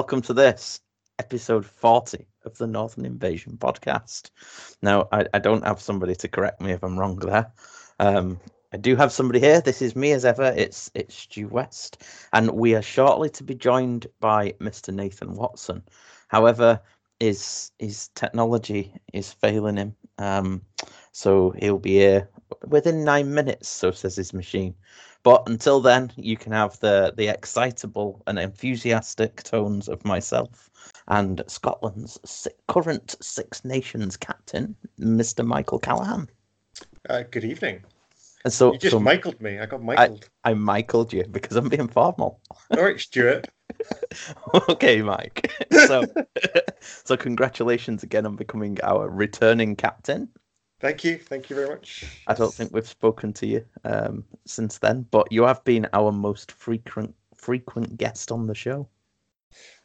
Welcome to this episode 40 of the Northern Invasion podcast. Now, I, I don't have somebody to correct me if I'm wrong there. Um, I do have somebody here. This is me as ever. It's it's Stu West, and we are shortly to be joined by Mr. Nathan Watson. However, his his technology is failing him, um, so he'll be here within nine minutes. So says his machine. But until then, you can have the the excitable and enthusiastic tones of myself and Scotland's si- current Six Nations captain, Mr. Michael Callahan. Uh, good evening. And so, You just so Michaeled me. I got Michaeled. I Michaeled you because I'm being formal. All right, Stuart. okay, Mike. So, so congratulations again on becoming our returning captain. Thank you. Thank you very much. I don't think we've spoken to you um, since then, but you have been our most frequent frequent guest on the show.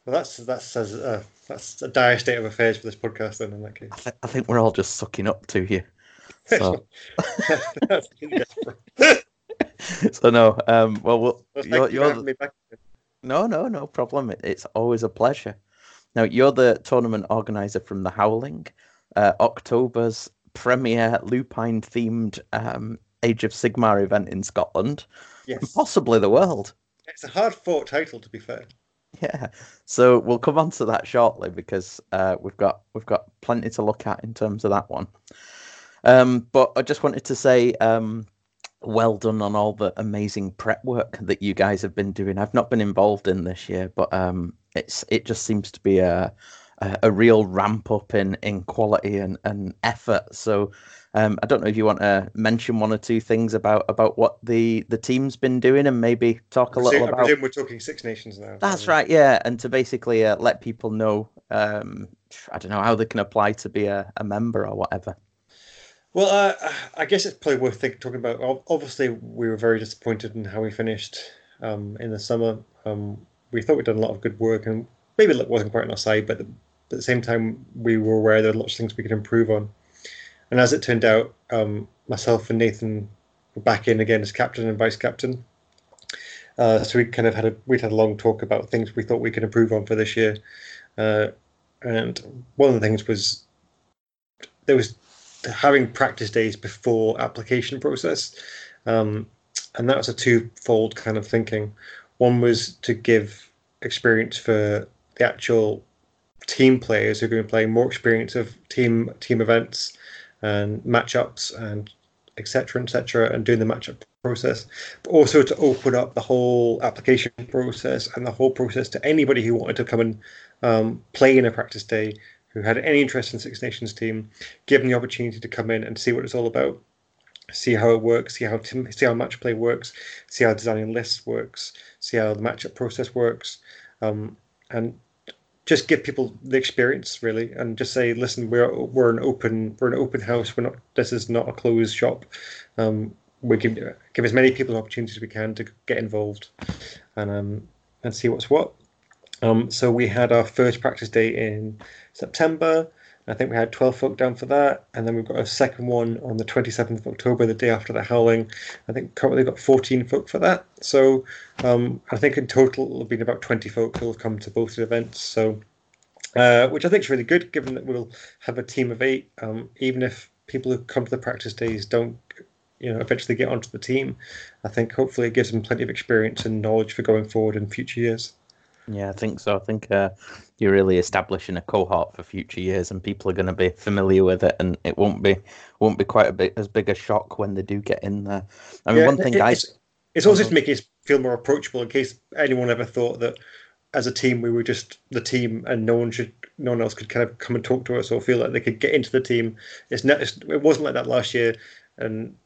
Well, that's that's says uh, that's a dire state of affairs for this podcast. Then, in that case, I, th- I think we're all just sucking up to you. So, so no. Um, well, we'll Well, you're, you you're back. No, no, no problem. It- It's always a pleasure. Now, you're the tournament organizer from the Howling, uh, October's premier lupine themed um, Age of Sigmar event in Scotland, and Yes, possibly the world. it's a hard fought title to be fair. Yeah. So we'll come on to that shortly because uh, we've got we've got plenty to look at in terms of that one. Um, but I just wanted to say um, well done on all the amazing prep work that you guys have been doing. I've not been involved in this year, but um, it's it just seems to be a a, a real ramp up in in quality and, and effort. So um, I don't know if you want to mention one or two things about about what the the team's been doing and maybe talk a I little I about. presume we're talking Six Nations now. That's right, yeah, and to basically uh, let people know, um, I don't know how they can apply to be a, a member or whatever. Well, uh, I guess it's probably worth think, talking about. Obviously, we were very disappointed in how we finished um, in the summer. Um, we thought we'd done a lot of good work, and maybe it wasn't quite on our side, but, at the same time, we were aware there were lots of things we could improve on. And as it turned out, um, myself and Nathan were back in again as captain and vice captain. Uh, so we kind of had a we'd had a long talk about things we thought we could improve on for this year, uh, and one of the things was there was having practice days before application process, um, and that was a twofold kind of thinking. One was to give experience for the actual team players who are going to more experience of team team events and matchups and etc etc and doing the matchup process but also to open up the whole application process and the whole process to anybody who wanted to come and um, play in a practice day who had any interest in Six Nations team, give them the opportunity to come in and see what it's all about, see how it works, see how tim- see how match play works, see how designing lists works, see how the matchup process works, um, and just give people the experience really, and just say, listen, we're we're an open we're an open house. We're not. This is not a closed shop. Um, we give give as many people opportunities as we can to get involved, and um, and see what's what. Um, so we had our first practice day in September. I think we had 12 folk down for that. And then we've got a second one on the 27th of October, the day after the howling. I think currently got 14 folk for that. So um, I think in total it'll be about 20 folk who will come to both the events. So, uh, which I think is really good, given that we'll have a team of eight. Um, even if people who come to the practice days don't, you know, eventually get onto the team, I think hopefully it gives them plenty of experience and knowledge for going forward in future years. Yeah, I think so. I think uh, you're really establishing a cohort for future years, and people are going to be familiar with it, and it won't be won't be quite a bit as big a shock when they do get in there. I mean, Yeah, one thing I it's, it's also Mhm. to make it feel more approachable in case anyone ever thought that as a team we were just the team and no one should no one else could kind of come and talk to us or feel like they could get into the team it's not it's, it wasn't like that last year and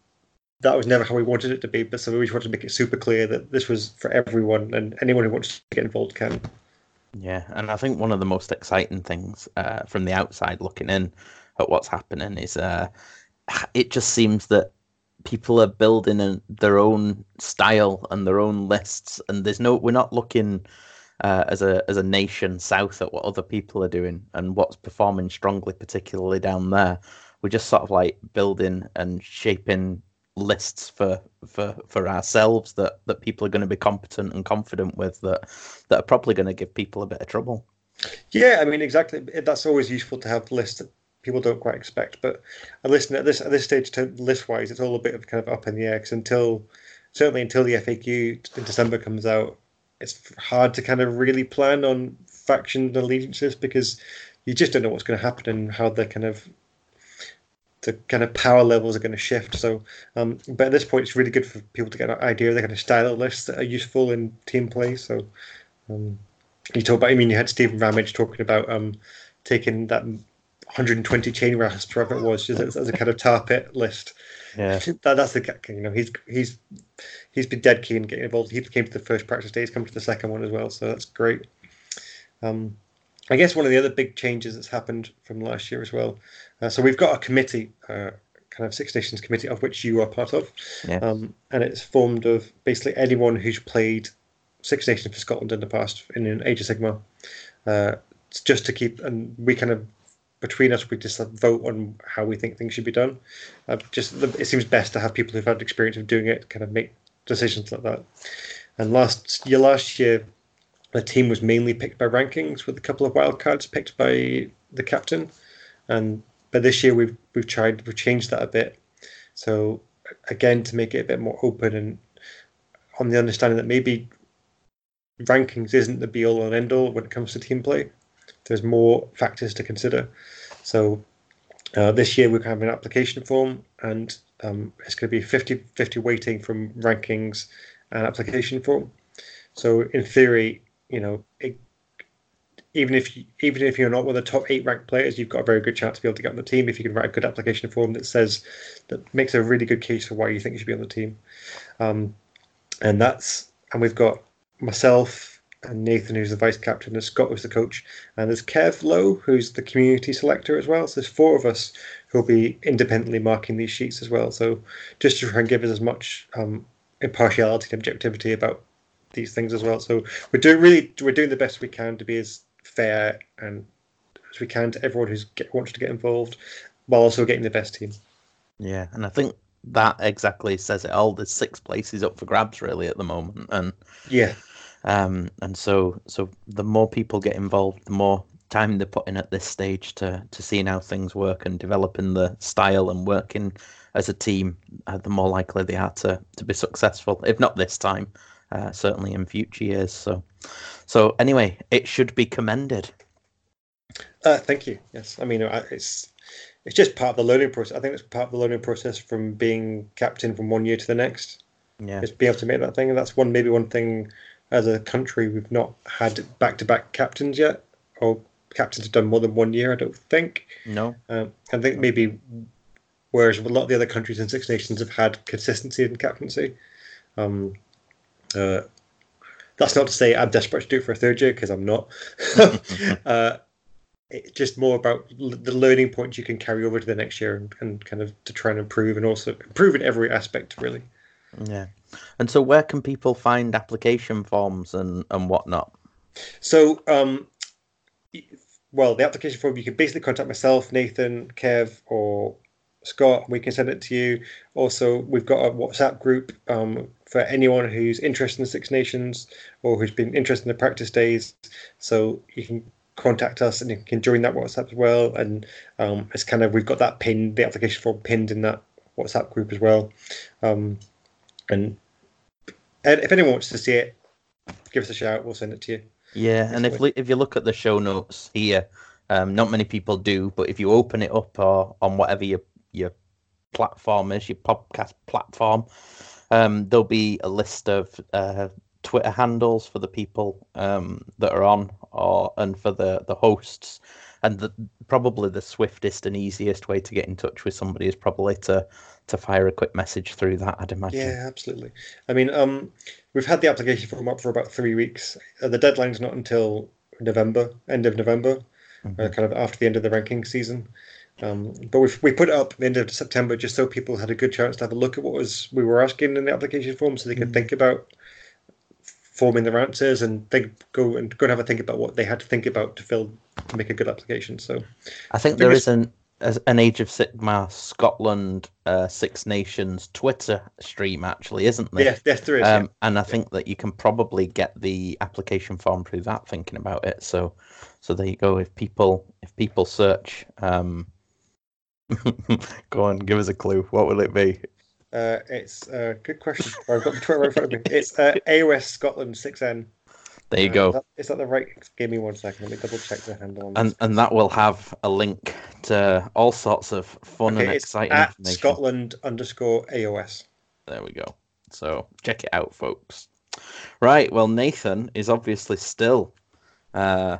that was never how we wanted it to be but so we just wanted to make it super clear that this was for everyone and anyone who wants to get involved can Yeah, and I think one of the most exciting things uh, from the outside looking in at what's happening is uh, it just seems that people are building a, their own style and their own lists, and there's no we're not looking uh, as a as a nation south at what other people are doing and what's performing strongly, particularly down there. We're just sort of like building and shaping lists for for for ourselves that that people are going to be competent and confident with that that are probably going to give people a bit of trouble. Yeah, I mean exactly. That's always useful to have lists that people don't quite expect. But I listen at this at this stage to list wise, it's all a bit of kind of up in the air. Cause until certainly until the FAQ in December comes out, it's hard to kind of really plan on faction and allegiances because you just don't know what's going to happen and how the kind of the kind of power levels are going to shift. So, um, but at this point, it's really good for people to get an idea of the kind of style of lists that are useful in team play. So, um, you talk about. I mean, you had Stephen Ramage talking about um, taking that 120 chain rasp, whatever it was, just as, as a kind of tar pit list. Yeah, that, that's the you know he's he's he's been dead keen getting involved. He came to the first practice day. He's come to the second one as well, so that's great. Um, I guess one of the other big changes that's happened from last year as well. Uh, so we've got a committee, uh, kind of Six Nations committee, of which you are part of, yeah. um, and it's formed of basically anyone who's played Six Nations for Scotland in the past in an Age of Sigmar. Uh, it's just to keep, and we kind of between us, we just vote on how we think things should be done. Uh, just it seems best to have people who've had experience of doing it kind of make decisions like that. And last year, last year, the team was mainly picked by rankings, with a couple of wildcards picked by the captain. And but this year we've we've tried we've changed that a bit. So again, to make it a bit more open and on the understanding that maybe rankings isn't the be all and end all when it comes to team play. There's more factors to consider. So uh, this year we're having an application form and um, it's going to be 50 50 weighting from rankings and application form. So in theory, you know, it, even if you, even if you're not one of the top eight ranked players, you've got a very good chance to be able to get on the team if you can write a good application form that says that makes a really good case for why you think you should be on the team. Um, and that's and we've got myself and Nathan, who's the vice captain, and Scott, who's the coach, and there's Kev Lowe, who's the community selector as well. So there's four of us who'll be independently marking these sheets as well. So just to try and give us as much um, impartiality and objectivity about these things as well. So we're doing really we're doing the best we can to be as fair and as we can to everyone who's get, wants to get involved, while also getting the best team. Yeah, and I think that exactly says it all. There's six places up for grabs really at the moment, and yeah, um, and so so the more people get involved, the more time they're putting at this stage to to seeing how things work and developing the style and working as a team, uh, the more likely they are to to be successful. If not this time, uh, certainly in future years. So, so anyway, it should be commended. Uh, thank you. Yes, I mean it's it's just part of the learning process. I think it's part of the learning process from being captain from one year to the next. Yeah, just be able to make that thing, and that's one maybe one thing as a country we've not had back to back captains yet, or captains have done more than one year. I don't think. No, um, I think maybe whereas a lot of the other countries in Six Nations have had consistency in captaincy. Um, uh, that's not to say I'm desperate to do it for a third year because I'm not. uh, it's just more about the learning points you can carry over to the next year and, and, kind of to try and improve and also improve in every aspect, really. Yeah. And so, where can people find application forms and, and whatnot? So, um, well, the application form, you can basically contact myself, Nathan, Kev, or Scott. We can send it to you. Also, we've got a WhatsApp group um, for anyone who's interested in the Six Nations or who's been interested in the practice days. So you can contact us and you can join that WhatsApp as well. And um, it's kind of we've got that pinned, the application form pinned in that WhatsApp group as well. Um, and if anyone wants to see it, give us a shout. We'll send it to you. Yeah, and if if you look at the show notes here, um, not many people do, but if you open it up or on whatever your your platform is, your podcast platform, um, there'll be a list of uh, Twitter handles for the people um, that are on, or and for the the hosts. And the, probably the swiftest and easiest way to get in touch with somebody is probably to to fire a quick message through that. I'd imagine. Yeah, absolutely. I mean, um, we've had the application form up for about three weeks. Uh, the deadline's not until November, end of November, mm-hmm. uh, kind of after the end of the ranking season. Um, but we we put it up the end of September just so people had a good chance to have a look at what was we were asking in the application form, so they could mm. think about forming their answers and think go and go and have a think about what they had to think about to fill to make a good application. So I think there is an an Age of Sigmar Scotland uh, Six Nations Twitter stream, actually, isn't there? Yeah, yes, there is. Um, yeah. and I think that you can probably get the application form through that. Thinking about it, so so there you go. If people if people search, um, go on, give us a clue. What will it be? Uh, it's a uh, good question. I've got the Twitter right in front of me. It's uh, AOS Scotland 6N. There you Uh, go. Is that, is that the right? Give me one second. Let me double check the handle on and this. and that will have a link to all sorts of fun and Okay, it's exciting at information. Scotland underscore AOS. There we go. So check it out, folks. Right. Well, Nathan is obviously still, uh,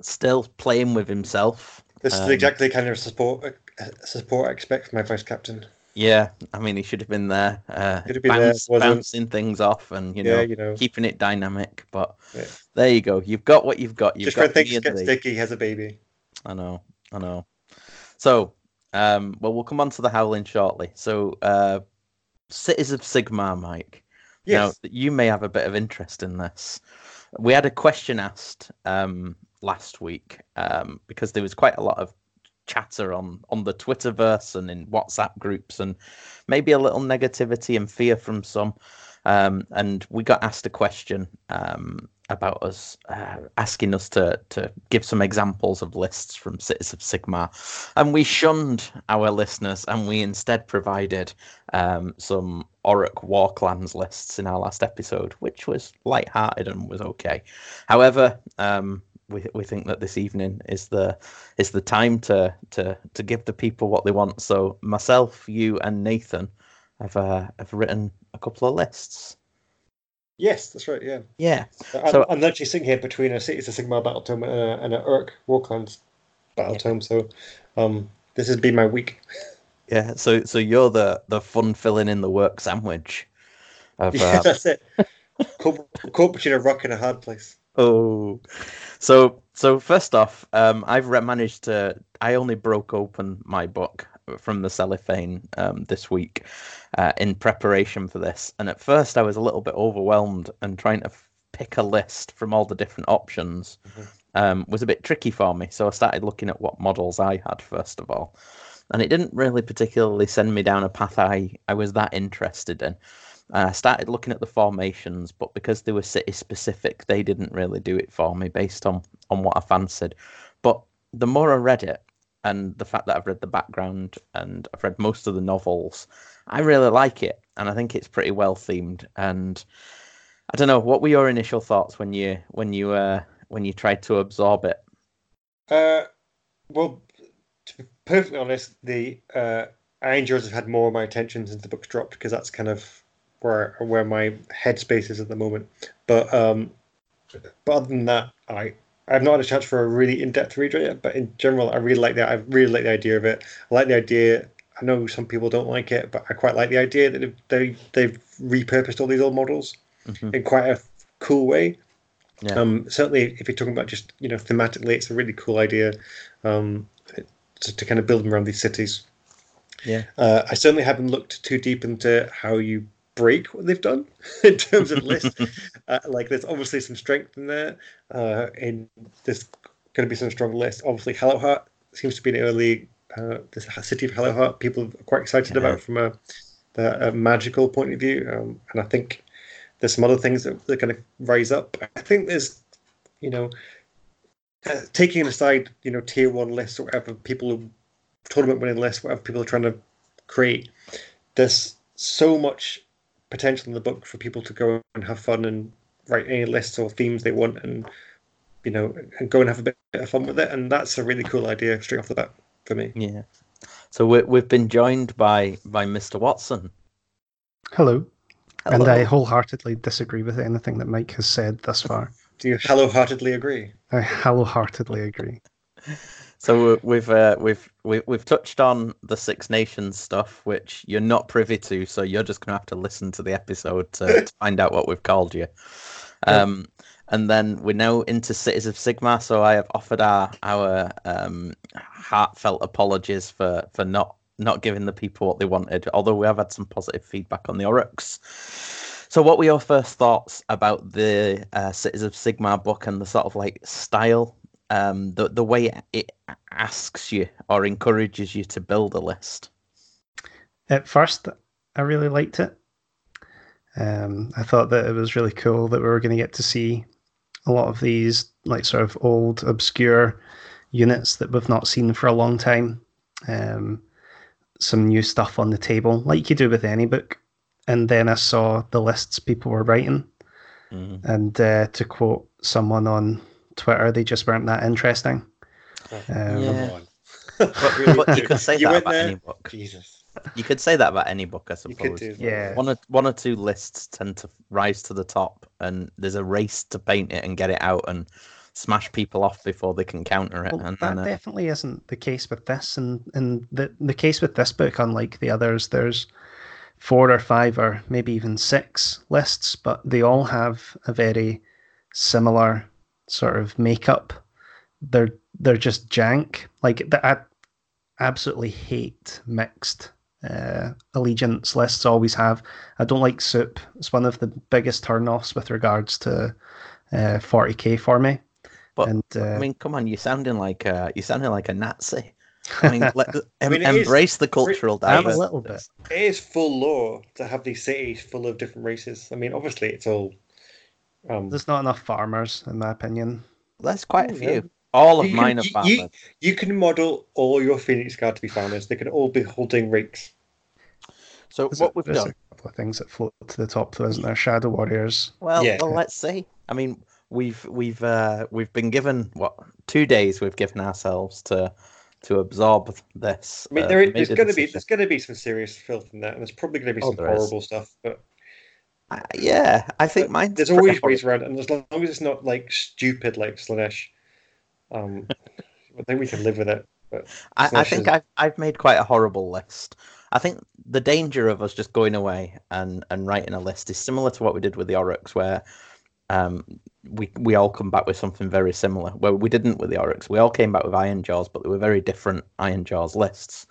still playing with himself. This Um, is exactly the kind of support uh, support I expect from my vice captain. Yeah. I mean, he should have been there, uh, have been bounce- wasn't. bouncing things off, and you yeah, know, you know. keeping it dynamic. But Yeah. there you go. You've got what you've got. You've Just when got things get sticky, has a baby. I know, I know. So, um, well, we'll come on to the howling shortly. So, uh, Cities of Sigmar, Mike. Yes. Now, you may have a bit of interest in this. We had a question asked um, last week um, because there was quite a lot of chatter on on the Twitterverse and in WhatsApp groups, and maybe a little negativity and fear from some. Um, and we got asked a question um, about us uh, asking us to to give some examples of lists from Cities of Sigmar, and we shunned our listeners, and we instead provided um, some Orruk War Clans lists in our last episode, which was light-hearted and was okay. However, um, we we think that this evening is the is the time to to to give the people what they want. So myself, you, and Nathan have uh, have written a couple of lists. Yes, that's right. Yeah. Yeah, I'm, So- I'm literally sitting here between a Cities of Sigmar battle tome and a, and a Urk Warclans battle tome. So, um, this has been my week. yeah. So so you're the the fun filling in the work sandwich. Of, Yeah, uh, that's it. Caught, caught between a rock and a hard place. Oh, so so first off, um, I've re- managed to. I only broke open my book from the cellophane um, this week uh, in preparation for this, and at first I was a little bit overwhelmed and trying to f- pick a list from all the different options Mhm. um, was a bit tricky for me. So I started looking at what models I had first of all, and it didn't really particularly send me down a path I I was that interested in. Uh, I started looking at the formations, but because they were city specific, they didn't really do it for me based on on what I fancied. But the more I read it, and the fact that I've read the background and I've read most of the novels, I really like it, and I think it's pretty well themed. And I don't know, what were your initial thoughts when you when you uh, when you tried to absorb it? Uh, well, to be perfectly honest, the uh, Jaws have had more of my attention since the book's dropped because that's kind of where where my headspace is at the moment. But um, but other than that, I I've not had a chance for a really in depth read yet. But in general, I really like that. I really like the idea of it. I like the idea. I know some people don't like it, but I quite like the idea that they've, they they've repurposed all these old models Mhm. in quite a cool way. Yeah. Um, certainly, if you're talking about just you know thematically, it's a really cool idea um, to, to kind of build them around these cities. Yeah. Uh, I certainly haven't looked too deep into how you break what they've done in terms of lists. uh, like, there's obviously some strength in there. Uh, in there's going to be some strong lists. Obviously, Hallowheart seems to be an early uh, this city of Hallowheart. People are quite excited Yeah. about from a, a, a magical point of view, um, and I think there's some other things that are going to rise up. I think there's, you know, uh, taking aside, you know, tier one lists or whatever people, who- tournament winning lists, whatever people are trying to create. There's so much potential in the book for people to go and have fun and write any lists or themes they want, and you know, and go and have a bit of fun with it. And that's a really cool idea straight off the bat for me. Yeah. So we we've been joined by by Mr. Watson. Hello. And I wholeheartedly disagree with anything that Mike has said thus far. Do you hello-heartedly agree? I wholeheartedly agree. So we- we've uh, we've we've we've touched on the Six Nations stuff, which you're not privy to, so you're just gonna have to listen to the episode to, to find out what we've called you. Um, and then we're now into Cities of Sigmar. So I have offered our our um, heartfelt apologies for for not not giving the people what they wanted. Although we have had some positive feedback on the Orruks. So, what were your first thoughts about the uh, Cities of Sigmar book and the sort of like style um, the the way it asks you or encourages you to build a list? At first, I really liked it. Um, I thought that it was really cool that we were going to get to see a lot of these like sort of old obscure units that we've not seen for a long time. Um, some new stuff on the table, like you do with any book. And then I saw the lists people were writing, Mhm. and uh, to quote someone on Twitter, they just weren't that interesting. Um, Yeah. But, Really? but you could say You that about there? any book. Jesus. You could say that about any book, I suppose. do. Yeah. One or one or two lists tend to rise to the top, and there's a race to paint it and get it out and smash people off before they can counter it. Well, and that then, uh, definitely isn't the case with this, and and the the case with this book, unlike the others, there's four or five or maybe even six lists, but they all have a very similar sort of makeup. They're they're just jank. Like I absolutely hate mixed uh, allegiance lists. Always have. I don't like soup. It's one of the biggest turnoffs with regards to uh, 40k for me. But, and uh, I mean, come on, you're sounding like a, you're sounding like a Nazi. I mean, let, em- mean, it is embrace the cultural I'm a little bit. It is full law to have these cities full of different races. I mean, obviously, it's all. Um, There's not enough farmers, in my opinion. There's quite a few. yeah. All of You mine can- are farmers. you- you can model all your Phoenix Guard to be farmers. They can all be holding rakes. So There's, what a, we've there's done, a couple of things that float to the top, though, isn't there? Shadow Warriors. well, Yeah. well, let's see. I mean, we've we've uh, we've been given what two days we've given ourselves to to absorb this. I mean, uh, there is, there's going to be there's going to be some serious filth in that, and there's probably going to be Oh, some there is. horrible stuff. But Uh, yeah, I think but mine's there's always horrible. ways around, it, and as long as it's not like stupid like Slaanesh, um, I think we can live with it. But I, I think is- I've I've made quite a horrible list. I think the danger of us just going away and, and writing a list is similar to what we did with the Orruks, where um, we we all come back with something very similar. Where we didn't with the Orruks, we all came back with Iron Jaws, but they were very different Iron Jaws lists.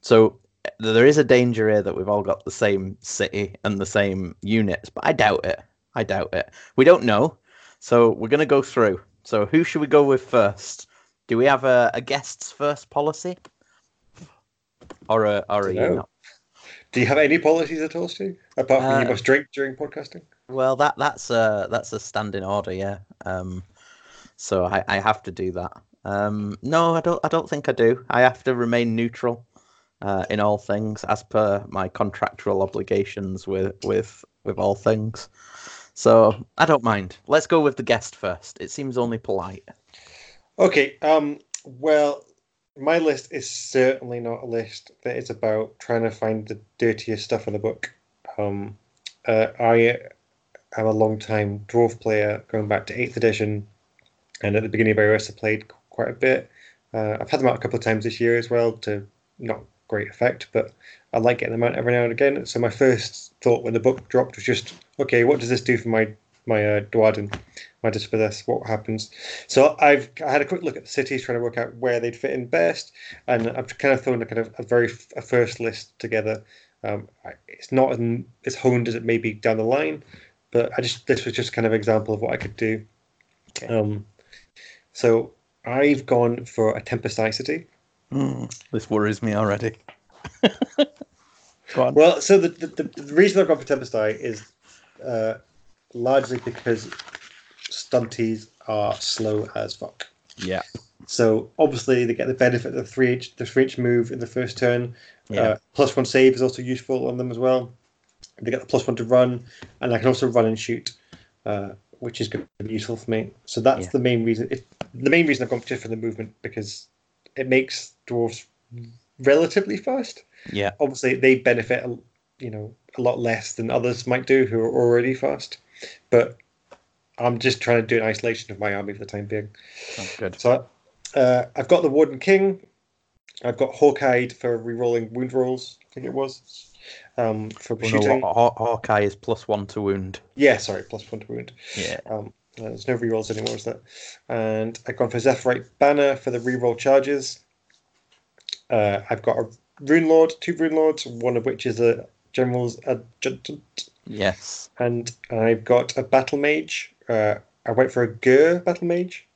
So there is a danger here that we've all got the same city and the same units, but I doubt it. I doubt it. We don't know, so we're gonna go through. So who should we go with first? Do we have a, a guests first policy? Or a or a you know? do you have any policies at all, Stu? Apart from Uh, you must drink during podcasting. Well that that's a that's a standing order, yeah. Um so I, I have to do that. Um no, I don't I don't think I do. I have to remain neutral uh, in all things as per my contractual obligations with with with all things. So I don't mind. Let's go with the guest first. It seems only polite. Okay. Um. Well, my list is certainly not a list that is about trying to find the dirtiest stuff in the book. Um. Uh, I am a long time dwarf player, going back to eighth edition, and at the beginning of AOS, I played quite a bit. Uh, I've had them out a couple of times this year as well, to not great effect, but I like getting them out every now and again. So my first thought when the book dropped was just, okay, what does this do for my my uh, Dwarden? my this? What happens? So I've I had a quick look at the cities, trying to work out where they'd fit in best, and I've kind of thrown a kind of a very a first list together. Um, it's not as, as honed as it may be down the line, but I just this was just kind of example of what I could do. Okay. Um, so I've gone for a Tempest Hmm, this worries me already. Well, so the, the, the reason I've gone for Tempest Eye is uh, largely because stunties are slow as fuck. Yeah. So obviously they get the benefit of the three inch the three inch move in the first turn. Yeah. Uh, plus one save is also useful on them as well. They get the plus one to run, and I can also run and shoot, uh, which is going to be useful for me. So that's Yeah. the main reason. It, the main reason I've gone for the movement because it makes dwarves relatively fast. Yeah. Obviously, they benefit, a- you know, a lot less than others might do who are already fast. But I'm just trying to do an isolation of my army for the time being. Sounds good. So uh, I've got the Warden King. I've got Hawkeye for re-rolling wound rolls. I think it was um, for Oh, no, shooting. Haw- Hawkeye is plus one to wound. Yeah, sorry, plus one to wound. Yeah. Um, uh, there's no re-rolls anymore, is there? And I've gone for Zephyrite Banner for the re-roll charges. Uh, I've got a Rune Lord, two Rune Lords, one of which is a General's Adjutant, Yes. and I've got a Battle Mage. Uh, I went for a Ghur Battle Mage.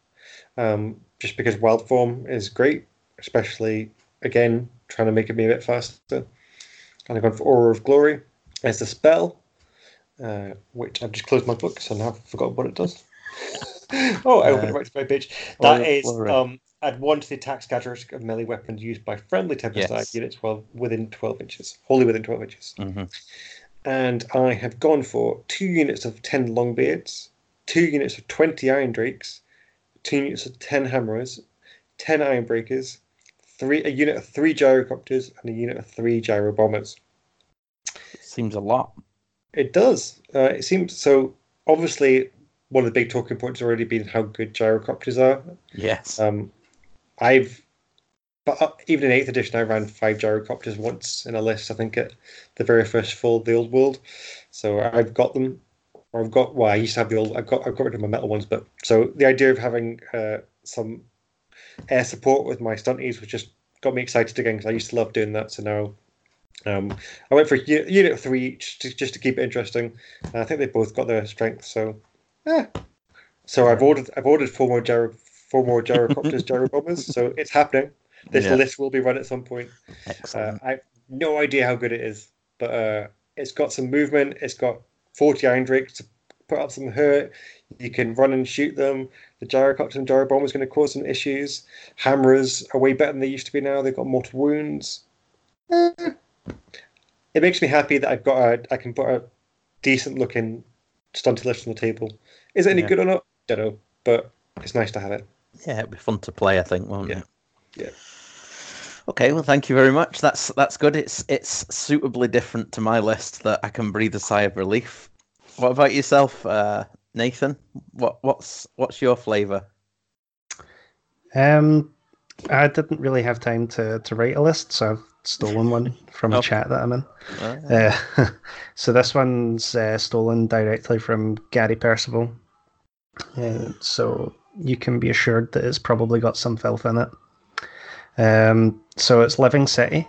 Um, just because wild form is great, especially again trying to make it be a bit faster. And I've gone for Aura of Glory as the spell, uh, which I've just closed my book, so now I've forgotten what it does. Oh, I opened it right to my page. Aura That of is Glory. um, add one to the attack characteristic of melee weapons used by friendly Tempest Yes. units while within 12 inches, wholly within 12 inches. hmm And I have gone for two units of 10 Longbeards, two units of 20 Iron Drakes, two units of 10 Hammerers, 10 Iron Breakers, three, a unit of three Gyrocopters, and a unit of three Gyro Bombers. Seems a lot. It does. Uh, it seems so. Obviously, one of the big talking points has already been how good Gyrocopters are. Yes. Um, I've, but uh, even in eighth edition, I ran five gyrocopters once in a list. I think at the very first fall of the old world. So I've got them. Or I've got. Well, I used to have the old. I've got. I've got rid of my metal ones. But so the idea of having uh, some air support with my stunties was just got me excited again because I used to love doing that. So now. Um, I went for unit of three each to, just to keep it interesting. And I think they both got their strength. So, yeah. So I've ordered. I've ordered four more gyro, four more gyrocopters, gyro bombers. So it's happening. This Yeah. list will be run at some point. Uh, I have no idea how good it is, but uh, it's got some movement. It's got 40 iron drakes to put up some hurt. You can run and shoot them. The gyrocopter and gyro bomber is going to cause some issues. Hammers are way better than they used to be now. They've got mortal wounds. Eh. It makes me happy that I've got a. I can put a decent looking stunty list on the table. Is it any Yeah. good or not? I Don't know, but it's nice to have it. Yeah, it'd be fun to play. I think, won't Yeah. it? Yeah. Okay, well, thank you very much. That's that's good. It's it's suitably different to my list that I can breathe a sigh of relief. What about yourself, uh, Nathan? What what's what's your flavour? Um, I didn't really have time to, to write a list, so I've stolen one from a Oh. chat that I'm in. Uh, Uh, so this one's uh, stolen directly from Gary Percival. Uh, so you can be assured that it's probably got some filth in it. Um, so it's Living City.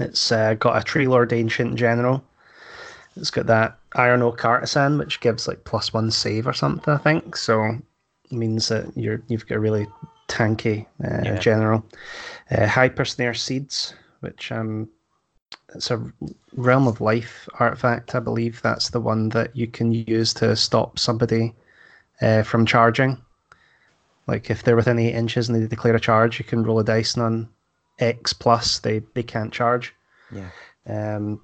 It's uh, got a Tree Lord Ancient General. It's got that Iron Oak Artisan, which gives like plus one save or something, I think. So it means that you're you've got a really tanky uh, Yeah. general. Uh, Hyper Snare Seeds, which um, it's a realm of life artifact. I believe that's the one that you can use to stop somebody uh, from charging. Like if they're within eight inches and they declare a charge, you can roll a dice and on X plus they they can't charge. yeah. Um,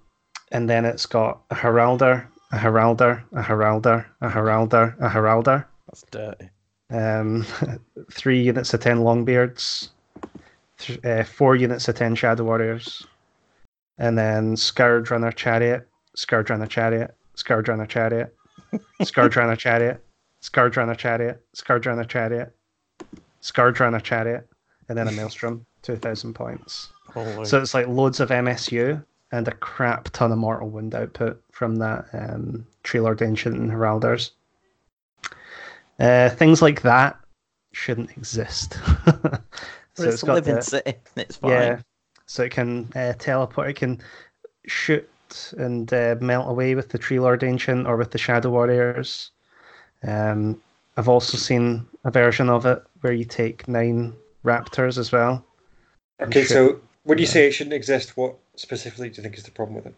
and then it's got a Heralder, a Heralder, a Heralder, a Heralder, a Heralder. That's dirty. Um, three units of ten Longbeards, th- uh, four units of ten Shadow Warriors, and then Scourge Runner Chariot, Scourge Runner Chariot, Scourge Runner Chariot, Scourge Runner Chariot, Scourge Runner Chariot, Scourge Runner Chariot, Scourge Runner Chariot, and then a Maelstrom, two thousand points. Holy. So it's like loads of MSU and a crap ton of mortal wound output from that um, Tree Lord Ancient and Heralders. Uh, things like that shouldn't exist. So it's, it's a got living the, city. It's fine. yeah, so it can uh, teleport. It can shoot and uh, melt away with the Tree Lord Ancient or with the Shadow Warriors. Um, I've also seen a version of it where you take nine raptors as well. Okay, Should- so when you yeah. say it shouldn't exist, what specifically do you think is the problem with it?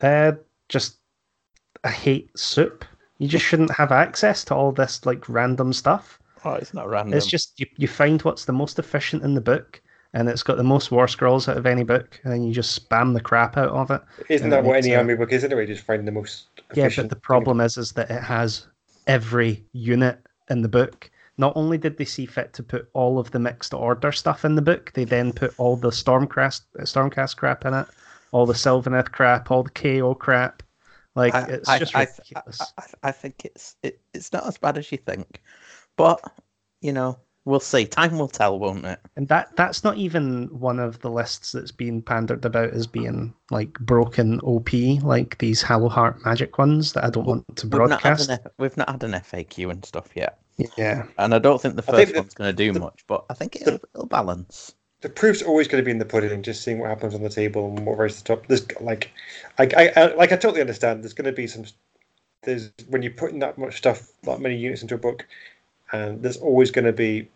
Uh, just I hate soup. You just shouldn't have access to all this like random stuff. Oh, it's not random. It's just you, you find what's the most efficient in the book, and it's got the most war scrolls out of any book, and then you just spam the crap out of it. Isn't that what any army book is anyway? Just find the most Yeah, efficient. but the thing. problem is, is that it has every unit in the book. Not only did they see fit to put all of the mixed order stuff in the book, they then put all the Stormcast, Stormcast crap in it, all the Sylvaneth crap, all the KO crap. Like I, it's I, just I, ridiculous. I, I, I think it's it, it's not as bad as you think, but you know we'll see. Time will tell, won't it? And that that's not even one of the lists that's been pandered about as being like broken OP, like these Hallowheart magic ones that I don't want to We've not, broadcast. an, F- we've not had an FAQ and stuff yet, Yeah, and I don't think the first think one's going to do the- much, but I think it'll, it'll balance. the proof's always going to be in the pudding. Just seeing what happens on the table and what rises to the top. There's like, I, I, I like I totally understand. There's going to be some. There's when you're putting that much stuff, that many units into a book, and there's always going to be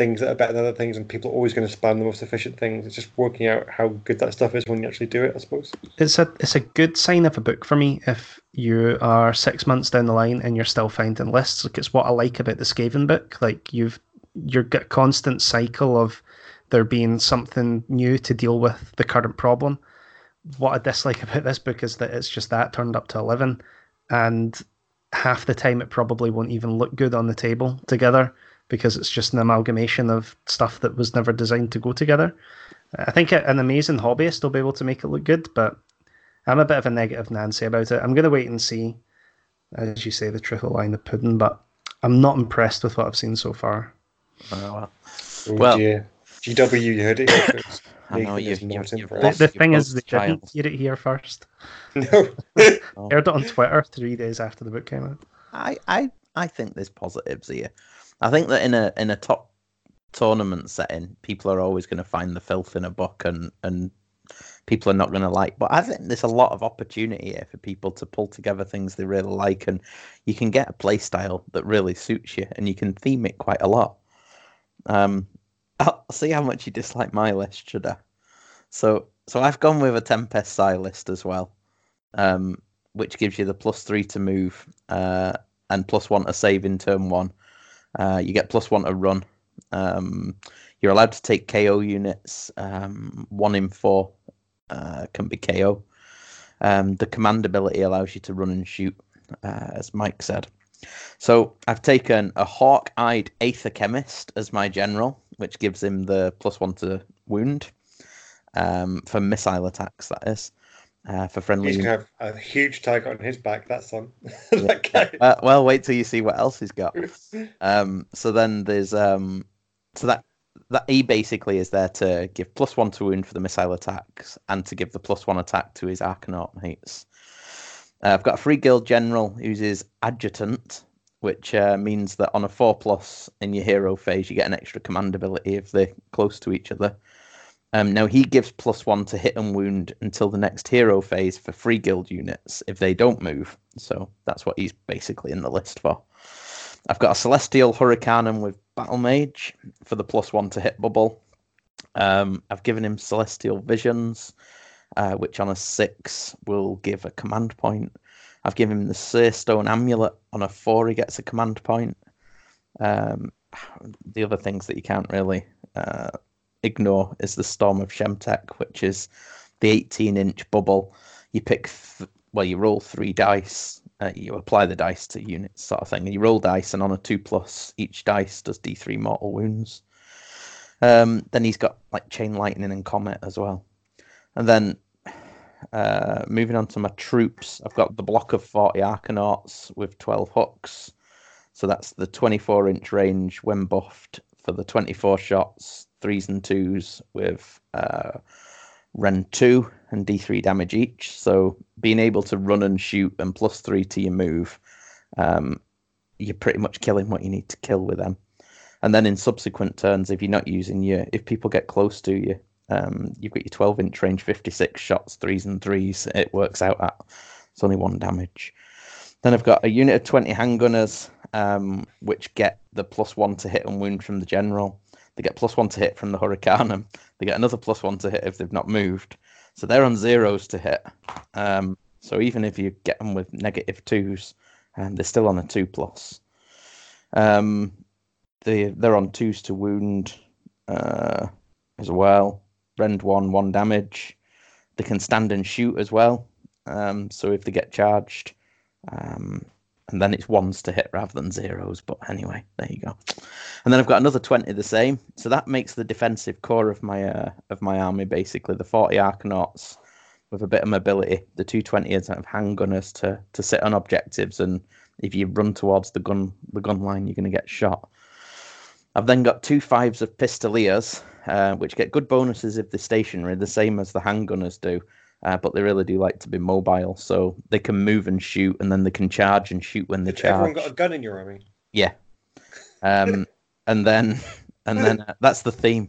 things that are better than other things, and people are always going to spam the most efficient things. It's just working out how good that stuff is when you actually do it, I suppose. It's a it's a good sign of a book for me if you are six months down the line and you're still finding lists. Like it's what I like about the Skaven book. Like you've you're got a constant cycle of there being something new to deal with the current problem. What I dislike about this book is that it's just that turned up to eleven, and half the time it probably won't even look good on the table together because it's just an amalgamation of stuff that was never designed to go together. Uh, I think an amazing hobbyist will be able to make it look good, but I'm a bit of a negative Nancy about it. I'm going to wait and see, as you say, the truth will lie in the pudding, but I'm not impressed with what I've seen so far. Oh, well. Oh, Well- dear. GW, you heard it here first. I know you- you- you've The, impressed. the Your thing is, they post didn't hear it here first. No. Heard it on Twitter three days after the book came out. I, I, I think there's positives here. I think that in a in a top tournament setting, people are always going to find the filth in a book, and and people are not going to like. But I think there's a lot of opportunity here for people to pull together things they really like, and you can get a play style that really suits you, and you can theme it quite a lot. Um, I'll see how much you dislike my list, should I? So, so I've gone with a Tempest style list as well, um, which gives you the plus three to move, uh, and plus one to save in turn one. Uh, you get plus one to run. Um, you're allowed to take KO units. Um, one in four uh, can be KO. Um, the command ability allows you to run and shoot, uh, as Mike said. So I've taken a hawk-eyed Aether-Khemist as my general, which gives him the plus one to wound um, for missile attacks. That is uh, for friendly. He's going to have a huge tag on his back, that's on. that guy. well, well, wait till you see what else he's got. Um, so then there's um, so that that he basically is there to give plus one to wound for the missile attacks and to give the plus one attack to his Arkanaut mates. Uh, I've got a free guild general who's his adjutant, which uh, means that on a four plus in your hero phase, you get an extra command ability if they're close to each other. Um, now he gives plus one to hit and wound until the next hero phase for free guild units if they don't move. So that's what he's basically in the list for. I've got a Celestial Hurricanum with Battle Mage for the plus one to hit bubble. Um, I've given him Celestial Visions, uh, which on a six will give a command point. I've given him the Seer Stone Amulet. On a four, he gets a command point. Um, the other things that you can't really uh, ignore is the Storm of Shemtek, which is the 18 inch bubble. You pick, th- well, you roll three dice, uh, you apply the dice to units, sort of thing. And you roll dice, and on a two plus, each dice does D3 mortal wounds. Um, then he's got like Chain Lightning and Comet as well. And then uh, moving on to my troops, I've got the block of 40 Arkanauts with 12 hooks. So that's the 24 inch range when buffed for the 24 shots, threes and twos with uh, Rend 2 and D3 damage each. So being able to run and shoot and plus three to your move, um, you're pretty much killing what you need to kill with them. And then in subsequent turns, if you're not using your, if people get close to you, um, you've got your 12 inch range, 56 shots, threes and threes. It works out at it's only one damage. Then I've got a unit of 20 handgunners, um, which get the plus one to hit and wound from the general. They get plus one to hit from the Hurricanum. They get another plus one to hit if they've not moved. So they're on zeros to hit. Um, so even if you get them with negative twos, um, they're still on a two plus. Um, they they're on twos to wound uh, as well. Rend one, one damage. They can stand and shoot as well. Um, so if they get charged, um, and then it's ones to hit rather than zeros. But anyway, there you go. And then I've got another twenty the same. So that makes the defensive core of my uh, of my army basically the forty Arkanauts with a bit of mobility. The two twenty is of handgunners to to sit on objectives, and if you run towards the gun the gun line, you're going to get shot. I've then got two fives of pistoliers, uh, which get good bonuses if they're stationary, the same as the handgunners do. Uh, but they really do like to be mobile, so they can move and shoot, and then they can charge and shoot when they Has everyone got a gun in your army? Yeah. Um, and then, and then uh, that's the theme.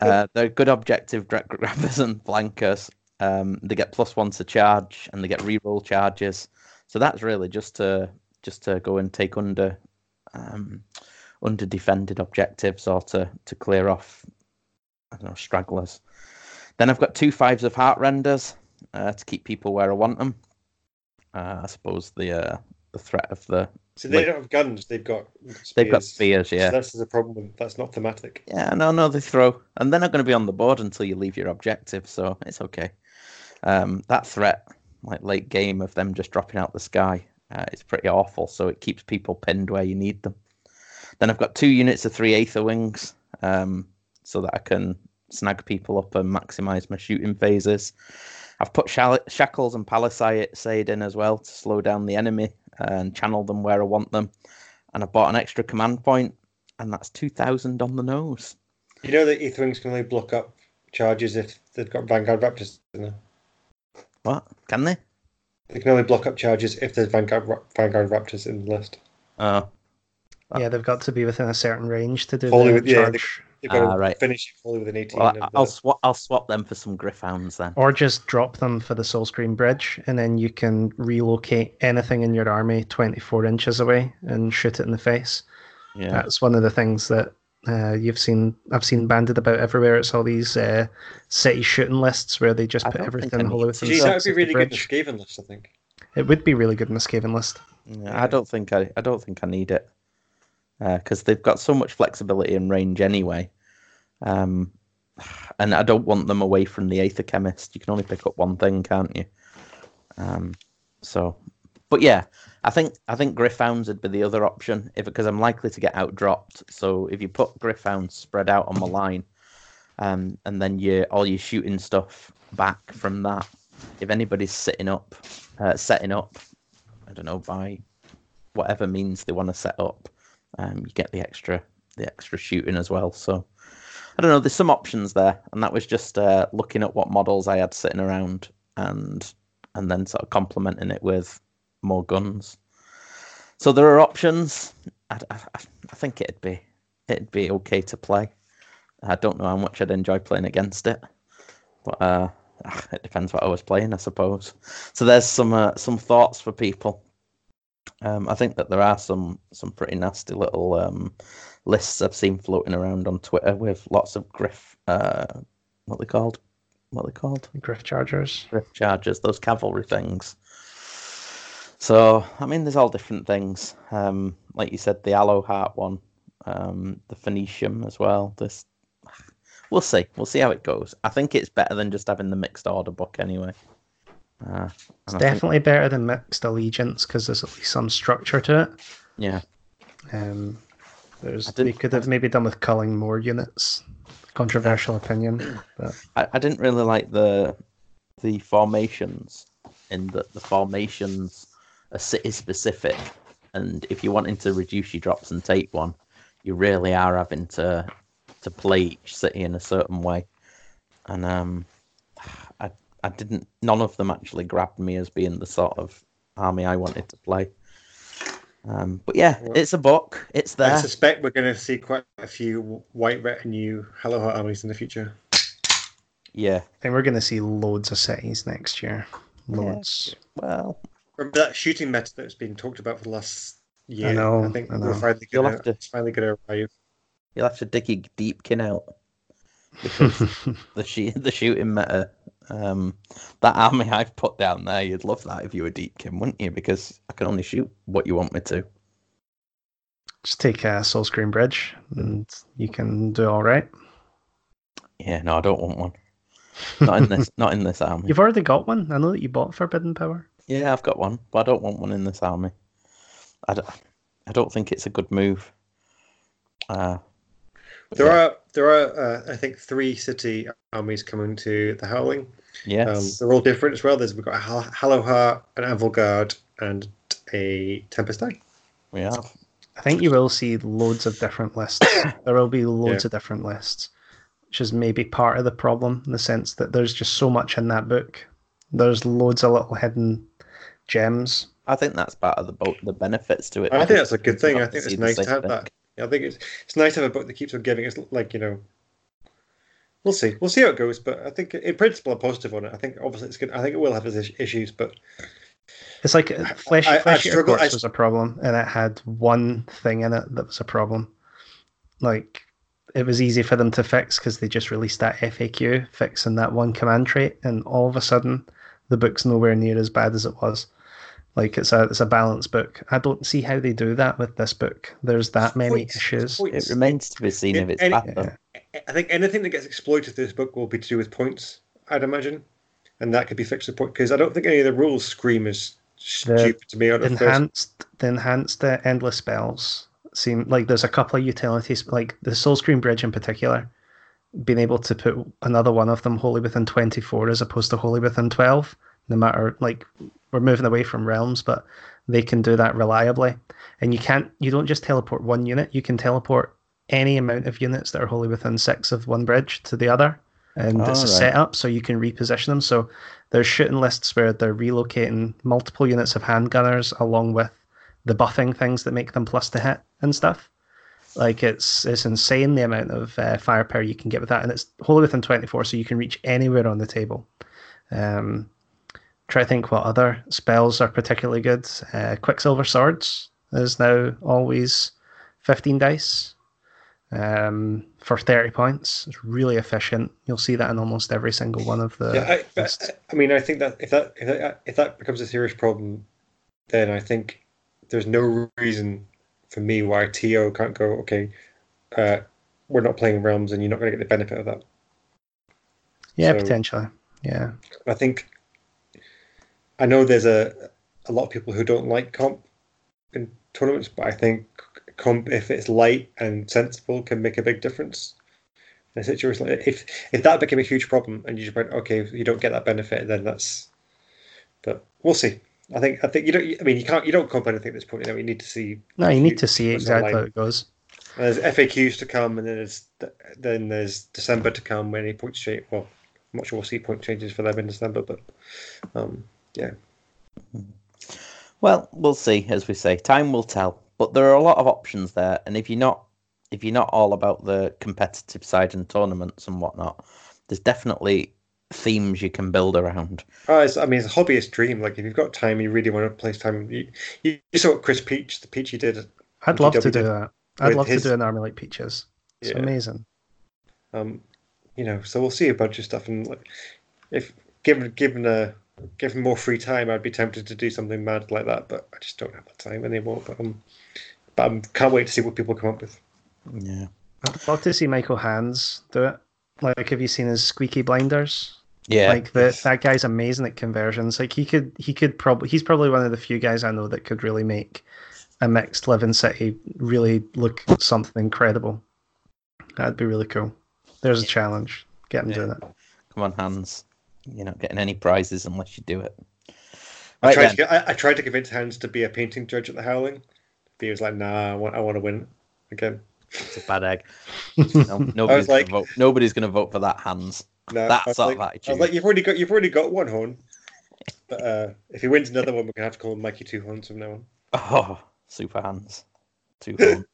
Uh, they're good objective gra- grabbers and flankers. Um, they get plus one to charge, and they get reroll charges. So that's really just to just to go and take under um, under defended objectives or to to clear off I don't know stragglers. Then I've got two fives of heart renders uh, to keep people where I want them. Uh, I suppose the uh, the threat of the So they Like- don't have guns. They've got. they've got spears. spears, yeah. So that's the problem. That's not thematic. Yeah, no, no, they throw, and they're not going to be on the board until you leave your objective, so it's okay. Um, that threat, like late game of them just dropping out the sky, uh, is pretty awful. So it keeps people pinned where you need them. Then I've got two units of three Aetherwings, um, so that I can snag people up and maximize my shooting phases. I've put shackles and palisade in as well to slow down the enemy and channel them where I want them. And I bought an extra command point, and that's two thousand on the nose. You know that Aetherwings can only block up charges if they've got Vanguard Raptors in there. What can they? They can only block up charges if there's Vanguard, Ra- Vanguard Raptors in the list. Oh, Yeah, they've got to be within a certain range to do Wholly the with- yeah, charge. You've got Ah, to right. finish it fully within 18. well, I, the- I'll swap. I'll swap them for some Gryph-hounds then. Or just drop them for the Soulscream Bridge, and then you can relocate anything in your army 24 inches away and shoot it in the face. Yeah, That's one of the things that uh, you've seen. I've seen banded about everywhere. It's all these uh, city shooting lists where they just I put don't think I everything need hollow to within Gee, so- that would be really good in the bridge. Skaven list, I think. It would be really good in the Skaven list. yeah. I don't think I. I don't think I need it because they've got so much flexibility and range anyway. Um, and I don't want them away from the Aether-Khemist. You can only pick up one thing, can't you? Um, so, but yeah, I think I think Gryph-hounds would be the other option if because I'm likely to get outdropped. So if you put Gryph-hounds spread out on my line, um, and then you all your shooting stuff back from that, if anybody's sitting up, uh, setting up, I don't know by whatever means they want to set up, um, you get the extra the extra shooting as well. So I don't know. There's some options there, and that was just uh, looking at what models I had sitting around and and then sort of complementing it with more guns. So there are options. I, I, I think it'd be it'd be okay to play. I don't know how much I'd enjoy playing against it, but uh, it depends what I was playing, I suppose. So there's some uh, some thoughts for people. Um, I think that there are some some pretty nasty little um, lists I've seen floating around on Twitter with lots of griff. Uh, what they called? What they called? Gryph-chargers. Griff chargers. Those cavalry things. So I mean, there's all different things. Um, like you said, the Hallowheart one, um, the Phoenicium as well. This, we'll see. We'll see how it goes. I think it's better than just having the mixed order book anyway. Uh, It's I think- definitely better than Mixed Allegiance because there's at least some structure to it. yeah. Um, there's we could have maybe done with culling more units. Controversial opinion, but I, I didn't really like the the formations in that the formations are city specific and if you're wanting to reduce your drops and take one you really are having to to play each city in a certain way and um i i didn't none of them actually grabbed me as being the sort of army i wanted to play um but yeah Well, it's a book it's there. I suspect we're going to see quite a few white retinue Hallowheart armies in the future. yeah I think we're going to see loads of cities next year. Loads. well Remember that shooting meta that's been talked about for the last year? I know, I think I we're finally You'll going have to to- it's finally going to arrive. you'll have to dig your deepkin out because the shoot the shooting meta. Um, that army I've put down there, you'd love that if you were Deepkin, wouldn't you? Because I can only shoot what you want me to. Just take a Soulscream Bridge and you can do all right. Yeah, no, I don't want one. Not in this. not in this army. You've already got one. I know that you bought Forbidden Power. Yeah, I've got one, but I don't want one in this army. I don't, I don't think it's a good move. Uh, There yeah, are there are uh, I think three city armies coming to the Howling. Um, they're all different as well. There's we've got a Hal- Hallowheart, an Anvilgard, and a Tempest Eye. we have. I think you will see loads of different lists. there will be loads of different lists, which is maybe part of the problem in the sense that there's just so much in that book. There's loads of little hidden gems. I think that's part of the boat, the benefits to it. I think because that's a good thing. I think it's nice to have thing. that. I think it's it's nice to have a book that keeps on giving. It's like you know, we'll see. We'll see how it goes. But I think in principle, I'm positive on it. I think obviously it's good. I think it will have its issues, but It's like uh, Flesh, I- I Flesh struggle- I Corpse was a problem, and it had one thing in it that was a problem. like it was easy for them to fix because they just released that FAQ fixing that one command trait, and all of a sudden the book's nowhere near as bad as it was. Like it's a it's a balanced book. I don't see how they do that with this book. There's that many Points, issues. points. It remains to be seen if it's Any- bad though. I think anything that gets exploited in this book will be to do with points, I'd imagine. And that could be fixed with point because I don't think any of the rules scream as stupid to me. Out of first. enhanced the enhanced uh, endless spells seem like there's a couple of utilities like the soulscream bridge in particular being able to put another one of them wholly within 24 as opposed to wholly within 12 no matter like we're moving away from realms but they can do that reliably and you can't you don't just teleport one unit you can teleport any amount of units that are wholly within six of one bridge to the other and it's a Alright. setup so you can reposition them so there's shooting lists where they're relocating multiple units of handgunners along with the buffing things that make them plus to hit and stuff. Like it's it's insane the amount of uh, firepower you can get with that, and it's wholly within 24, so you can reach anywhere on the table. Um, try to think what other spells are particularly good. Uh, Quicksilver Swords is now always 15 dice um, for 30 points. It's really efficient. You'll see that in almost every single one of the Yeah, I. I mean, I think that if that if that, if that becomes a serious problem, then I think there's no reason for me why TO can't go. Okay, uh, we're not playing realms, and you're not going to get the benefit of that. yeah, so- potentially. Yeah. I think I know there's a a lot of people who don't like comp in tournaments, but I think comp, if it's light and sensible, can make a big difference. In a situation like if if that became a huge problem and you just went, okay, you don't get that benefit, then that's. But we'll see. I think I think you don't. I mean, you can't. You don't comp anything at this point. You know, you need to see. No, you need to see exactly how it goes. There's FAQs to come, and then there's then there's December to come. When any point change? Well, I'm not sure we'll see point changes for them in December, but um, yeah. Well, we'll see, as we say. Time will tell. But there are a lot of options there, and if you're not if you're not all about the competitive side and tournaments and whatnot, there's definitely themes you can build around. Oh, it's, I mean, it's a hobbyist dream. Like, if you've got time, you really want to place time. You, you, you saw what Chris Peach, the Peachy did. I'd love to do that. I'd love his- to do an army like Peaches. It's Yeah. amazing. Um, you know, so we'll see a bunch of stuff. And like, if given given a given more free time, I'd be tempted to do something mad like that. But I just don't have the time anymore. But um, but I can't wait to see what people come up with. Yeah. I'd love to see Michael Hands do it. Like, have you seen his squeaky blinders? Yeah. Like that that guy's amazing at conversions. Like he could he could probably he's probably one of the few guys I know that could really make a mixed living city really look something incredible. That'd be really cool. There's a challenge. Get him Yeah. doing it. Come on, Hans. You're not getting any prizes unless you do it. I tried to get, I, I tried to convince Hans to be a painting judge at the Howling. But he was like, "Nah, I want I want to win again." It's a bad egg. No, nobody's like- gonna vote. Nobody's going to vote for that, Hans. No, That sort of like, I was like, "You've already got you've already got one horn." But uh, if he wins another one, we're gonna have to call him Mikey Two Horns from now on. Oh, super hands. Two horns.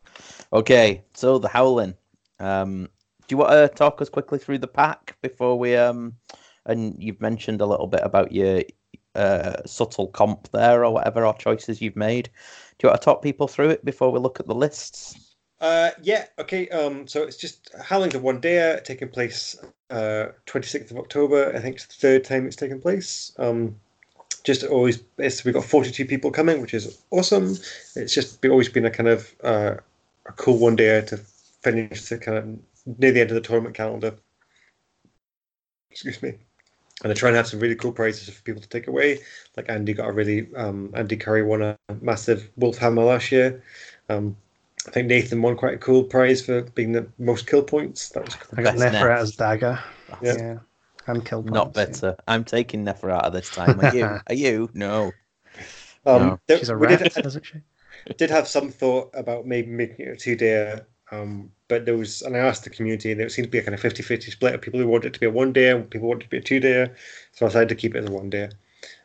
okay, so the howling. Um, do you want to talk us quickly through the pack before we um? And you've mentioned a little bit about your uh, subtle comp there or whatever, or choices you've made. Do you want to talk people through it before we look at the lists? Uh, yeah, okay. Um, so it's just Howling's a one day taking place uh 26th of October. I think it's the third time it's taken place. Um, just always it's we've got 42 people coming, which is awesome. It's just always been a kind of uh, a cool one day to finish the kind of near the end of the tournament calendar. Excuse me. And they're trying to have some really cool prizes for people to take away. Like Andy got a really um, Andy Curry won a massive wolf hammer last year. Um, I think Nathan won quite a cool prize for being the most kill points. That was cool. I got Best Neferata's dagger. Yeah. Yeah. And kill Not points, yeah. better. I'm taking Neferata this time. Are you? Are you? No. Um, No. there- She's a rat, did, isn't she? did have some thought about maybe making it a two day, um, but there was, and I asked the community, and there seemed to be a kind of 50 50 split of people who wanted it to be a one day and people wanted it to be a two day. So I decided to keep it as a one day.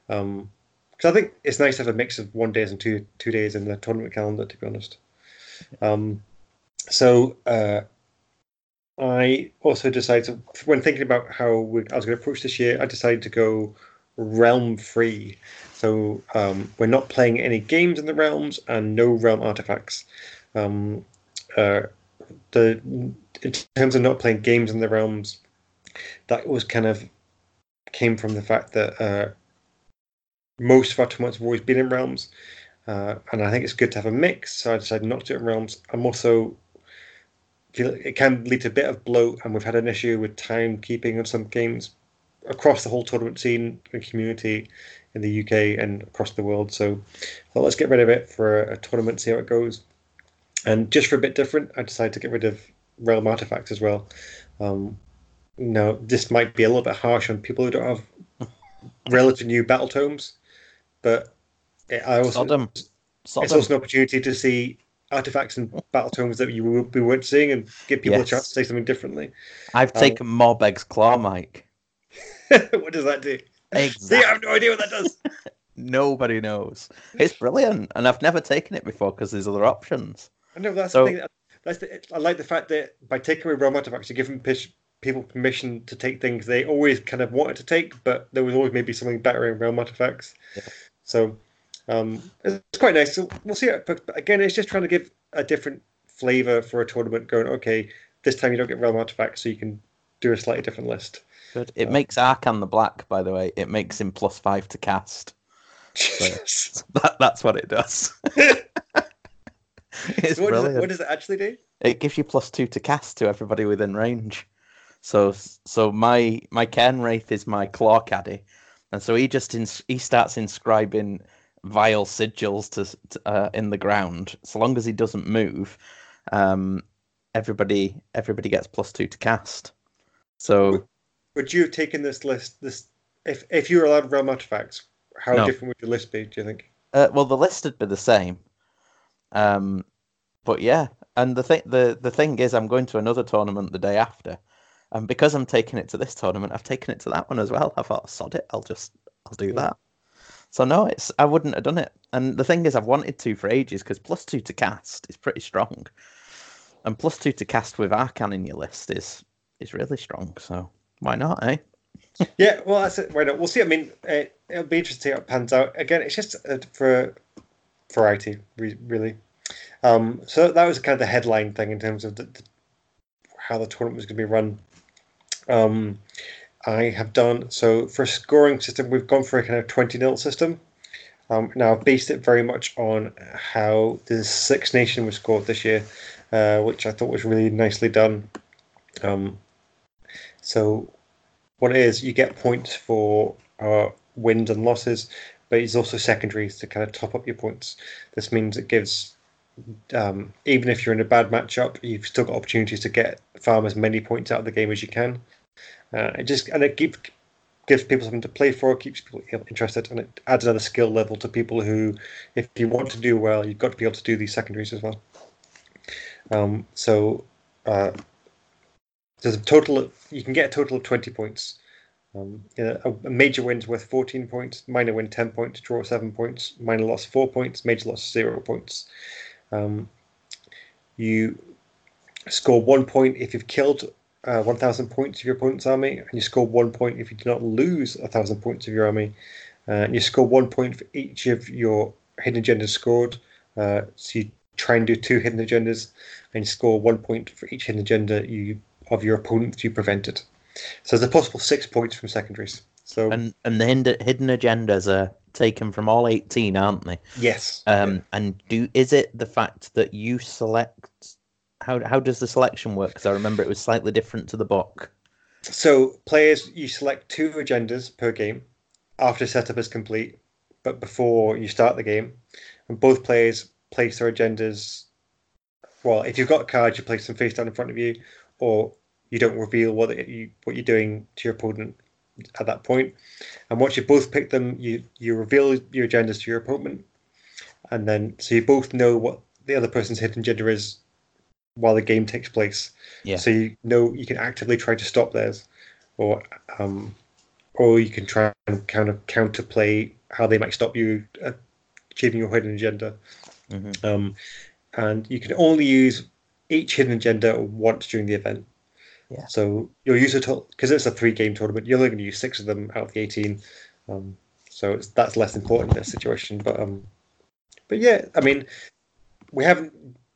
Um, because I think it's nice to have a mix of one days and two two days in the tournament calendar, to be honest. Um, so uh, I also decided when thinking about how we, I was going to approach this year, I decided to go realm free. So um, we're not playing any games in the realms and no realm artifacts. Um, uh, the in terms of not playing games in the realms, that was kind of came from the fact that uh, most of our tournaments have always been in realms, uh, and I think it's good to have a mix. So I decided not to do it in realms. I'm also feel it can lead to a bit of bloat, and we've had an issue with timekeeping on some games across the whole tournament scene and community in the UK and across the world. So, let's get rid of it for a, a tournament, see how it goes. And just for a bit different, I decided to get rid of realm artifacts as well. Um, now, this might be a little bit harsh on people who don't have relative new battle tomes, but it, I also Sodom. it's also an opportunity to see artifacts and battle tomes that you will be weren't seeing and give people Yes. a chance to say something differently. I've um, taken Morbheg's claw, Mike. what does that do? See, I have no idea what that does. Nobody knows. It's brilliant, and I've never taken it before because there's other options. I know that's So- the thing. That's the, I like the fact that by taking away realm artifacts, you're giving people permission to take things they always kind of wanted to take, but there was always maybe something better in realm artifacts. Yeah. So um, it's quite nice. So we'll see. It, but but again, it's just trying to give a different flavor for a tournament. Going okay, this time you don't get realm artifacts, so you can do a slightly different list. Good. It makes Arkhan the black, by the way. It makes him plus five to cast. That, that's what it does. it's So what, does it, what does it actually do? it gives you plus two to cast to everybody within range. So so my my Cairn Wraith is my claw caddy, and so he just ins- he starts inscribing vile sigils to, to uh, in the ground. So long as he doesn't move, um, everybody everybody gets plus two to cast. So Would you have taken this list? This if if you were allowed realm artifacts, how No. different would your list be? Do you think? Uh, well, the list would be the same. Um, but yeah, and the thing the the thing is, I'm going to another tournament the day after, and because I'm taking it to this tournament, I've taken it to that one as well. I thought, sod it, I'll just I'll do Yeah. that. So no, it's I wouldn't have done it. And the thing is, I've wanted to for ages because plus two to cast is pretty strong, and plus two to cast with Arkhan in your list is is really strong. So why not, eh? Yeah, well, that's it. Why not? We'll see. I mean, it, it'll be interesting to see how it pans out. Again, it's just uh, for variety, re- really. Um, so that was kind of the headline thing in terms of the, the, how the tournament was going to be run. Um, I have done so for a scoring system. We've gone for a kind of twenty nil system. Um, now I've based it very much on how the Six Nation was scored this year, uh, which I thought was really nicely done. Um, so what it is, you get points for uh, wins and losses, but it's also secondaries to kind of top up your points. This means it gives, um, even if you're in a bad matchup, you've still got opportunities to get farm as many points out of the game as you can. Uh, it just and it keeps gives people something to play for, keeps people interested, and it adds another skill level to people who, if you want to do well, you've got to be able to do these secondaries as well. Um, so uh, there's a total. Of, you can get a total of twenty points. Um, a major win's worth 14 points, minor win 10 points, draw 7 points, minor loss 4 points, major loss 0 points. Um, you score 1 point if you've killed uh, 1,000 points of your opponent's army, and you score 1 point if you do not lose 1,000 points of your army. Uh, and you score 1 point for each of your hidden agendas scored. Uh, so you try and do two hidden agendas, and you score 1 point for each hidden agenda you of your opponent you prevented. So there's a possible six points from secondaries. So And and the hidden hidden agendas are taken from all eighteen, aren't they? yes, Um, and do is it the fact that you select? How how does the selection work? Because I remember it was slightly different to the book. so players you select two agendas per game after setup is complete, but before you start the game, and both players place their agendas. Well, if you've got cards, you place them face down in front of you, or you don't reveal what it, you what you're doing to your opponent at that point. And once you both pick them, you you reveal your agendas to your opponent, and then so you both know what the other person's hidden agenda is while the game takes place. Yeah. So you know you can actively try to stop theirs, or um, or you can try and kind of counterplay how they might stop you uh, achieving your hidden agenda. Mhm. Um, and you can only use each hidden agenda once during the event. Yeah. So you'll use it because it's a three-game tournament. You're only going to use six of them out of the eighteen. Um, so it's, that's less important in this situation. But um, but yeah, I mean, we haven't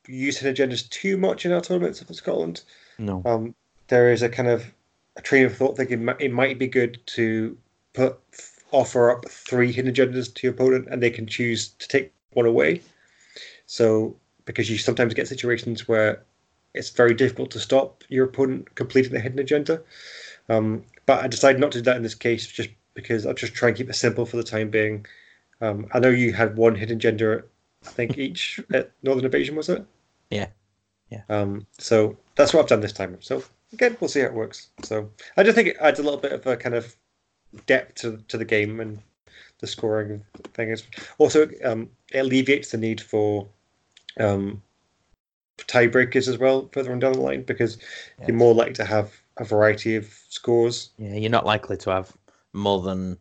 used hidden agendas too much in our tournaments for Scotland. No. Um, there is a kind of a train of thought thinking it might be good to put offer up three hidden agendas to your opponent, and they can choose to take one away. So because you sometimes get situations where it's very difficult to stop your opponent completing the hidden agenda. Um, but I decided not to do that in this case, just because I'll just try and keep it simple for the time being. Um, I know you had one hidden agenda, I think each at Northern Invasion was it? Yeah, yeah. Um, so that's what I've done this time. So again, we'll see how it works. So I just think it adds a little bit of a kind of depth to to the game and the scoring thing is also um, it alleviates the need for um, tiebreakers as well further on down the line because you're more likely to have a variety of scores. Yeah, you're not likely to have more than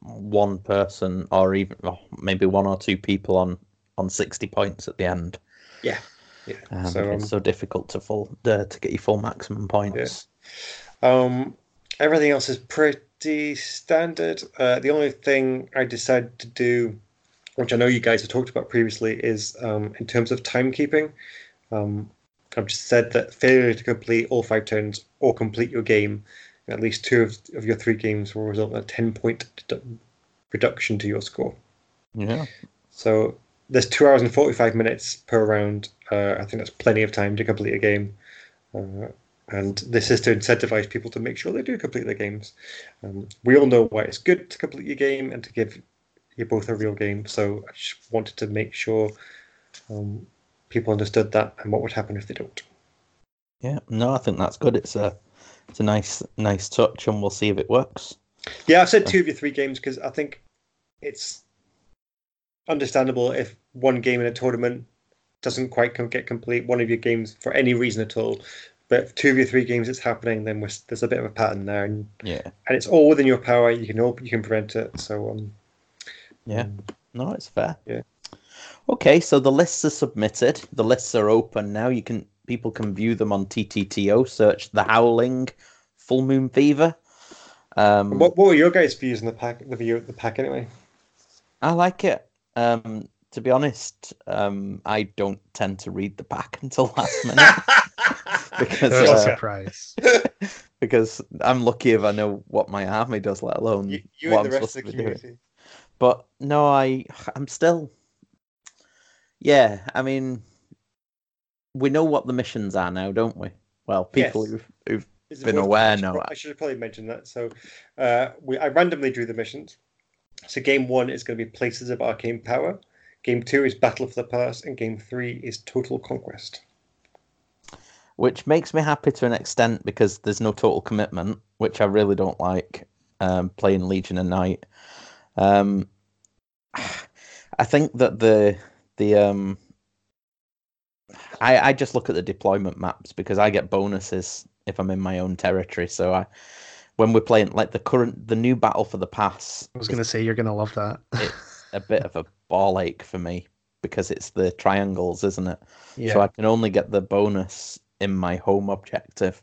one person or even oh, maybe one or two people on on 60 points at the end. Yeah. Yeah. Um, so, um, it's so difficult to full uh, to get your full maximum points. Yeah. Um, everything else is pretty standard. Uh, the only thing I decided to do, which I know you guys have talked about previously, is um, in terms of timekeeping. Um, I've just said that failure to complete all five turns or complete your game, at least two of, of your three games, will result in a 10 point dedu- reduction to your score. Yeah. So there's two hours and 45 minutes per round. Uh, I think that's plenty of time to complete a game. Uh, and this is to incentivize people to make sure they do complete their games. Um, we all know why it's good to complete your game and to give you both a real game. So I just wanted to make sure um, people understood that and what would happen if they don't. Yeah, no, I think that's good. It's a it's a nice nice touch, and we'll see if it works. Yeah, I've said two of your three games because I think it's understandable if one game in a tournament doesn't quite get complete, one of your games for any reason at all. But if two of your three games it's happening, then there's a bit of a pattern there, and yeah, and it's all within your power. You can hope you can prevent it. So um, yeah, no, it's fair. Yeah. Okay, so the lists are submitted. The lists are open now. You can people can view them on TTTO. Search the Howling, Full Moon Fever. Um, what what were your guys' views in the pack? The view the pack anyway. I like it. Um, to be honest, um, I don't tend to read the pack until last minute because uh, a surprise. because I'm lucky if I know what my army does, let alone you, you what I'm supposed to be doing. But no, I I'm still yeah, I mean, we know what the missions are now, don't we? Well, people yes. who've, who've been aware know. I should have probably mentioned that. So, uh, we I randomly drew the missions. So, game one is going to be Places of Arcane Power. Game two is Battle for the Pass, and game three is Total Conquest. Which makes me happy to an extent because there's no total commitment, which I really don't like um, playing Legion of Night. Um, I think that the the um I I just look at the deployment maps because I get bonuses if I'm in my own territory. So I when we're playing like the current the new battle for the pass. I was gonna say you're gonna love that. it's a bit of a ball ache for me because it's the triangles, isn't it? Yeah. So I can only get the bonus in my home objective,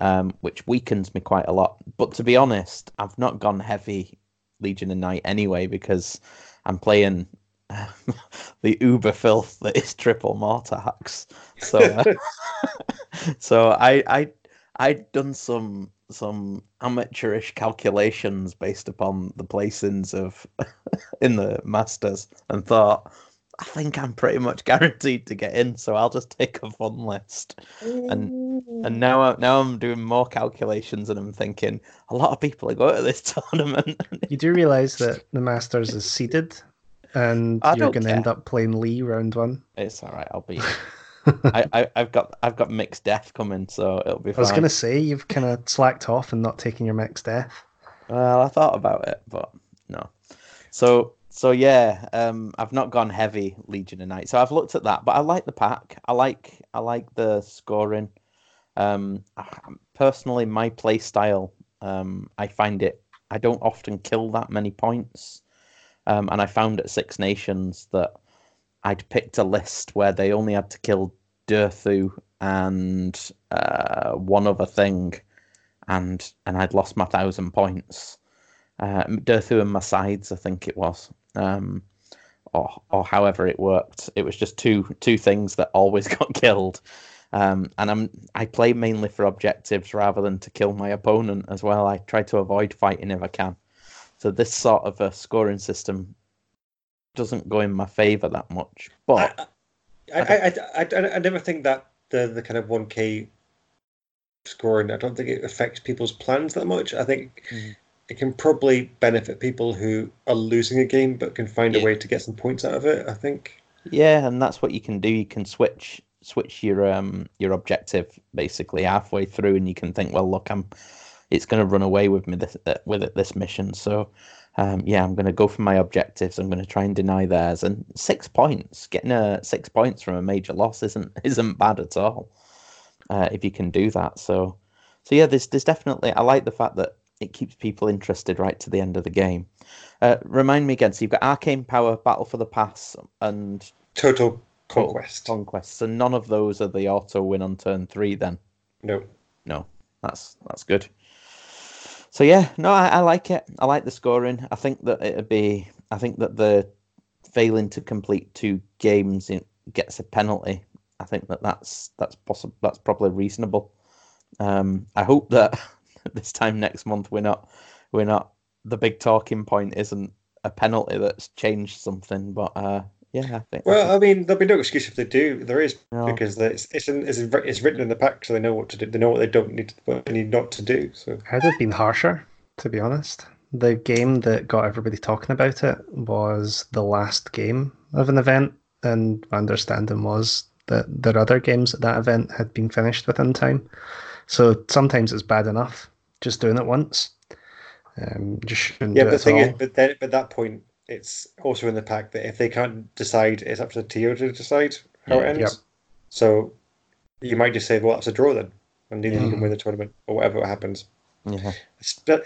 um, which weakens me quite a lot. But to be honest, I've not gone heavy Legion of Night anyway because I'm playing the uber filth that is triple Mortarchs. So, uh, so I I I'd done some some amateurish calculations based upon the placings of in the masters and thought I think I'm pretty much guaranteed to get in, so I'll just take a fun list. And and now I, now I'm doing more calculations, and I'm thinking a lot of people are going to this tournament. you do realize that the Masters is seeded, and I you're going to end up playing Lee round one. It's all right. I'll be. I, I have got I've got mixed death coming, so it'll be. I was going to say you've kind of slacked off and not taking your mixed death. Well, I thought about it, but no. So so yeah, um, I've not gone heavy Legion of Night. So I've looked at that, but I like the pack. I like I like the scoring. Um, personally, my play style, um, I find it. I don't often kill that many points. Um, and I found at Six Nations that I'd picked a list where they only had to kill Durthu and uh, one other thing, and and I'd lost my thousand points. Uh, Durthu and my sides, I think it was. Um, or or however it worked. It was just two two things that always got killed. Um, and I'm I play mainly for objectives rather than to kill my opponent as well. I try to avoid fighting if I can. So this sort of a scoring system doesn't go in my favour that much. But I I, I, I, I, I never think that the the kind of one K scoring. I don't think it affects people's plans that much. I think Mm. it can probably benefit people who are losing a game but can find a way to get some points out of it. I think. Yeah, and that's what you can do. You can switch switch your um your objective basically halfway through, and you can think, well, look, I'm it's going to run away with me this uh, with it this mission. So, um, yeah, I'm going to go for my objectives. I'm going to try and deny theirs. And six points, getting a six points from a major loss isn't isn't bad at all. Uh, if you can do that, so so yeah, there's there's definitely I like the fact that it keeps people interested right to the end of the game. Uh, remind me again. So you've got Arcane Power, Battle for the Pass, and Total Total conquest. Conquest. So none of those are the auto win on turn three. Then no. no, that's that's good. So yeah, no, I, I like it. I like the scoring. I think that it'd be. I think that the failing to complete two games gets a penalty. I think that that's that's possible. That's probably reasonable. Um, I hope that this time next month we're not we're not the big talking point isn't a penalty that's changed something. But uh, yeah, I think. Well, I mean, there'll be no excuse if they do. There is No. because it's it's, in, it's it's written in the pack, so they know what to do. They know what they don't need, to, what they need not to do. So I'd have been harsher, to be honest. The game that got everybody talking about it was the last game of an event, and my understanding was that their other games at that event had been finished within time. So sometimes it's bad enough just doing it once. Um, just shouldn't yeah, do but it the thing at is, but then at that point, it's also in the pack that if they can't decide, it's up to the TO to decide how Yeah. it ends. Yep. So you might just say, "Well, that's a draw then," and neither you can Mhm. win the tournament or whatever happens. yeah.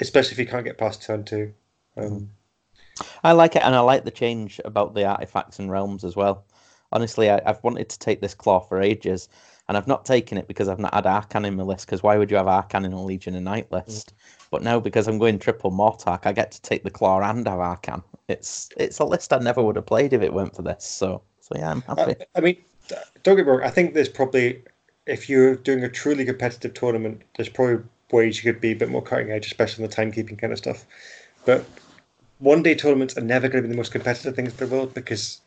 Especially if you can't get past turn two. Um, I like it, and I like the change about the artifacts and realms as well. Honestly, I, I've wanted to take this claw for ages, and I've not taken it because I've not had Arkhan in my list. Because why would you have Arkhan in a Legion of Night mm. list? But now, because I'm going triple Mortarch, I get to take the claw and have Arcan. It's it's a list I never would have played if it weren't for this. So so yeah, I'm uh, happy. I, I mean, don't get me wrong. I think there's probably, if you're doing a truly competitive tournament, there's probably ways you could be a bit more cutting edge, especially in the timekeeping kind of stuff. But one day tournaments are never going to be the most competitive things in the world because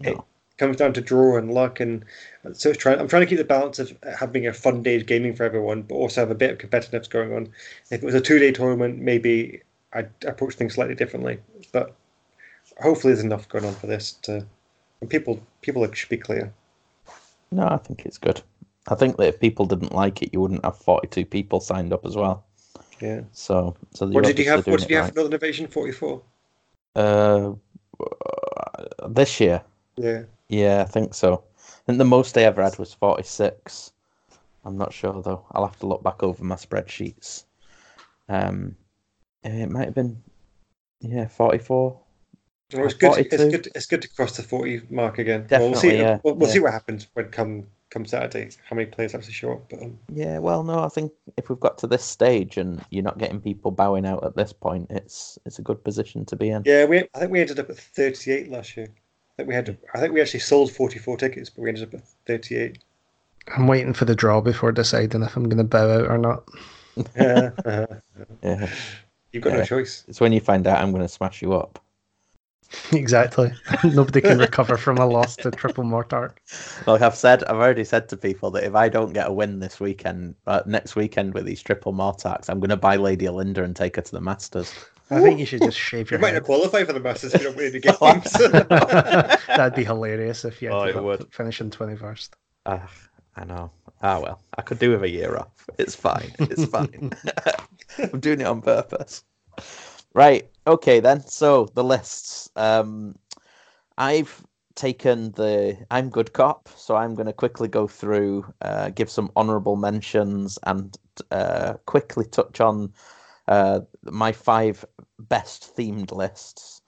it No. Comes down to draw and luck. And uh, so it's trying, I'm trying to keep the balance of uh, having a fun day of gaming for everyone, but also have a bit of competitiveness going on. If it was a two day tournament, maybe I'd approach things slightly differently. But hopefully, there's enough going on for this to. And people, people should be clear. No, I think it's good. I think that if people didn't like it, you wouldn't have 42 people signed up as well. Yeah. So so What did you have? What did you have right. for Northern Invasion 44? Uh, uh, this year. Yeah. Yeah, I think so. I think the most I ever had was 46. I'm not sure though. I'll have to look back over my spreadsheets. Um, it might have been, yeah, 44. Well, it's good. It's good. It's good to cross the 40 mark again. Well, we'll Definitely, see. yeah, We'll, we'll yeah. see what happens when come come Saturday. How many players actually show up? But um, Yeah, well, no, I think if we've got to this stage and you're not getting people bowing out at this point, it's it's a good position to be in. yeah, we I think we ended up at 38 last year. I think we had. to, I think we actually sold 44 tickets, but we ended up at 38. I'm waiting for the draw before deciding if I'm going to bow out or not. Uh, uh, Yeah, you've got Yeah. no choice. it's when you find out I'm going to smash you up. exactly. Nobody can recover from a loss to triple Mortarch. Like I've said, I've already said to people that if I don't get a win this weekend, uh, next weekend with these triple Mortarchs, I'm going to buy Lady Olynder and take her to the Masters. I think you should just shave your. You your might head. not qualify for the Masters if you don't win any games. That'd be hilarious if you Oh, ended it up would. finishing 21st. Ah, I know. Ah, well, I could do with a year off. It's fine. It's fine. I'm doing it on purpose. Right. Okay, then. So the lists. Um, I've taken the I'm good cop, so I'm going to quickly go through, uh, give some honourable mentions, and uh, quickly touch on uh, my five best themed lists.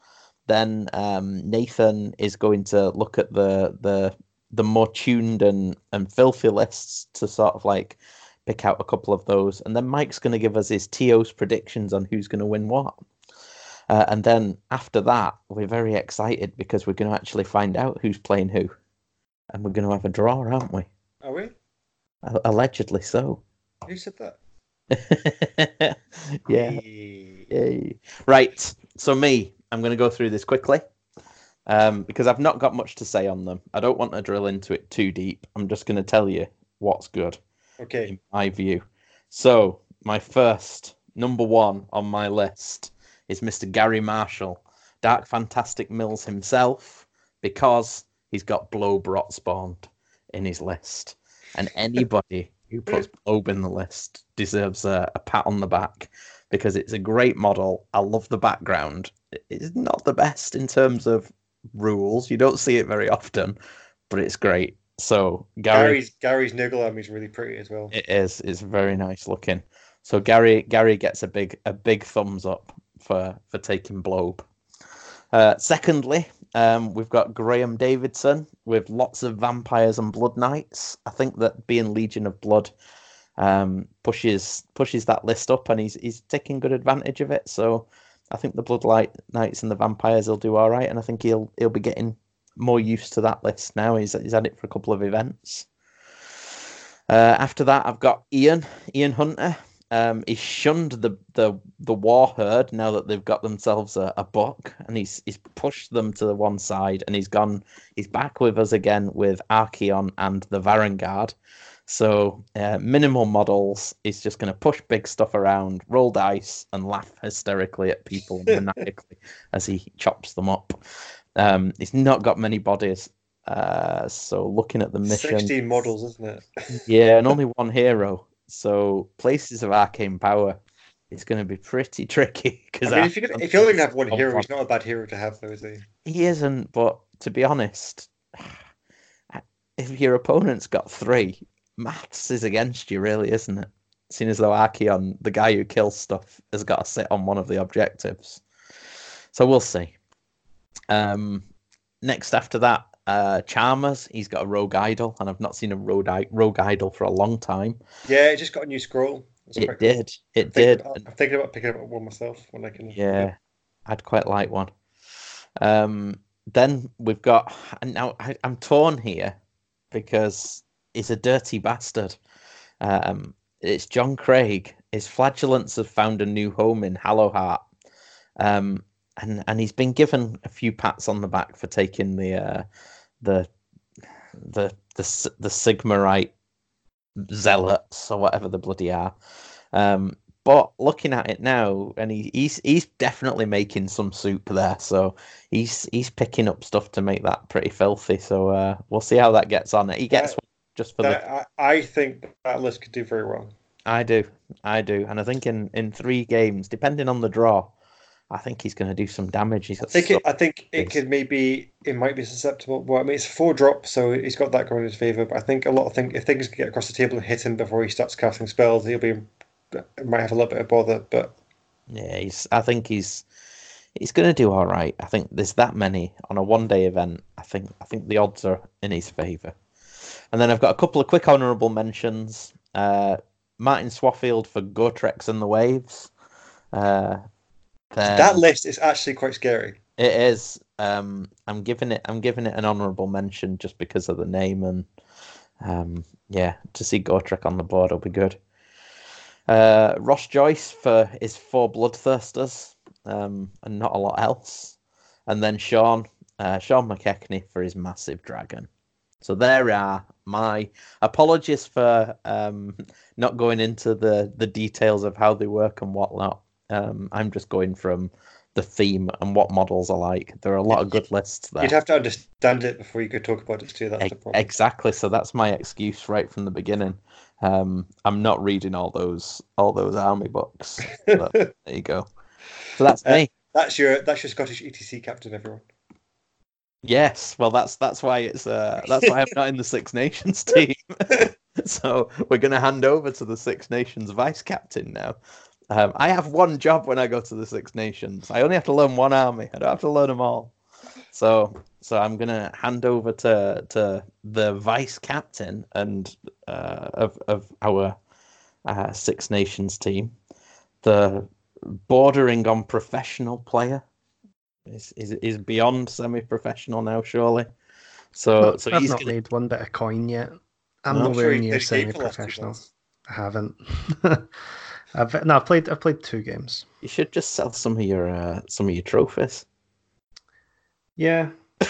Then um, Nathan is going to look at the the the more tuned and, and filthy lists to sort of like pick out a couple of those. And then Mike's going to give us his TO's predictions on who's going to win what. Uh, and then after that, we're very excited because we're going to actually find out who's playing who. And we're going to have a draw, aren't we? Are we? Allegedly so. Who said that? yeah. Yay. Right. So me, I'm going to go through this quickly um, because I've not got much to say on them. I don't want to drill into it too deep. I'm just going to tell you what's good Okay. in my view. So my first number one on my list is Mr. Gary Marshall, Dark Fantastic Mills himself, because he's got Bloab Rotspawned in his list, and anybody who puts Bloab in the list deserves a, a pat on the back because it's a great model. I love the background. It's not the best in terms of rules. You don't see it very often, but it's great. So Gary, Gary's Gary's Nurgle army is really pretty as well. it is. It's very nice looking. So Gary Gary gets a big a big thumbs up for for taking Bloab. Uh, secondly, um, we've got Graham Davidson with lots of vampires and blood knights. I think that being Legion of Blood um, pushes pushes that list up, and he's he's taking good advantage of it. So I think the bloodlight knights and the vampires will do all right, and I think he'll he'll be getting more used to that list now. He's he's had it for a couple of events. Uh, after that, I've got Ian Ian Hunter. Um, he's shunned the, the the war herd now that they've got themselves a, a buck, and he's he's pushed them to the one side, and he's gone. He's back with us again with Archaon and the Varangard. So uh, minimal models. He's just going to push big stuff around, roll dice, and laugh hysterically at people maniacally as he chops them up. Um, he's not got many bodies. Uh, so looking at the mission, Sixteen models, isn't it? yeah, and only one hero. So places of arcane power is going to be pretty tricky I because mean, if you could, if you only have one hero, he's not a bad hero to have, though, is he? he isn't. But to be honest, if your opponent's got three, maths is against you, really, isn't it? Seeing as though Archaon, the guy who kills stuff, has got to sit on one of the objectives. So we'll see. Um, next after that, uh, Charmers. He's got a rogue idol, and I've not seen a rogue, rogue idol for a long time. Yeah, it just got a new scroll. It quite cool. did. It I'm did. thinking- I'm thinking about picking up one myself when I can. Yeah, I'd quite like one. Um, then we've got, and now I, I'm torn here because he's a dirty bastard. Um, it's John Craig. His flagellants have found a new home in Hallowheart. Um, and, and he's been given a few pats on the back for taking the uh, the the the the Sigmarite zealots or whatever the bloody are. Um, but looking at it now, and he, he's he's definitely making some soup there. So he's he's picking up stuff to make that pretty filthy. So uh, we'll see how that gets on. It. He gets That- one just for the. I, I think that list could do very well. I do, I do, and I think in in three games, depending on the draw, I think he's going to do some damage. He's I think it, I think it could maybe it might be susceptible. Well, I mean, it's a four drop, so he's got that going in his favor. But I think a lot of things, if things get across the table and hit him before he starts casting spells, he'll be might have a little bit of bother. But Yeah, he's. I think he's. He's going to do all right. I think there's that many on a one-day event. I think. I think the odds are in his favour. And then I've got a couple of quick honourable mentions. Uh, Martin Swaffield for Gotrex and the Waves. Uh, then- that list is actually quite scary. it is. Um, I'm giving it. I'm giving it an honourable mention just because of the name and um, yeah, to see Gotrek on the board will be good. Uh, Ross Joyce for his four bloodthirsters um, and not a lot else, and then Sean uh, Sean McKechnie for his massive dragon. So there are my apologies for um, not going into the the details of how they work and whatnot. Um, I'm just going from the theme and what models are like. There are a lot of good lists there. You'd have to understand it before you could talk about it too. That's Ex- the problem. Exactly. So that's my excuse right from the beginning. Um, I'm not reading all those all those army books. But there you go. So that's Uh, me. that's your that's your Scottish ETC captain, everyone. Yes. Well, that's that's why it's uh that's why I'm not in the Six Nations team. so we're going to hand over to the Six Nations vice captain now. Um, I have one job when I go to the Six Nations. I only have to learn one army. I don't have to learn them all. So so I'm going to hand over to to the vice captain and uh, of of our uh, Six Nations team, the bordering on professional player. Is is is beyond semi-professional now, surely. So so I've he's not gonna, made one bit of coin yet. I'm No. Nowhere sure near did a game for the last two semi-professional. I haven't. I've no, I've played. I've played two games. you should just sell some of your uh, some of your trophies. Yeah.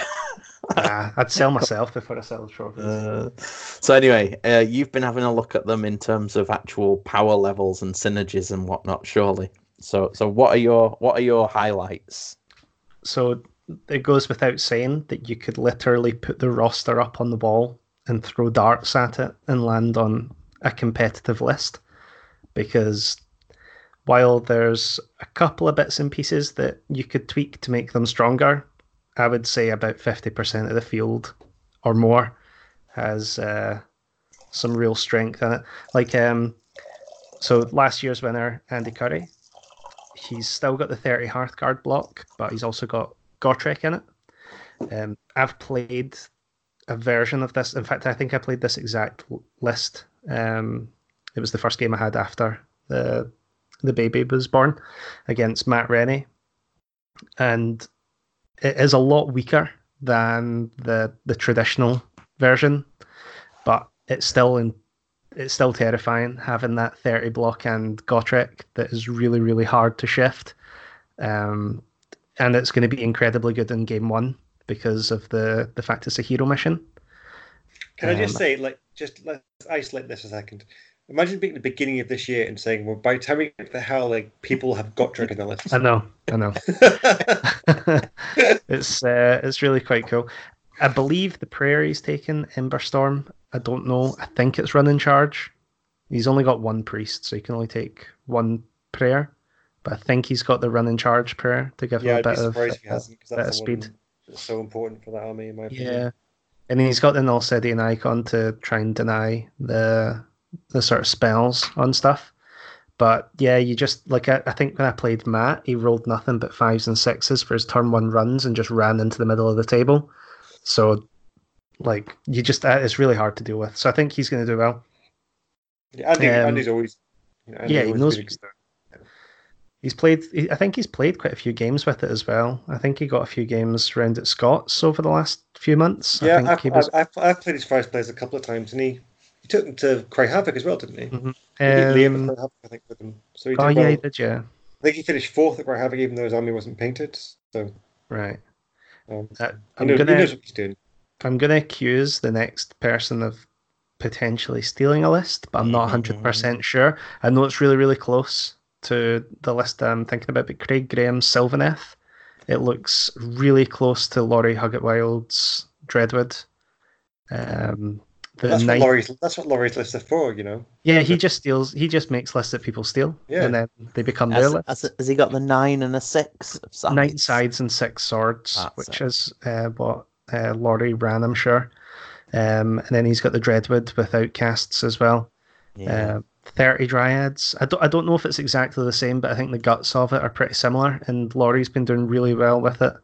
nah, I'd sell myself before I sell the trophies. Uh, so anyway, uh, you've been having a look at them in terms of actual power levels and synergies and whatnot, surely. So so what are your what are your highlights? So it goes without saying that you could literally put the roster up on the wall and throw darts at it and land on a competitive list. Because while there's a couple of bits and pieces that you could tweak to make them stronger, I would say about 50% of the field or more has uh, some real strength in it. Like, um, so last year's winner, Andy Curry, he's still got the 30 Hearthguard block, but he's also got Gotrek in it. Um, I've played a version of this. In fact, I think I played this exact list. Um, it was the first game I had after the the baby was born against Matt Rennie, and it is a lot weaker than the the traditional version, but it's still in it's still terrifying having that 30 block and Gotrek that is really, really hard to shift. Um, and it's going to be incredibly good in game one because of the, the fact it's a hero mission. Can I just Um, say, like, just let's isolate this a second. Imagine being at the beginning of this year and saying, "Well, by the time we get to the hell, like, people have got Drake in the list." I know, I know. it's uh, it's really quite cool. I believe the prairie's taken Emberstorm. I don't know. I think it's running charge. He's only got one priest, so he can only take one prayer. But I think he's got the running charge prayer to give yeah, him a bit of, surprised if he hasn't, because bit of speed. It's so important for that army, in my opinion. Yeah. And then he's got the Nulcidian icon to try and deny the the sort of spells on stuff. But yeah, you just like I, I think when I played Matt, he rolled nothing but fives and sixes for his turn one runs and just ran into the middle of the table. So like you just uh, it's really hard to deal with. So I think he's going to do well. Yeah, Andy, Um, Andy's always. You know, Andy yeah, he knows been what a- he's played. He, I think he's played quite a few games with it as well. I think he got a few games round at Scots over the last few months. I Yeah, think I've, he was. I've, I've, I've played his first players a couple of times, and he, he took him to Cry Havoc as well, didn't he? Mhm. Liam Um, at Havoc, I think, with him. So he did oh well. yeah, he did. Yeah, I think he finished fourth at Cry Havoc, even though his army wasn't painted. So right. um, Uh, I'm knows, gonna knows what he's doing. I'm gonna accuse the next person of potentially stealing a list, but I'm not Mhm. 100 percent sure. I know it's really really close to the list I'm thinking about, but Craig Graham Sylvaneth, it looks really close to Laurie Huggett Wild's Dreadwood. Um, the That's what night, Laurie's. That's what Laurie's lists are for, you know. yeah, he just steals. He just makes lists that people steal, Yeah. and then they become their Has, list. has, has he got the nine and a six of sides? Nine sides and six swords, That's which it. is uh, what uh, Laurie ran, I'm sure. Um, and then he's got the Dreadwood with outcasts as well. Yeah. Uh, 30 dryads. I don't, I don't know if it's exactly the same, but I think the guts of it are pretty similar. And Laurie's been doing really well with it.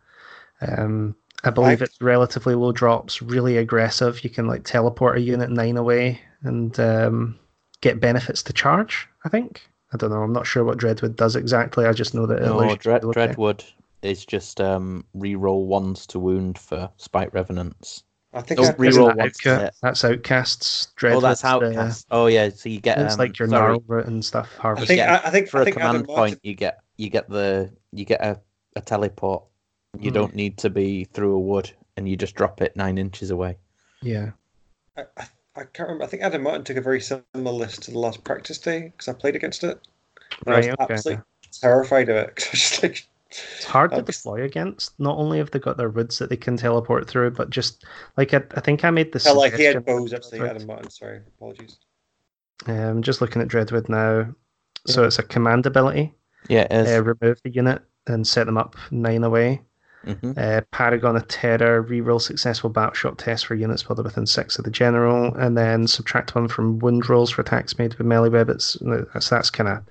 Um, I believe I- it's relatively low drops, really aggressive. You can like teleport a unit nine away and um, get benefits to charge. I think. I don't know. I'm not sure what Dreadwood does exactly. I just know that it no, allows Dread, do okay. Dreadwood is just um, re-roll ones to wound for Spite Revenants. I think Oh, I, reroll Isn't that once, outca- That's outcasts. Oh, that's the- outcast. Oh yeah, so you get It's um, like your sorry, gnarl root and stuff. I think. get- I, I think. for I a think command Adam point. Martin, You get you get the you get a, a teleport. You Hmm. don't need to be through a wood, and you just drop it nine inches away. Yeah. I, I, I can't remember. I think Adam Martin took a very similar list to the last practice day because I played against it. And I was Right, okay. absolutely terrified of it 'cause I was just like, It's hard to Um, deploy against. Not only have they got their woods that they can teleport through, but just like I, I think I made the hell, like he suggestion had bows with actually. Adam Martin, sorry, apologies. I'm um, just looking at Dreadwood now. So it's a command ability. Yeah, it is. Uh, remove the unit and set them up nine away. Mhm. Uh, Paragon of Terror, reroll successful battle shot test for units spotted within six of the general, and then subtract one from wound rolls for attacks made with melee weapons. That's, that's kind of.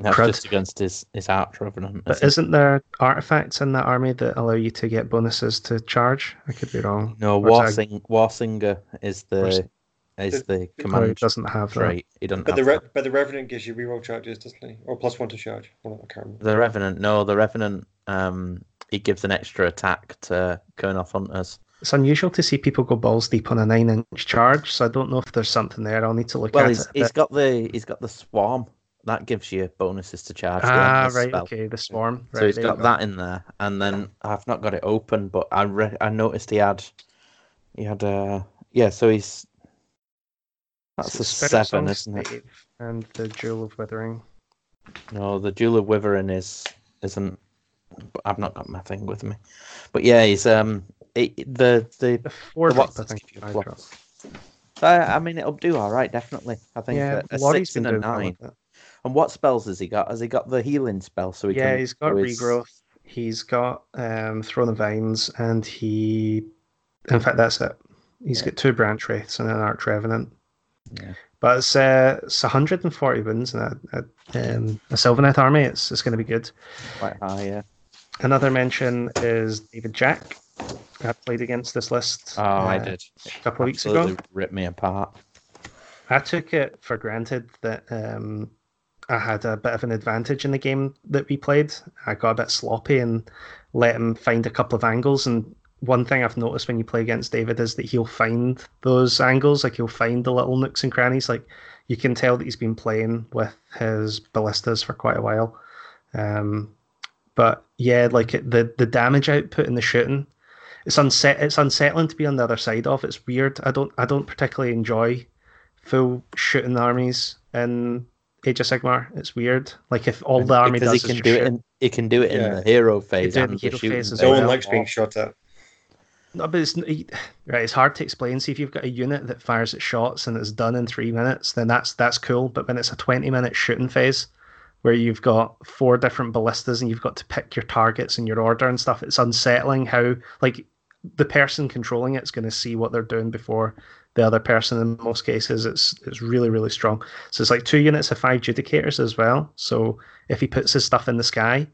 That's crud. just against his his arch revenant. But isn't it? isn't there artifacts in that army that allow you to get bonuses to charge? I could be wrong. No, Or is that- Warsing, Warsinger is Wars- the is the Oh, he command doesn't have that. trait. He doesn't But have the that. re- but the revenant gives you reroll charges, doesn't he? Or plus one to charge. Well, I can't remember. The Revenant, no, the Revenant, um, he gives an extra attack to Kurnoth Hunters. It's unusual to see people go balls deep on a nine inch charge, so I don't know if there's something there. I'll need to look Well, at he's, it. a he's got the he's got the Swarm that gives you bonuses to charge. ah, right, spell. okay, the swarm. So right, he's there you got go. that in there, and then I've not got it open, but I re- I noticed he had he had uh yeah, so he's that's So a seven, isn't it? And the Jewel of Withering. No, the Jewel of Withering is isn't. But I've not got my thing with me, but yeah, he's um it, the the. The four the I think. give you I plus. drop. I, I mean, it'll do all right, definitely. I think Yeah, a, a six and a well nine. And what spells has he got? Has he got the healing spell? So he Yeah, he's got his- regrowth. He's got um, Throne of Vines, and he, in fact, that's it. He's Yeah. got two branch wraiths and an arch revenant. Yeah. But it's uh, it's 140 wins in a, a, um, a Sylvaneth army. It's it's going to be good. quite high, yeah. Another mention is David Jack. I played against this list. Oh, I uh, did. a couple of weeks ago. ripped me apart. I took it for granted that um, I had a bit of an advantage in the game that we played. I got a bit sloppy and let him find a couple of angles. And one thing I've noticed when you play against David is that he'll find those angles, like he'll find the little nooks and crannies. Like you can tell that he's been playing with his ballistas for quite a while. Um, but yeah, like it, the the damage output in the shooting, it's unset. It's unsettling to be on the other side of. It's weird. I don't. I don't particularly enjoy full shooting armies in Age of Sigmar. It's weird. Like if all the army because does he can is do shoot. it in he can do it in Yeah. the hero phase do and the the hero phase as phase. No well. one likes being shot at. No, but it's right. It's hard to explain. See, if you've got a unit that fires at shots and it's done in three minutes, then that's that's cool. But when it's a twenty-minute shooting phase, where you've got four different ballistas and you've got to pick your targets and your order and stuff, it's unsettling how like the person controlling it's going to see what they're doing before the other person. In most cases, it's it's really really strong. So it's like two units of five judicators as well. So if he puts his stuff in the sky,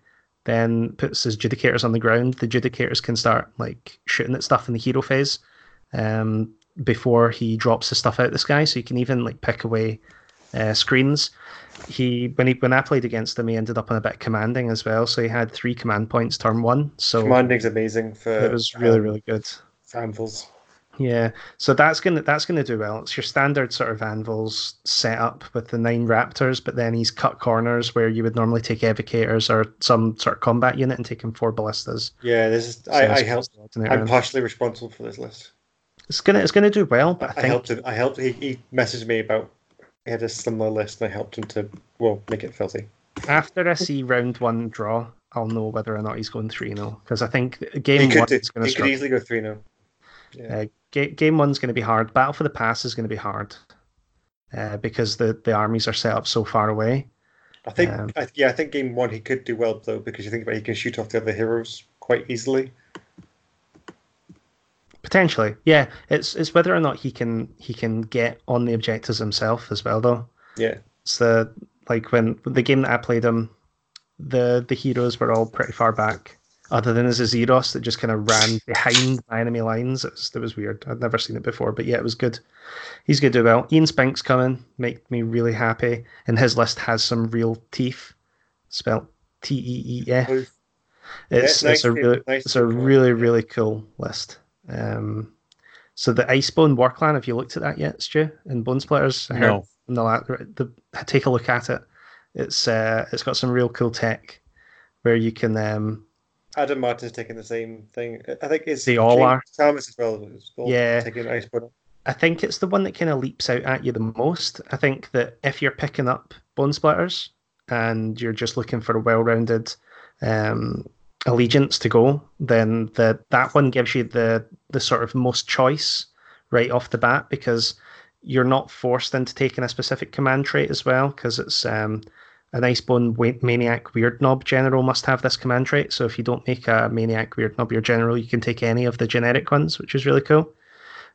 then puts his judicators on the ground, the judicators can start like shooting at stuff in the hero phase um, before he drops his stuff out the sky. So you can even like pick away uh, screens. He when he when I played against him, he ended up on a bit commanding as well. So he had three command points turn one. So Commanding's amazing for it was really um, really good. anvils. Yeah, so that's gonna that's gonna do well. It's your standard sort of anvils setup with the nine raptors, but then he's cut corners where you would normally take evocators or some sort of combat unit and take him four ballistas. Yeah, this is So I, I helped. I'm partially responsible for this list. It's gonna it's gonna do well, but I I, think helped him. I helped. He, he messaged me about he had a similar list, and I helped him to well make it filthy. after I see round one draw, I'll know whether or not he's going three 0 because I think game one do- is going to he could easily go three. Yeah. Uh, ga- game one's going to be hard. Battle for the Pass is going to be hard uh, because the the armies are set up so far away. I think. um, I, yeah, I think game one he could do well though because you think about he can shoot off the other heroes quite easily. Potentially, yeah. It's it's whether or not he can he can get on the objectives himself as well, though. Yeah. It's the like when the game that I played him, the the heroes were all pretty far back, other than as Azyros that just kind of ran behind my enemy lines. It was, it was weird. I'd never seen it before, but yeah, it was good. He's good to do well. Ian Spink's coming, make me really happy, and his list has some real teeth, spelled T E E F. It's Yeah, it's a really nice it's a really really cool list. Um, so the Icebone War Clan, have you looked at that yet, Stu? In Bonesplitterz, I heard No. in the, la- the take a look at it. It's uh, it's got some real cool tech where you can um, Adam Martin's taking the same thing. I think it's They all James are. Thomas as well. is all Yeah. taking ice butter. I think it's the one that kind of leaps out at you the most. I think that if you're picking up Bonesplitterz and you're just looking for a well-rounded um, allegiance to go, then the that one gives you the the sort of most choice right off the bat because you're not forced into taking a specific command trait as well because it's um, an Icebone Maniak Weirdnob general must have this command trait. So if you don't make a Maniak Weirdnob your general, you can take any of the generic ones, which is really cool.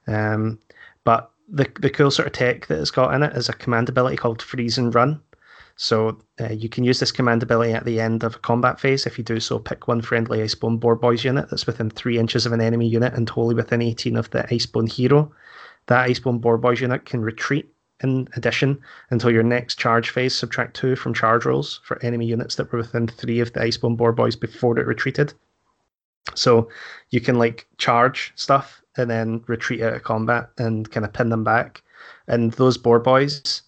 Um, but the the cool sort of tech that it's got in it is a command ability called Freeze and Run. So uh, you can use this command ability at the end of a combat phase. If you do so, pick one friendly Icebone Boar Boys unit that's within three inches of an enemy unit and wholly within 18 of the Icebone hero. that Icebone Boar Boys unit can retreat in addition until your next charge phase. Subtract two from charge rolls for enemy units that were within three of the Icebone Boar Boys before it retreated. So you can like charge stuff and then retreat out of combat and kind of pin them back. And those boar boys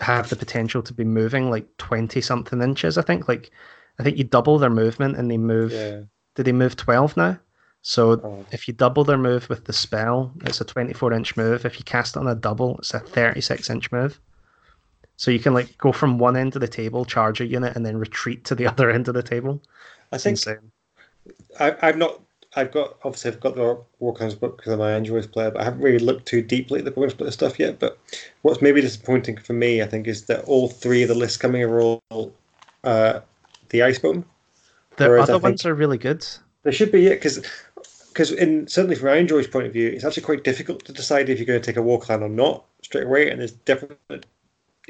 have the potential to be moving like 20 something inches, I think. Like, I think you double their movement and they move. Yeah. Did they move 12 now? So Oh. if you double their move with the spell, it's a 24 inch move. If you cast it on a double, it's a 36 inch move. So you can like go from one end of the table, charge a unit, and then retreat to the other end of the table. I It's think insane. I, I've not. I've got obviously I've got the Warclans book because I'm an Android player, but I haven't really looked too deeply at the Bone Splitter stuff yet. But what's maybe disappointing for me, I think, is that all three of the lists coming are all uh, the Icebone. The whereas other ones are really good. There should be it because because in certainly from Android's point of view, it's actually quite difficult to decide if you're going to take a war clan or not straight away. And there's definitely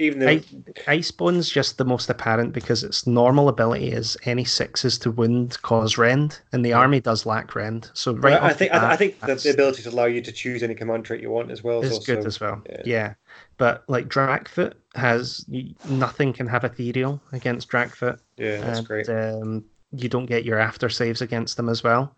even though I, Icebone's just the most apparent because its normal ability is any sixes to wound cause rend, and the army does lack rend. So right, I think the I, I think that that's- the ability to allow you to choose any command trait you want as well is is good as well. yeah. Yeah. but like Drakkfoot has nothing can have ethereal against Drakkfoot, yeah, that's and great. um, you don't get your after saves against them as well.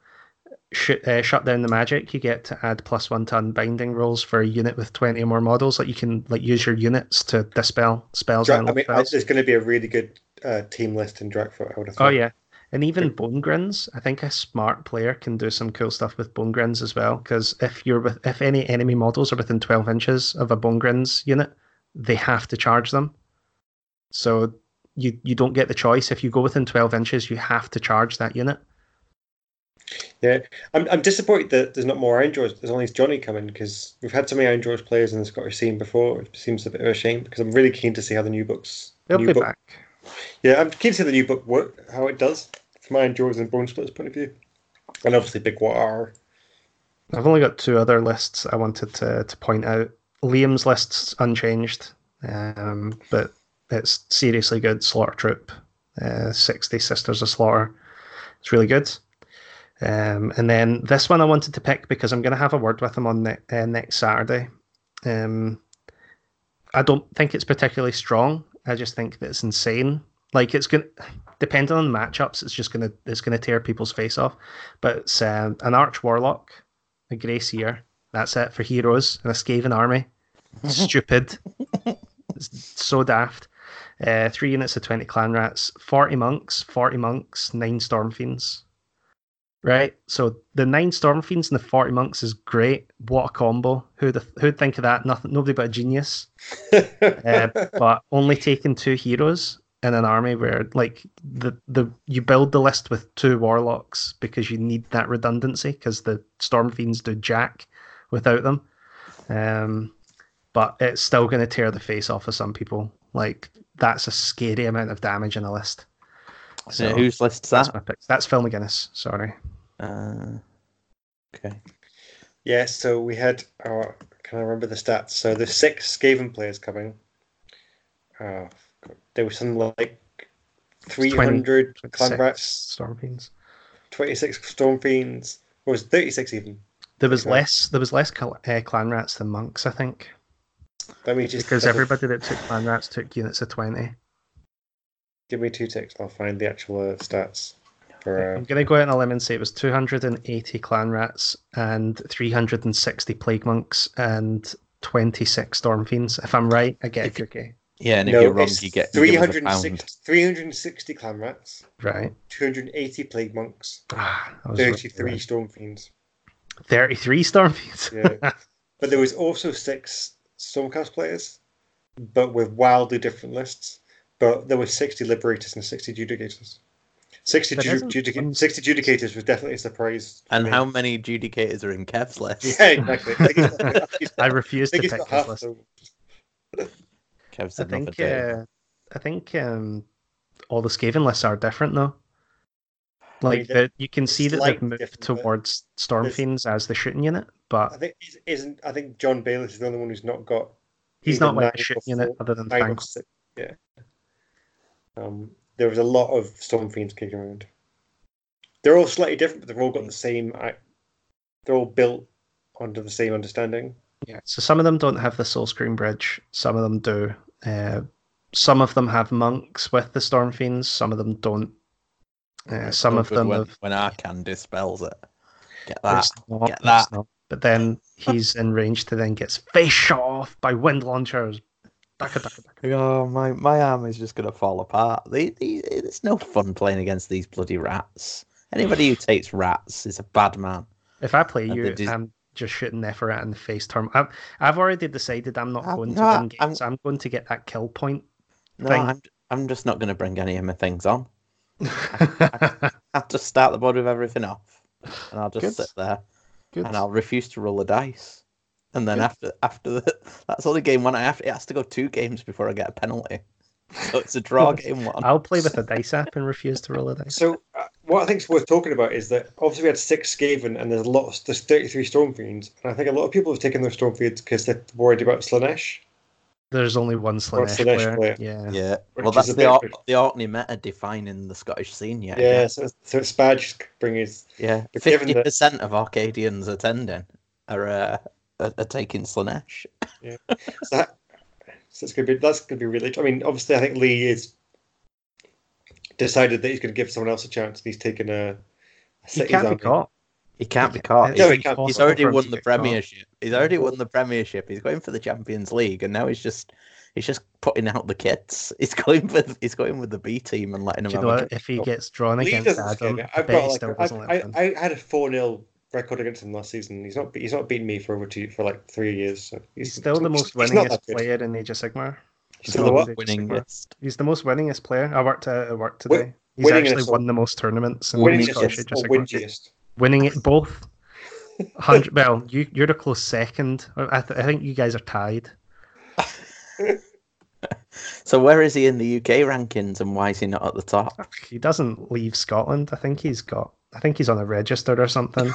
Uh, shut down the magic. You get to add plus one to unbinding rolls for a unit with twenty or more models. Like you can like use your units to dispel spells. Dra- and I mean, spells. there's going to be a really good uh, team list in Drakkfoot. I would have Oh yeah, and even Bonegrinz. I think a smart player can do some cool stuff with Bonegrinz as well. Because if you're with, if any enemy models are within twelve inches of a Bonegrinz unit, they have to charge them. So you you don't get the choice. If you go within twelve inches, you have to charge that unit. Yeah, I'm, I'm disappointed that there's not more androids. There's only Johnny coming because we've had so many androids players in the Scottish scene before. It seems a bit of a shame because I'm really keen to see how the new books. They'll new be book, back. Yeah, I'm keen to see the new book work, how it does from my androids and Bonesplitterz point of view, and obviously Big Waaagh. I've only got two other lists I wanted to to point out. Liam's list's unchanged, um, but it's seriously good. Slaughter Troupe, uh, sixty Sisters of Slaughter. It's really good. Um, and then this one I wanted to pick because I'm going to have a word with him on ne- uh, next Saturday. Um, I don't think it's particularly strong. I just think that it's insane. Like it's going, to depending on the matchups, it's just gonna it's gonna tear people's face off. But it's um, an arch warlock, a grey seer. That's it for heroes and a Skaven army. Stupid. It's so daft. Uh, three units of 20 clan rats, 40 monks, 40 monks, nine storm fiends. Right? So the nine storm fiends and the 40 monks is great. What a combo. Who'd, who'd think of that? Nothing, nobody but a genius. Uh, but only taking two heroes in an army where like the, the you build the list with two warlocks because you need that redundancy because the storm fiends do jack without them. Um, but it's still going to tear the face off of some people. Like that's a scary amount of damage in a list. So whose list's that's that? my pick. That's Phil McGuinness. Sorry. Uh, okay. Yeah, so we had. our. can I remember the stats? So the six Skaven players coming. God. there was something like 300 clan rats, storm fiends. 26 storm fiends. Or was it 36 even? There was less. There was less cl- uh, clan rats than monks, I think, Let me just because everybody that took clan rats took units of twenty. give me two ticks. I'll find the actual uh, stats. For, I'm uh, gonna go out on a limb and say it was 280 clan rats and 360 plague monks and 26 storm fiends. If I'm right, I get a If you- cookie. Yeah, and if no, you're wrong, you get you give us a 360, pound. 360 clan rats, Right. 280 plague monks, Ah, 33 right. storm fiends. 33 storm fiends. Yeah. but there was also six Stormcast players, but with wildly different lists. But there were 60 Liberators and 60 Judicators. 60, There ju- judica- 60 Judicators was definitely a surprise. And me. how many adjudicators are in Kev's list? Yeah, exactly. I think he's I think he's I refuse I to think he's pick got his half list. the- Kev's I think. Uh, I think um, all the Skaven lists are different though. Like they're the, you can see that they've moved towards storm there's- fiends as the shooting unit, I but think is- isn't. I think John Bayless is the only one who's not got. he's not like a shooting unit other than nine or Thank. six. Yeah. Um, there was a lot of Storm Fiends kicking around. They're all slightly different, but they've all got the same. They're all built under the same understanding. Yeah, so some of them don't have the soulscream bridge. Some of them do. Uh, some of them have monks with the storm fiends. Some of them don't. Uh, some of them when, have. when Arkhan dispels it. Get but that. it's not- get it's that. not. But then he's in range to then gets face shot off by wind launchers. Daka, daka, daka. Oh, my, my arm is just going to fall apart. The, the, it's no fun playing against these bloody rats. Anybody who takes rats is a bad man. If I play And you, dis- I'm just shooting Neferat in the face. Term. I've, I've already decided I'm not I'm going not- to win I'm- games. I'm... going to get that kill point. No, Thing. I'm, I'm just not going to bring any of my things on. I have to start the board with everything off. And I'll just Good. sit there Good. and I'll refuse to roll the dice. And then Good. after after the that's only game one. I have to, it has to go two games before I get a penalty. So it's a draw game one. I'll play with a dice app and refuse to roll a dice. So uh, what I think is worth talking about is that obviously we had six Skaven and there's a lot. There's 33 Stormfiends, and I think a lot of people have taken their Stormfiends because they're worried about Slaanesh. There's only one Slaanesh Slaanesh player. player. Yeah. Yeah. Which Well, is that's a the bit Or- the Orkney meta defining the Scottish scene yet. Yeah, so, so it's bad just bring his. Yeah. But given Fifty that- percent of Orcadians attending are uh, are, are taking Slaanesh. So, that, so it's gonna be that's gonna be really. I mean, obviously, I think Lee is decided that he's going to give someone else a chance. and He's taken a. a He can't be caught. He can't be Yeah, caught. it's No, he He's- can't. He's already won the get caught. Premiership. He's already won the Premiership. He's going for the Champions League, and now he's just he's just putting out the kits. He's going with he's going with the B team and letting Do you know what? If he gets drawn Lee against Adam. I I've got like I. I, I had a four 0 record against him last season. He's not he's not beaten me for over two for like three years. So He's still the most winningest player in Age of Sigmar. He's Still still the the what? Age of winning Sigmar. list. He's the most winningest player. I worked at, at work Win- today. He's actually won the most tournaments in Winning Scottish Age of Sigmar. windiest. Winning it both. Hundred. well, you you're a close second. I, th- I think you guys are tied. So where is he in the UK rankings, and why is he not at the top? He doesn't leave Scotland. I think he's got. I think he's on a register or something.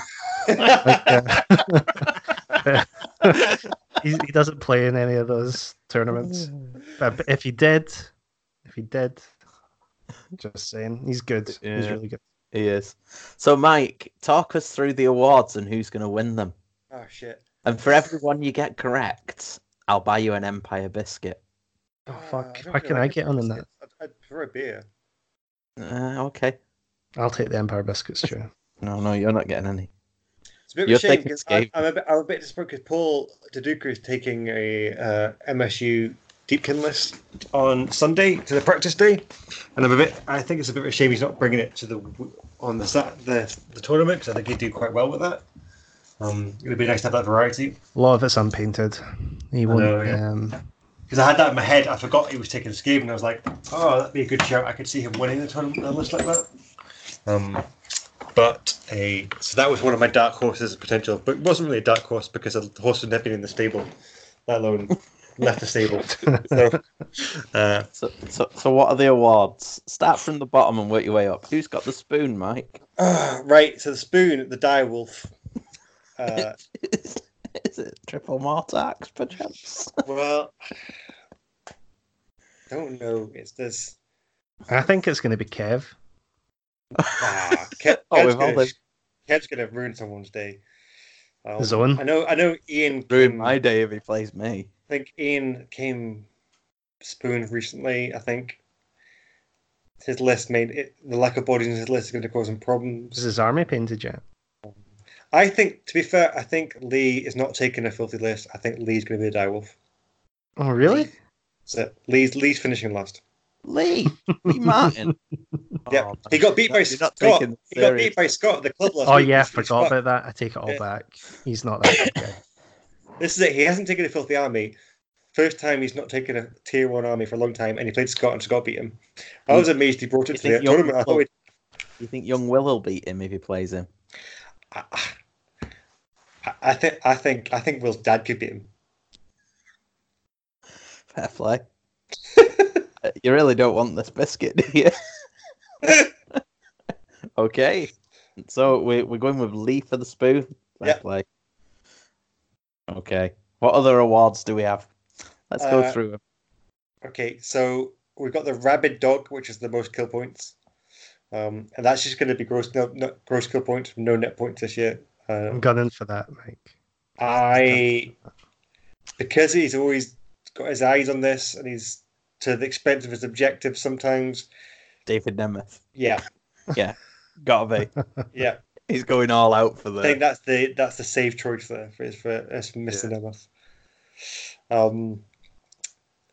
Like, uh, he, he doesn't play in any of those tournaments. But if he did, if he did, just saying, he's good. He's really good. He is. So Mike, talk us through the awards and who's going to win them. Oh shit! And for everyone you get correct, I'll buy you an Empire biscuit. Oh Uh, fuck! don't Why feel can I like get on in that? I'd, I'd prefer a beer. Uh, okay. I'll take the Empire biscuits, Stu. No, no, you're not getting any. It's a bit of You're a shame because I, Skave. I'm a bit I'm a bit disappointed because Paul Deduca is taking a uh, MSU Deepkin list on Sunday to the practice day, and I'm a bit. I think it's a bit of a shame he's not bringing it to the on the the the tournament because I think he'd do quite well with that. Um, it would be nice to have that variety A lot of it's unpainted. He won't. know, yeah. um, because I had that in my head. I forgot he was taking Skave, and I was like, oh, that'd be a good shout. I could see him winning the tournament on a list like that. Um, but a so that was one of my dark horses potential, but it wasn't really a dark horse because the horse had never been in the stable, let alone left the stable. So, uh, So, so, so what are the awards? Start from the bottom and work your way up. Who's got the spoon, Mike? ah, right, so the spoon, the dire wolf. Uh, is it triple Mortarchs, perchance? well, don't know. It's this. I think it's going to be Kev. Ah, Kev, Oh, Kev's, with gonna, the- Kev's gonna ruin someone's day. Um, Zone. I know. I know. Ian. Ruin came- my day if he plays me. I think Ian came spoon recently. I think his list made it, the lack of bodies in his list is going to cause him problems. Is his army painted yet? I think, to be fair, I think Lee is not taking a filthy list. I think Lee's going to be a direwolf. Oh, really? So Lee's Lee's finishing last. Lee, Lee Martin. Yeah, Oh, he got beat by you're Scott. taking He got beat by Scott at the club last Oh week. yeah, I He's- he's forgot Scott. about that. I take it all Yeah. back. He's not that good guy. This is it. He hasn't taken a filthy army. First time he's not taken a tier one army for a long time, and he played Scott and Scott beat him. I was amazed he brought You it to the think Young tournament. I thought will- we'd You think young Will will beat him if he plays him? I, I- I think I think I think Will's dad could beat him. Fair play. Uh, you really don't want this biscuit, do you? okay. So we, we're going with Lee for the spoon. Fair Yeah. play. Okay. What other awards do we have? Let's go Uh, through them. Okay, so we've got the rabid dog, which is the most kill points, um, and that's just going to be gross no, no, gross kill points, no net points this year. I'm Um, gunning for that, Mike. I because he's always got his eyes on this and he's to the expense of his objectives sometimes. David Nemeth. Yeah, yeah. Gotta be. yeah. He's going all out for the. I think that's the that's the safe choice there for for, for Mr. Nemeth. Um,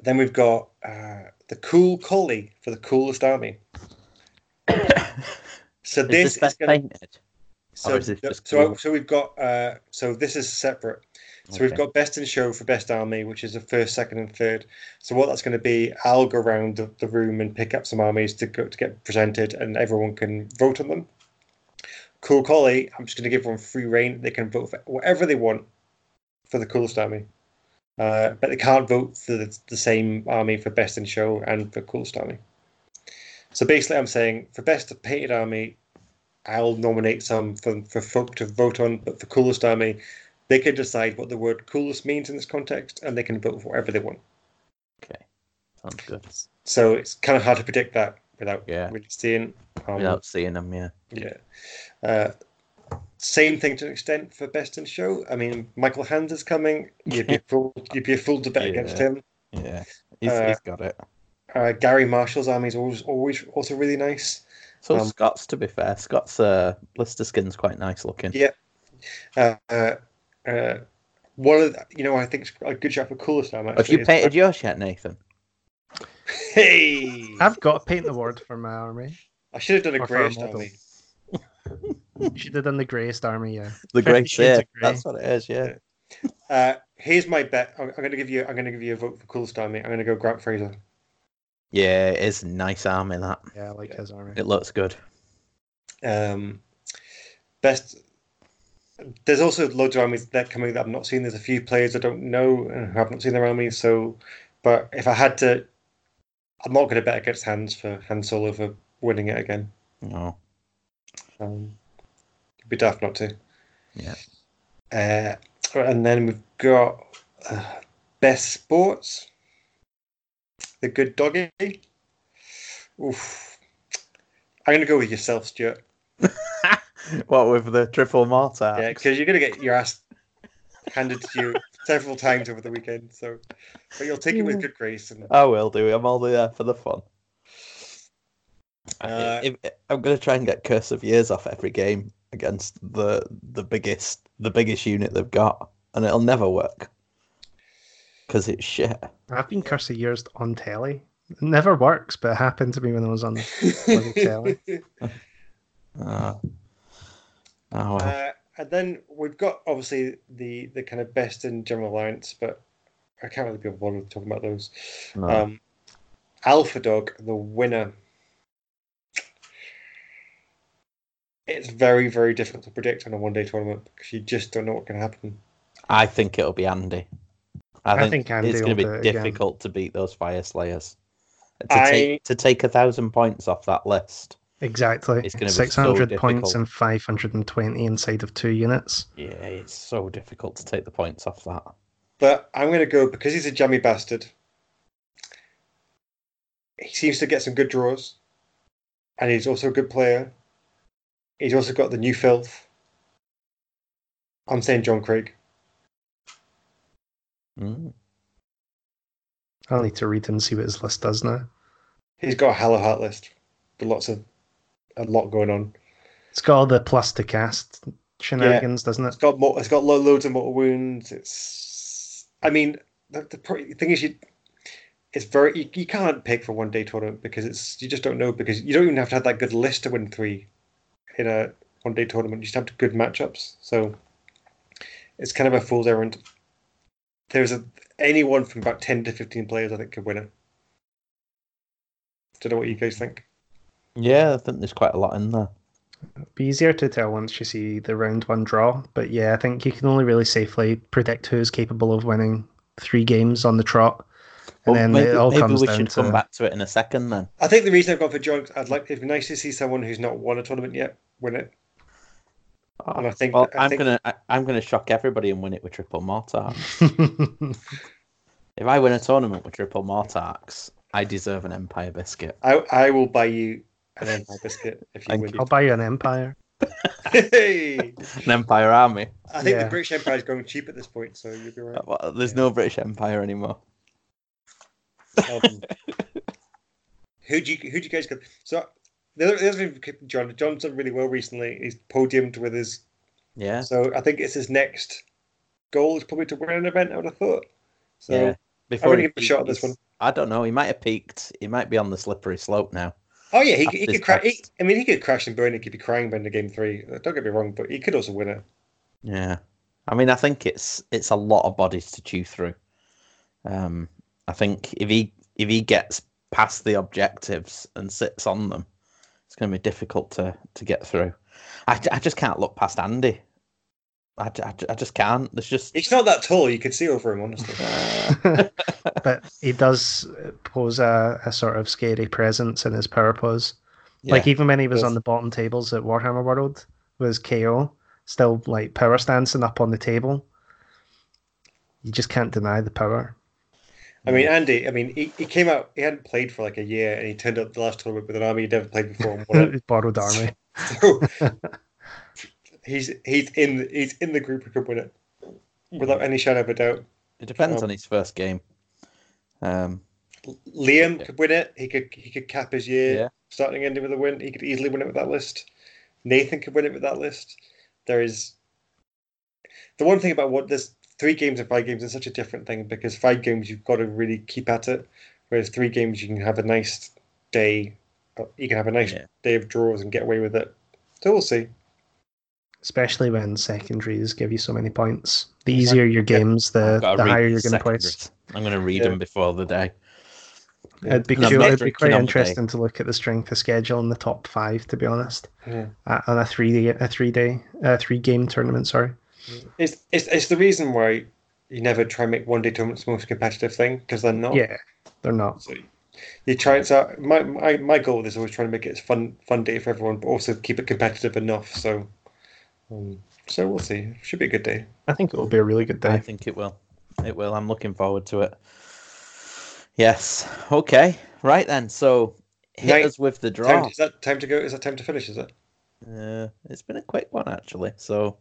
then we've got uh, the cool collie for the coolest army. So Is this this is to painted? so, this so cool? so we've got uh, so this is separate. So we've got best in show for best army, which is the first, second, and third. So what that's going to be, I'll go around the, the room and pick up some armies to go to get presented, and everyone can vote on them. Cool Collie, I'm just going to give them free reign. They can vote for whatever they want for the coolest army, uh, but they can't vote for the, the same army for best in show and for coolest army. So basically, I'm saying for best painted army, I'll nominate some for, for folk to vote on, but for coolest army, they can decide what the word coolest means in this context and they can vote for whatever they want. Okay. Sounds good. So it's kind of hard to predict that without Yeah. really seeing. Um, Without seeing them, yeah. Yeah. Uh, same thing to an extent for best in show. I mean, Michael Hans is coming. You'd be a fool. You'd be a fool to bet against him. Yeah. He's, Uh, he's got it. Uh, Gary Marshall's army is always always also really nice. So um, Scott's, to be fair, Scott's uh, blister skin's quite nice looking. Yeah. Uh, uh, one of the, you know I think it's a good shot for coolest army. Have actually, you is- painted yours yet, Nathan? Hey, I've got a paint the award for my army. I should have done a Or for a greyish model. army. You should have done the greyest army, yeah. The Fifty grey Shades yeah, Grey. That's what it is, yeah. Uh, here's my bet. I'm, I'm going to give you. I'm going to give you a vote for coolest army. I'm going to go Grant Fraser. Yeah, it is a nice army, that. Yeah, I like his army. It looks good. Um, best. There's also loads of armies that coming that I've not seen. There's a few players I don't know and who have not seen their armies. So, but if I had to, I'm not going to bet against Hans for Han Solo for winning it again. No. Um, it'd be daft not to. Yeah. Uh, and then we've got uh, best sports. The good doggy. Oof. I'm going to go with yourself, Stuart. what with the triple mortar? Yeah, because you're going to get your ass handed to you several times over the weekend. So, but you'll take it with good grace. And I will do. I'm only there for the fun. Uh, If- I'm gonna try and get Curse of Years off every game against the the biggest the biggest unit they've got, and it'll never work because it's shit. I've been Curse of Years on telly. It never works, but it happened to me when I was on telly. Uh, oh well. Uh, and then we've got obviously the the kind of best in General Alliance, but I can't really be bothered talking about those. no. Um, Alpha Dog, the winner. It's very, very difficult to predict on a one day tournament because you just don't know what can happen. I think it'll be Andy. I I think, think Andy it's going to be do it again. difficult to beat those Fyreslayers. To I- take to take a thousand points off that list. Exactly. It's gonna be so 600 points and 520 inside of two units. Yeah, it's so difficult to take the points off that. But I'm going to go because he's a jammy bastard. He seems to get some good draws, and he's also a good player. He's also got the new filth. I'm saying John Craig. Mm. I'll need to read and see what his list does now. He's got a Hallowheart list with lots of a lot going on. It's got all the plus to cast shenanigans, doesn't It's It's got mo- it's got lo- loads of mortal wounds. It's I mean the, the thing is you it's very you, you can't pick for one day tournament because it's you just don't know because you don't even have to have that good list to win three in a one day tournament. You just have to good matchups. So it's kind of a fool's errand. There's a anyone from about ten to fifteen players I think could win it. Don't know what you guys think. Yeah, I think there's quite a lot in there. It'd be easier to tell once you see the round one draw. But yeah, I think you can only really safely predict who's capable of winning three games on the trot. And Well, then maybe, it all maybe comes we down should to come back to it in a second then. I think the reason I've gone for John, I'd like it'd be nice to see someone who's not won a tournament yet win it. And I think- well, I I'm think- gonna I, I'm gonna shock everybody and win it with triple Mortarchs. if I win a tournament with triple Mortarchs, I deserve an Empire biscuit. I I will buy you an Empire biscuit if you Thank win. you. I'll buy you an empire. Hey, An Empire army. I think Yeah. the British Empire is going cheap at this point, so you'll be right. Well, There's no British Empire anymore. Um, who do you who do you guys go? So the other, the other thing, John John's done really well recently. He's podiumed with his. Yeah. So I think it's his next goal is probably to win an event. I would have thought. So yeah. I'm Before going to he give a shot at this one. I don't know. He might have peaked. He might be on the slippery slope now. Oh yeah, he, he could crash. I mean, he could crash and burn. He could be crying by the game three. Don't get me wrong, but he could also win it. Yeah. I mean, I think it's it's a lot of bodies to chew through. Um, I think if he if he gets past the objectives and sits on them, it's going to be difficult to to get through. I, I just can't look past Andy. I, I, I just can't. There's just He's not that tall. You could see over him, honestly. but he does pose a, a sort of scary presence in his power pose. Like even when he was on the bottom tables at Warhammer World, was KO still like power stancing up on the table. You just can't deny the power. I mean, Andy. I mean, he, he came out. He hadn't played for like a year, and he turned up the last tournament with an army he'd never played before. And won it. Borrowed army. So he's he's in he's in the group who could win it without any shadow of a doubt. it depends um, on his first game. Um, Liam Yeah. could win it. He could he could cap his year Yeah. starting and ending with a win. He could easily win it with that list. Nathan could win it with that list. There is the one thing about what this three games and five games is such a different thing because five games you've got to really keep at it, whereas three games you can have a nice day. You can have a nice Yeah. day of draws and get away with it. So we'll see. Especially when secondaries give you so many points. The easier your games, the, I've gotta the read higher you're these going to place. secondaries. I'm going to read Yeah. them before the day. It'd be And cool. It'd be quite on the day. interesting to look at the strength of schedule in the top five. To be honest, Yeah. uh, on a three day, a three day, uh, three game tournament. Sorry. It's, it's it's the reason why you never try and make one day tournaments the most competitive thing because they're not. Yeah, they're not. So you try it. So my, my my goal is always trying to make it as fun fun day for everyone, but also keep it competitive enough. So, um, so we'll see. Should be a good day. I think it will be a really good day. I think it will. It will. I'm looking forward to it. Yes. Okay. Right then. So hit Night- us with the Time, draw. is that time to go? Is that time to finish? Is it? Uh, it's been a quick one actually. So,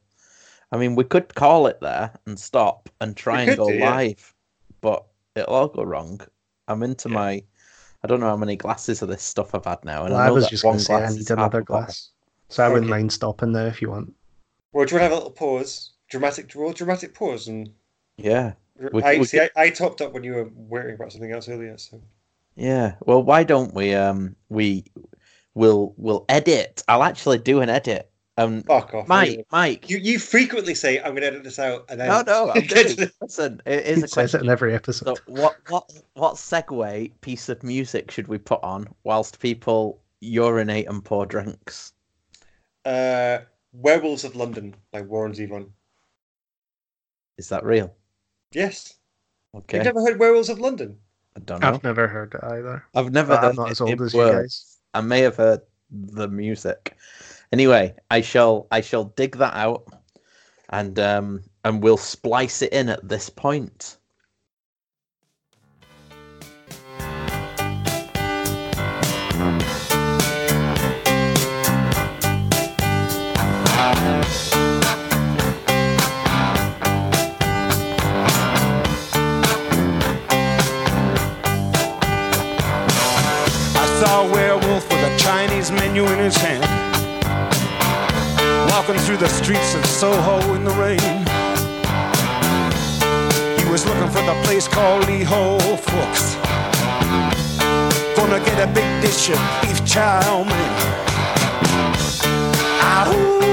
I mean, we could call it there and stop and try We and go do, yeah. live, but it'll all go wrong. I'm into Yeah. my. I don't know how many glasses of this stuff I've had now, and Well, I, I was that just going to say I need another a glass, so I wouldn't Okay. mind stopping there if you want. Well, do you want to have a little pause? Dramatic, well, dramatic pause, and Yeah. We- I we see. I, I topped up when you were worrying about something else earlier. So Yeah. Well, why don't we? Um, we will will edit. I'll actually do an edit. Um, fuck off, Mike, anyway. Mike. You you frequently say I'm going to edit this out, and then no, no. I'm kidding. Listen, it is He a says it in question. every episode. So, what what what segue piece of music should we put on whilst people urinate and pour drinks? uh, Werewolves of London by Warren Zevon. Is that real? Yes, Okay. you've never heard Werewolves of London? I don't know. I've never heard it either. I've never heard I'm not it as old in as you guys. I may have heard the music. Anyway, I shall I shall dig that out and um and we'll splice it in at this point. Saw a werewolf with a Chinese menu in his hand. Walking through the streets of Soho in the rain. He was looking for the place called Lee Ho Fooks. Gonna get a big dish of beef chow mein. Ahoo,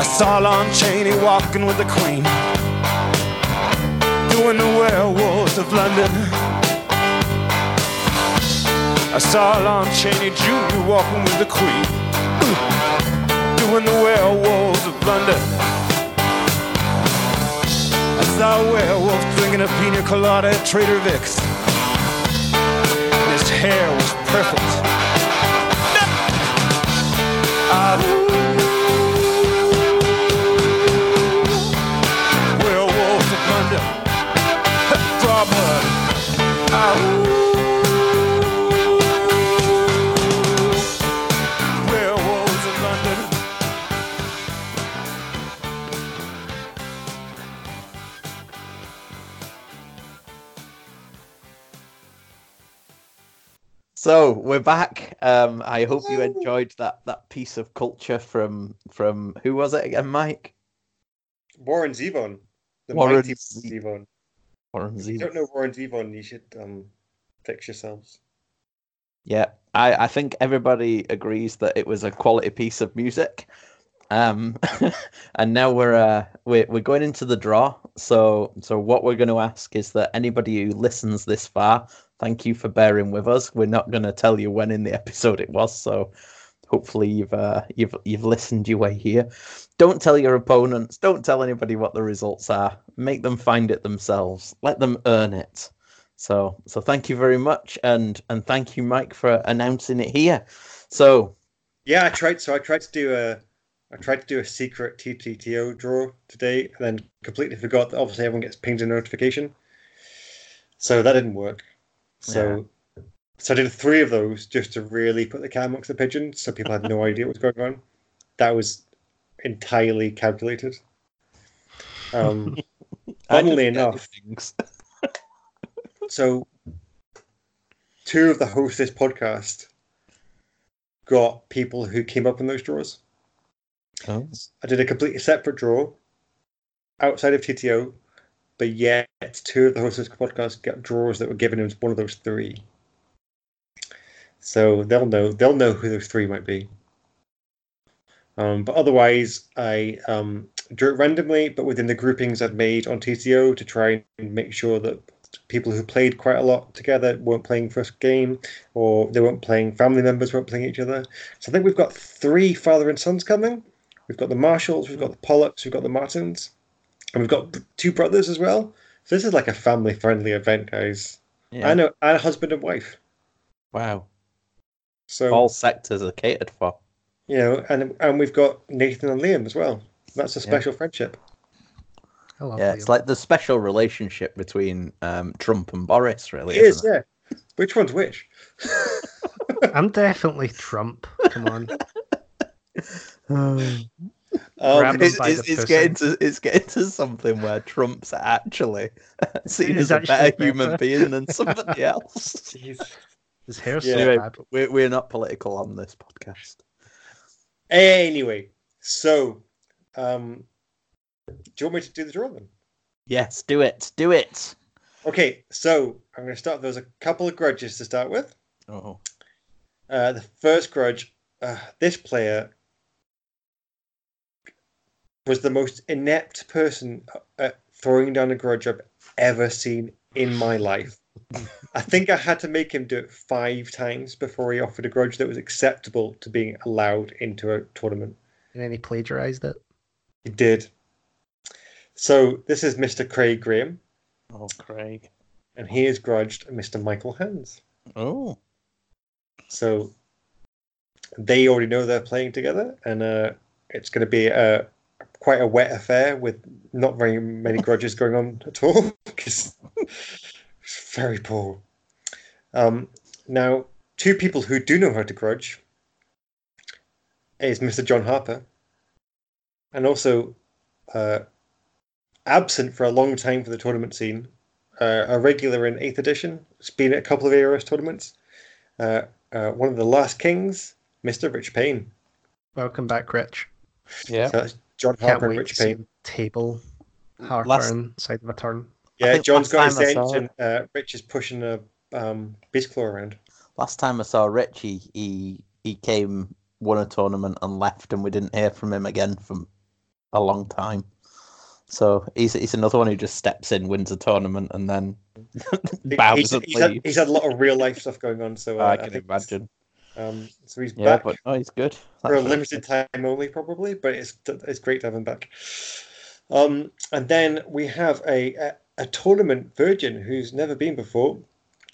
I saw Lon Chaney walking with the Queen, doing the werewolves of London. I saw Lon Chaney Jr. walking with the Queen, doing the werewolves of London. I saw a werewolf drinking a pina colada at Trader Vic's. So we're back. Um, I hope you enjoyed that that piece of culture from from who was it again, Mike? Warren Zevon. The Warren mighty Z- Zevon. Warren If you don't know Warren Zevon, you should um, fix yourselves. Yeah, I, I think everybody agrees that it was a quality piece of music. Um, and now we're uh, we're we're going into the draw. So so what we're going to ask is that anybody who listens this far, thank you for bearing with us. We're not going to tell you when in the episode it was. So hopefully you've uh, you've you've listened your way here. Don't tell your opponents. Don't tell anybody what the results are. Make them find it themselves. Let them earn it. So so thank you very much, and and thank you, Mike, for announcing it here. So Yeah, I tried. So I tried to do a, I tried to do a secret TTTO draw today, and then completely forgot that obviously everyone gets pinged a notification. So that didn't work. So, so I did three of those just to really put the cat amongst the pigeons, so people had no idea what was going on. That was entirely calculated. Um, funnily enough, so two of the hosts of this podcast got people who came up in those draws. Oh. I did a completely separate draw outside of TTO, but yet two of the this podcast got draws that were given as one of those three. So they'll know they'll know who those three might be. Um, but otherwise, I um, drew it randomly, but within the groupings I'd made on TCO to try and make sure that people who played quite a lot together weren't playing first game, or they weren't playing. Family members weren't playing each other. So I think we've got three father and sons coming. We've got the Marshalls, we've got the Pollocks, we've got the Martins, and we've got two brothers as well. So this is like a family-friendly event, guys. Yeah. I know, and a husband and wife. Wow. So All sectors are catered for. you know, and and we've got Nathan and Liam as well. That's a special friendship. I love Yeah, Liam. it's like the special relationship between um, Trump and Boris, really. It is, isn't it? yeah. Which one's which? I'm definitely Trump. Come on. Um, Grab- It's, it's, it's getting to it's getting to something where Trump's actually seen He's as a better better. human being than somebody else. jeez. His hair's Yeah. so Anyway, bad. we're, we're not political on this podcast. Anyway, so um, do you want me to do the draw then? Yes, do it, do it. Okay, so I'm going to start. There's a couple of grudges to start with. Oh, Uh, the first grudge, uh, this player was the most inept person at throwing down a grudge I've ever seen in my life. I think I had to make him do it five times before he offered a grudge that was acceptable to being allowed into a tournament. And then he plagiarized it. He did. So this is Mr. Craig Graham, oh, Craig. and he has grudged Mr. Michael Hands. Oh, So they already know they're playing together, and uh, it's going to be a quite a wet affair with not very many grudges going on at all because it's very poor. Um, now, two people who do know how to grudge is Mr. John Harper, and also uh, absent for a long time for the tournament scene, uh, a regular in eighth edition. It's been at a couple of ARS tournaments. Uh, uh, one of the last kings, Mr. Rich Payne. Welcome back, Rich. Yeah. So that's John Can't Harper and Rich Payne. Table Harper Last- inside of a turn. Yeah, John's got his time I saw engine. Uh, Rich is pushing a um, beast claw around. Last time I saw Richie, he he came, won a tournament, and left, and we didn't hear from him again for a long time. So he's he's another one who just steps in, wins a tournament, and then bows he's, and he's, had, he's had a lot of real life stuff going on, so uh, I can think imagine. Um, so he's Yeah, back but no, he's good. for a That's limited time only, probably. But it's it's great to have him back. Um, and then we have a, a a tournament virgin who's never been before.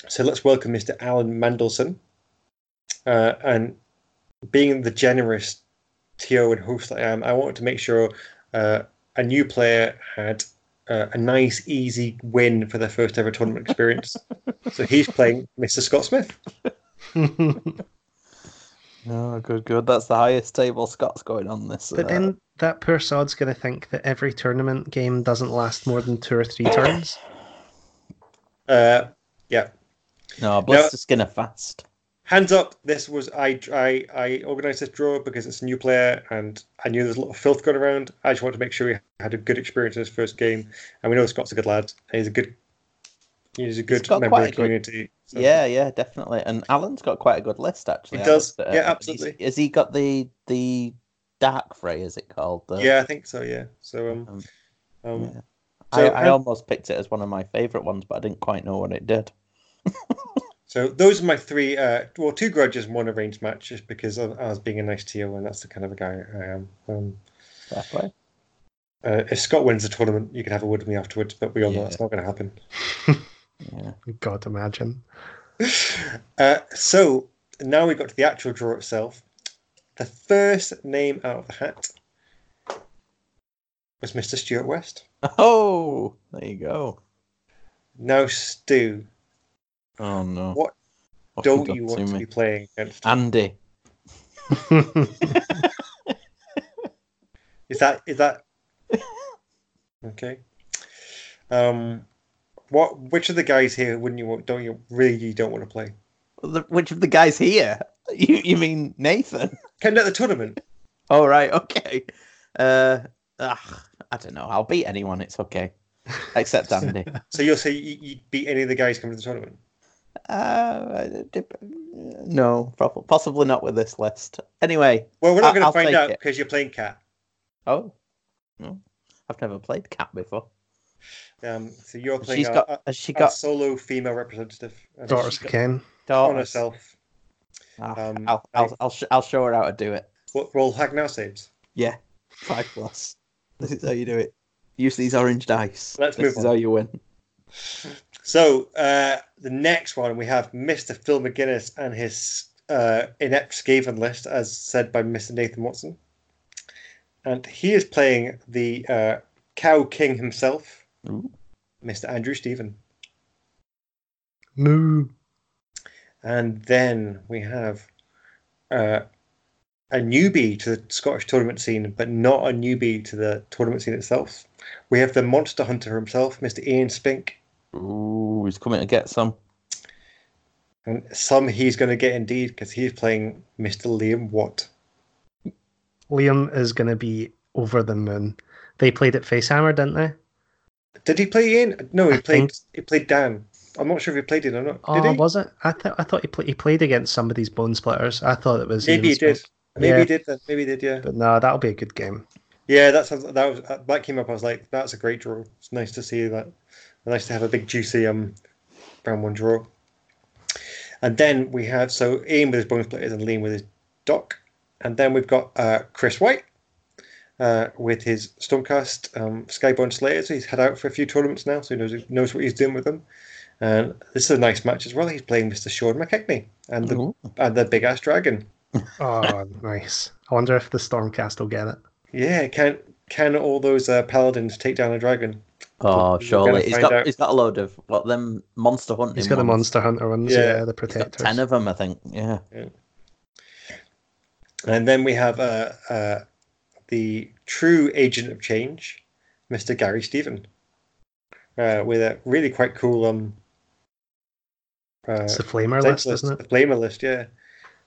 So let's welcome Mr. Alan Mandelson. Uh, and being the generous TO and host I am, I wanted to make sure uh, a new player had uh, a nice, easy win for their first ever tournament experience. so he's playing Mr. Scott Smith. Oh, good, good. That's the highest table Scott's going on this. But uh, then that poor sod's going to think that every tournament game doesn't last more than two or three turns. Uh, yeah, no, bless the Skinner fast. hands up this was i i i organized this draw because it's a new player and i knew there's a lot of filth going around i just wanted to make sure he had a good experience in his first game and we know scott's a good lad he's a good he's a good got member of a the good- community so- Yeah, yeah, definitely. And Alan's got quite a good list actually. He does. at Yeah. Absolutely. Has he got the the dark fray? Is it called? The, yeah i think so yeah so um Um, um yeah. so, I, I um, almost picked it as one of my favourite ones, but I didn't quite know what it did. so those are my three uh well two grudges and one arranged match just because of, i was being a nice to you and that's the kind of a guy i am um Fair uh, if Scott wins the tournament, you can have a word with me afterwards, but we all know Yeah. that's not going to happen. Yeah. God, imagine. Uh, so now we got to the actual draw itself. The first name out of the hat was Mr. Stuart West. Oh, there you go. Now, Stu, Oh no. What What's don't you want to me? be playing against? Andy. Is that is that okay? Um, what? Which of the guys here wouldn't you want? Don't you really don't want to play? The- Which of the guys here? You you mean Nathan? Can at the tournament. Oh right, okay. Uh, ugh, I don't know. I'll beat anyone. It's okay, except Andy. So you'll say you, you beat any of the guys coming to the tournament. Uh, no, prob- possibly not with this list. Anyway, Well, we're not going to find out because you're playing cat. oh, no, I've never played cat before. Um, so you're playing She's a, got. a, Has she a got solo female representative. and Daughters she's of got On herself. Ah, Um, I'll, I- I'll, I'll, sh- I'll show her how to do it. What roll hack now saves? Yeah, five plus. This is how you do it. Use these orange dice. Let's this move is on. how you win. So uh, the next one we have Mr. Phil McGuinness and his uh, inept Skaven list, as said by Mr. Nathan Watson, and he is playing the uh, Cow King himself, Ooh. Mr. Andrew Stephen. Moo. And then we have uh, a newbie to the Scottish tournament scene, but not a newbie to the tournament scene itself. We have the monster hunter himself, Mr. Ian Spink, Ooh, he's coming to get some. and some he's going to get indeed because he's playing Mr. Liam Watt. Liam is going to be over the moon. They played at Facehammer, didn't they? Did he play Ian? No, he I played. think- He played Dan. I'm not sure if he played Ian or not. Oh, he? was it? I thought I thought he, play- he played against some of these Bonesplitterz. I thought it was. Maybe Ian he did. Maybe Yeah. he did. Then. Maybe he did. Yeah. But no, that'll be a good game. Yeah, that's. That was that came up. I was like, that's a great draw. It's nice to see that. Nice to have a big juicy um round one draw. And then we have so Ian with his Bonesplitterz and Liam with his dock, and then we've got uh, Chris White uh, with his Stormcast um, Skyborn Slayers. He's had out for a few tournaments now, so he knows knows what he's doing with them. And this is a nice match as well. He's playing Mr. Sean McKechnie and the Ooh. and the big ass dragon. Oh, nice. I wonder if the Stormcast will get it. Yeah, can can all those uh, paladins take down a dragon? Oh, We're surely gonna he's got out. he's got a load of what them monster hunting. He's got the. Monster Hunter ones, Yeah. yeah, the He's got Protectors. ten of them, I think. Yeah. And then we have uh, uh, the true agent of change, Mr. Gary Stephen, uh, with a really quite cool um. Uh, It's the Flamer Essentialist, list, isn't it? The it? Flamer list, yeah.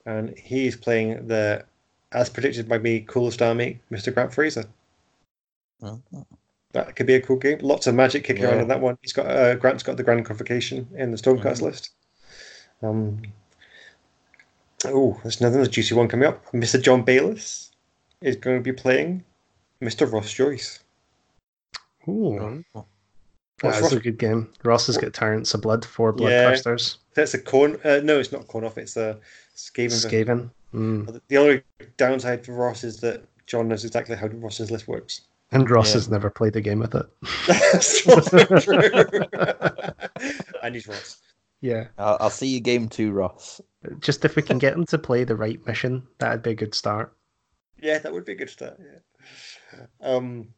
And he's playing the, as predicted by me, coolest army, Mr. Grant Fraser. Oh, That could be a cool game. Lots of magic kicking around Yeah. in that one. He's got uh, Grant's got the Grand Convocation in the Stormcast Mhm. list. Um. Oh, there's another juicy one coming up. Mr. John Bayliss is going to be playing Mr. Ross Joyce. Ooh, oh. What's that's a good game. Ross has got Tyrants of Blood, four Yeah. Bloodthirsters, That's a Khorne. Uh, no, it's not Khorne off. It's a Skaven. Skaven. Mm. The only downside for Ross is that John knows exactly how Ross's list works. And Ross Yeah. has never played a game with it. That's also true. and he's Ross. Yeah. I'll, I'll see you game two, Ross. Just if we can get him to play the right mission, that'd be a good start. Yeah, that would be a good start. Yeah. Um,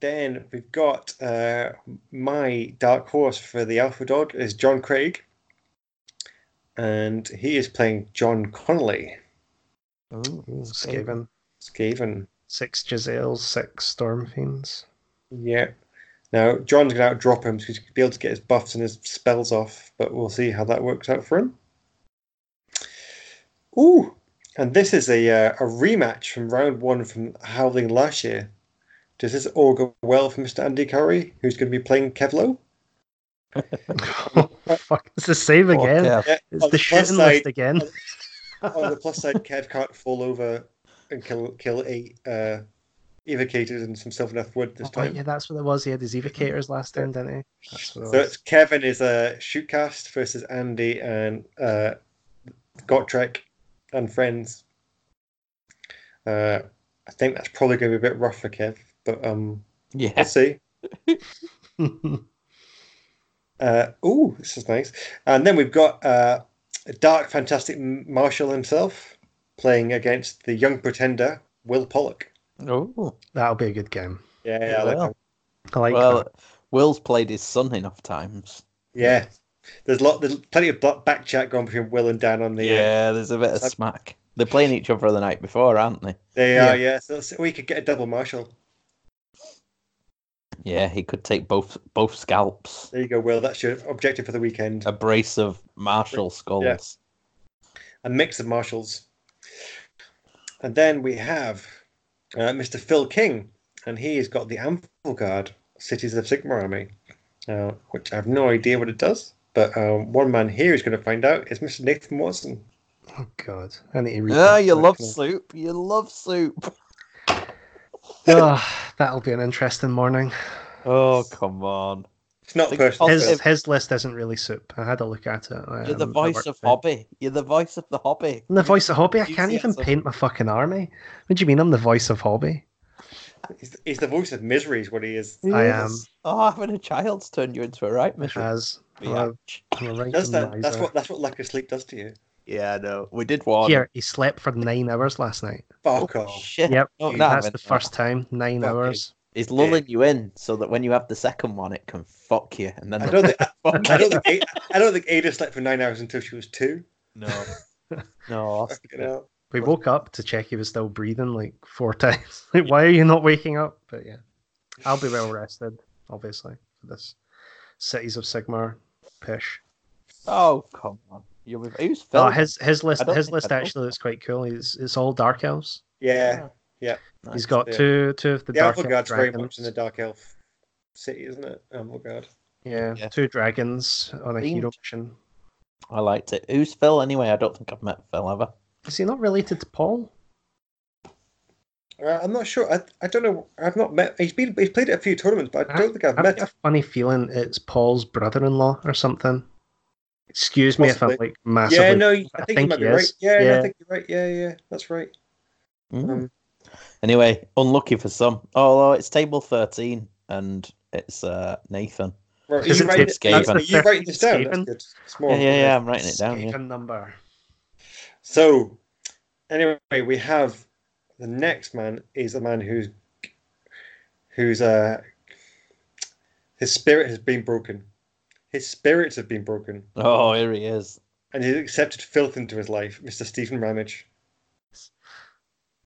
then we've got uh, my dark horse for the Alpha Dog is John Craig, and he is playing John Connolly, Ooh, Skaven. Skaven. Six Jezzails, six Storm Fiends. Yeah. Now John's going to outdrop him, so he's going to be able to get his buffs and his spells off, but we'll see how that works out for him. Ooh, and this is a uh, a rematch from round one from Howling last year. Does this all go well for Mr. Andy Curry, who's going to be playing Kevlo? oh, fuck, it's the same Oh, again. Kev. Yeah, It's on the plus shooting side- list again. On the plus side, Kev can't fall over and kill kill eight uh, evocators and some Sylvaneth wood this Oh, time. yeah, that's what it was. He had his evocators last time, didn't he? That's what it So was. it's Kevin is a shootcast versus Andy and uh, Gotrek and friends. Uh, I think that's probably going to be a bit rough for Kev, but um, Yeah. we'll see. Uh, ooh, this is nice. And then we've got uh, a dark, fantastic Marshall himself playing against the young pretender Will Pollock. Oh, That'll be a good game. Yeah, yeah, I like well. I like well, that. Will's played his son enough times. Yeah. There's lot, there's plenty of back- back chat going between Will and Dan on the. uh, Yeah, there's a bit of smack. They're playing each other the night before, aren't they? They Yeah. are, yeah. So, so we could get a double Marshal. Yeah, he could take both both scalps. There you go, Will. That's your objective for the weekend. A brace of Marshall skulls. A mix of Marshals. And then we have uh, Mr. Phil King, and he has got the Anvilgard Cities of Sigmar army, uh, which I have no idea what it does. But um, one man here is going to find out is Mr. Nathan Watson. Oh, God. I need to read Ah, you love now. soup. You love soup. oh, that'll be an interesting morning. Oh, come on. It's not Think personal. positive- His his list isn't really soup. I had a look at it. You're the um, voice of there. hobby. You're the voice of the hobby. I'm the voice of hobby. I can't even paint my fucking army. What do you mean I'm the voice of hobby? He's, he's the voice of misery, is what he is. I am. Oh, having a child's turned you into a right It has. I'm a, Biatch. I'm a right Does that? That's what that's what lack of sleep does to you. Yeah, I know. We did one. Here, he slept for nine hours last night. Fuck Oh, off. shit. Yep, Oh, no, that's the first time. Nine Fuck hours. He's lulling you in so that when you have the second one, it can fuck you. And then I don't think I, I don't think Ada, I don't think Ada slept for nine hours until she was two. No. no. Fucking hell. We woke up to check he was still breathing like four times. like, why are you not waking up? But yeah, I'll be well rested, obviously, for this Cities of Sigmar pish. Oh, come on. You'll be... Who's Phil? Oh, his his list his list actually looks quite cool. He's it's all dark elves. Yeah, Nice. He's got yeah. two two of the, the dark Alpha elf Guard's very much in the Dark Elf city, isn't it? Oh Anvilgard. Yeah, Yeah. two dragons on a hero Themed. mission. I liked it. Who's Phil anyway? I don't think I've met Phil ever. Is he not related to Paul? Uh, I'm not sure. I, I don't know. I've not met. He's been. He's played at a few tournaments, but I I- don't think I've I've met. got a funny feeling it's Paul's brother-in-law or something. Excuse me if I'm like massively. Yeah, no. I I think, you think might he be right. is. Yeah, no, Yeah. I think you're right. Yeah, yeah, that's right. Mm. Um, Anyway, unlucky for some. Although it's table 13 and it's uh, Nathan. right. Are Is you it writing, It's that's- Skaven. are you writing this down? Skaven? That's good. Small. Yeah, yeah, yeah. I'm writing it down. Yeah. Skaven number. So, anyway, we have the next man is a man who's who's uh His spirit has been broken. His spirits have been broken, Oh, here he is. and he's accepted filth into his life, Mr. Stephen Ramage.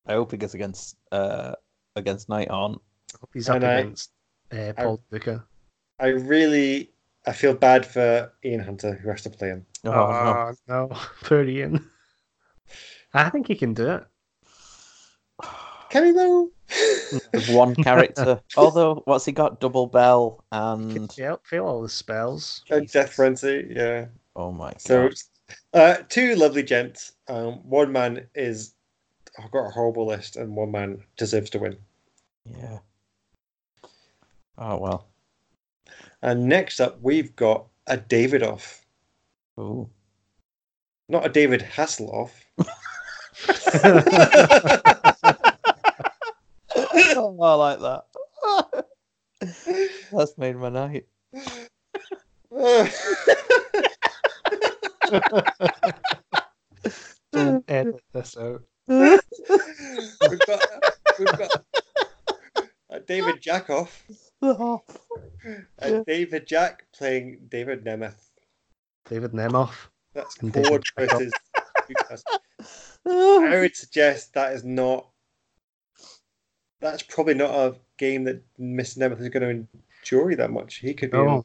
I hope he gets against uh against Night On. I hope he's up And I- against uh, Paul Duca. I really, I feel bad for Ian Hunter who has to play him. Oh, Oh, no. Poor Ian. I think he can do it. Can he though? With one character. Although, what's he got? Double Bell and fail, fail all the spells. A Death Frenzy, yeah. oh my god. So, uh, two lovely gents. Um, one man is, I've got a horrible list, and one man deserves to win. yeah. Oh well. And next up, we've got a Davidoff, Ooh. not a David Hasselhoff. oh, I like that. That's made my night. Don't edit this out. we've got, we've got a David Jackoff, a uh, Yeah. David Jack playing David Nemeth. David Nemoff. That's And David Ford versus Lucas. I would suggest that is not. That's probably not a game that Mr. Nemeth is going to enjoy that much. He could be. No.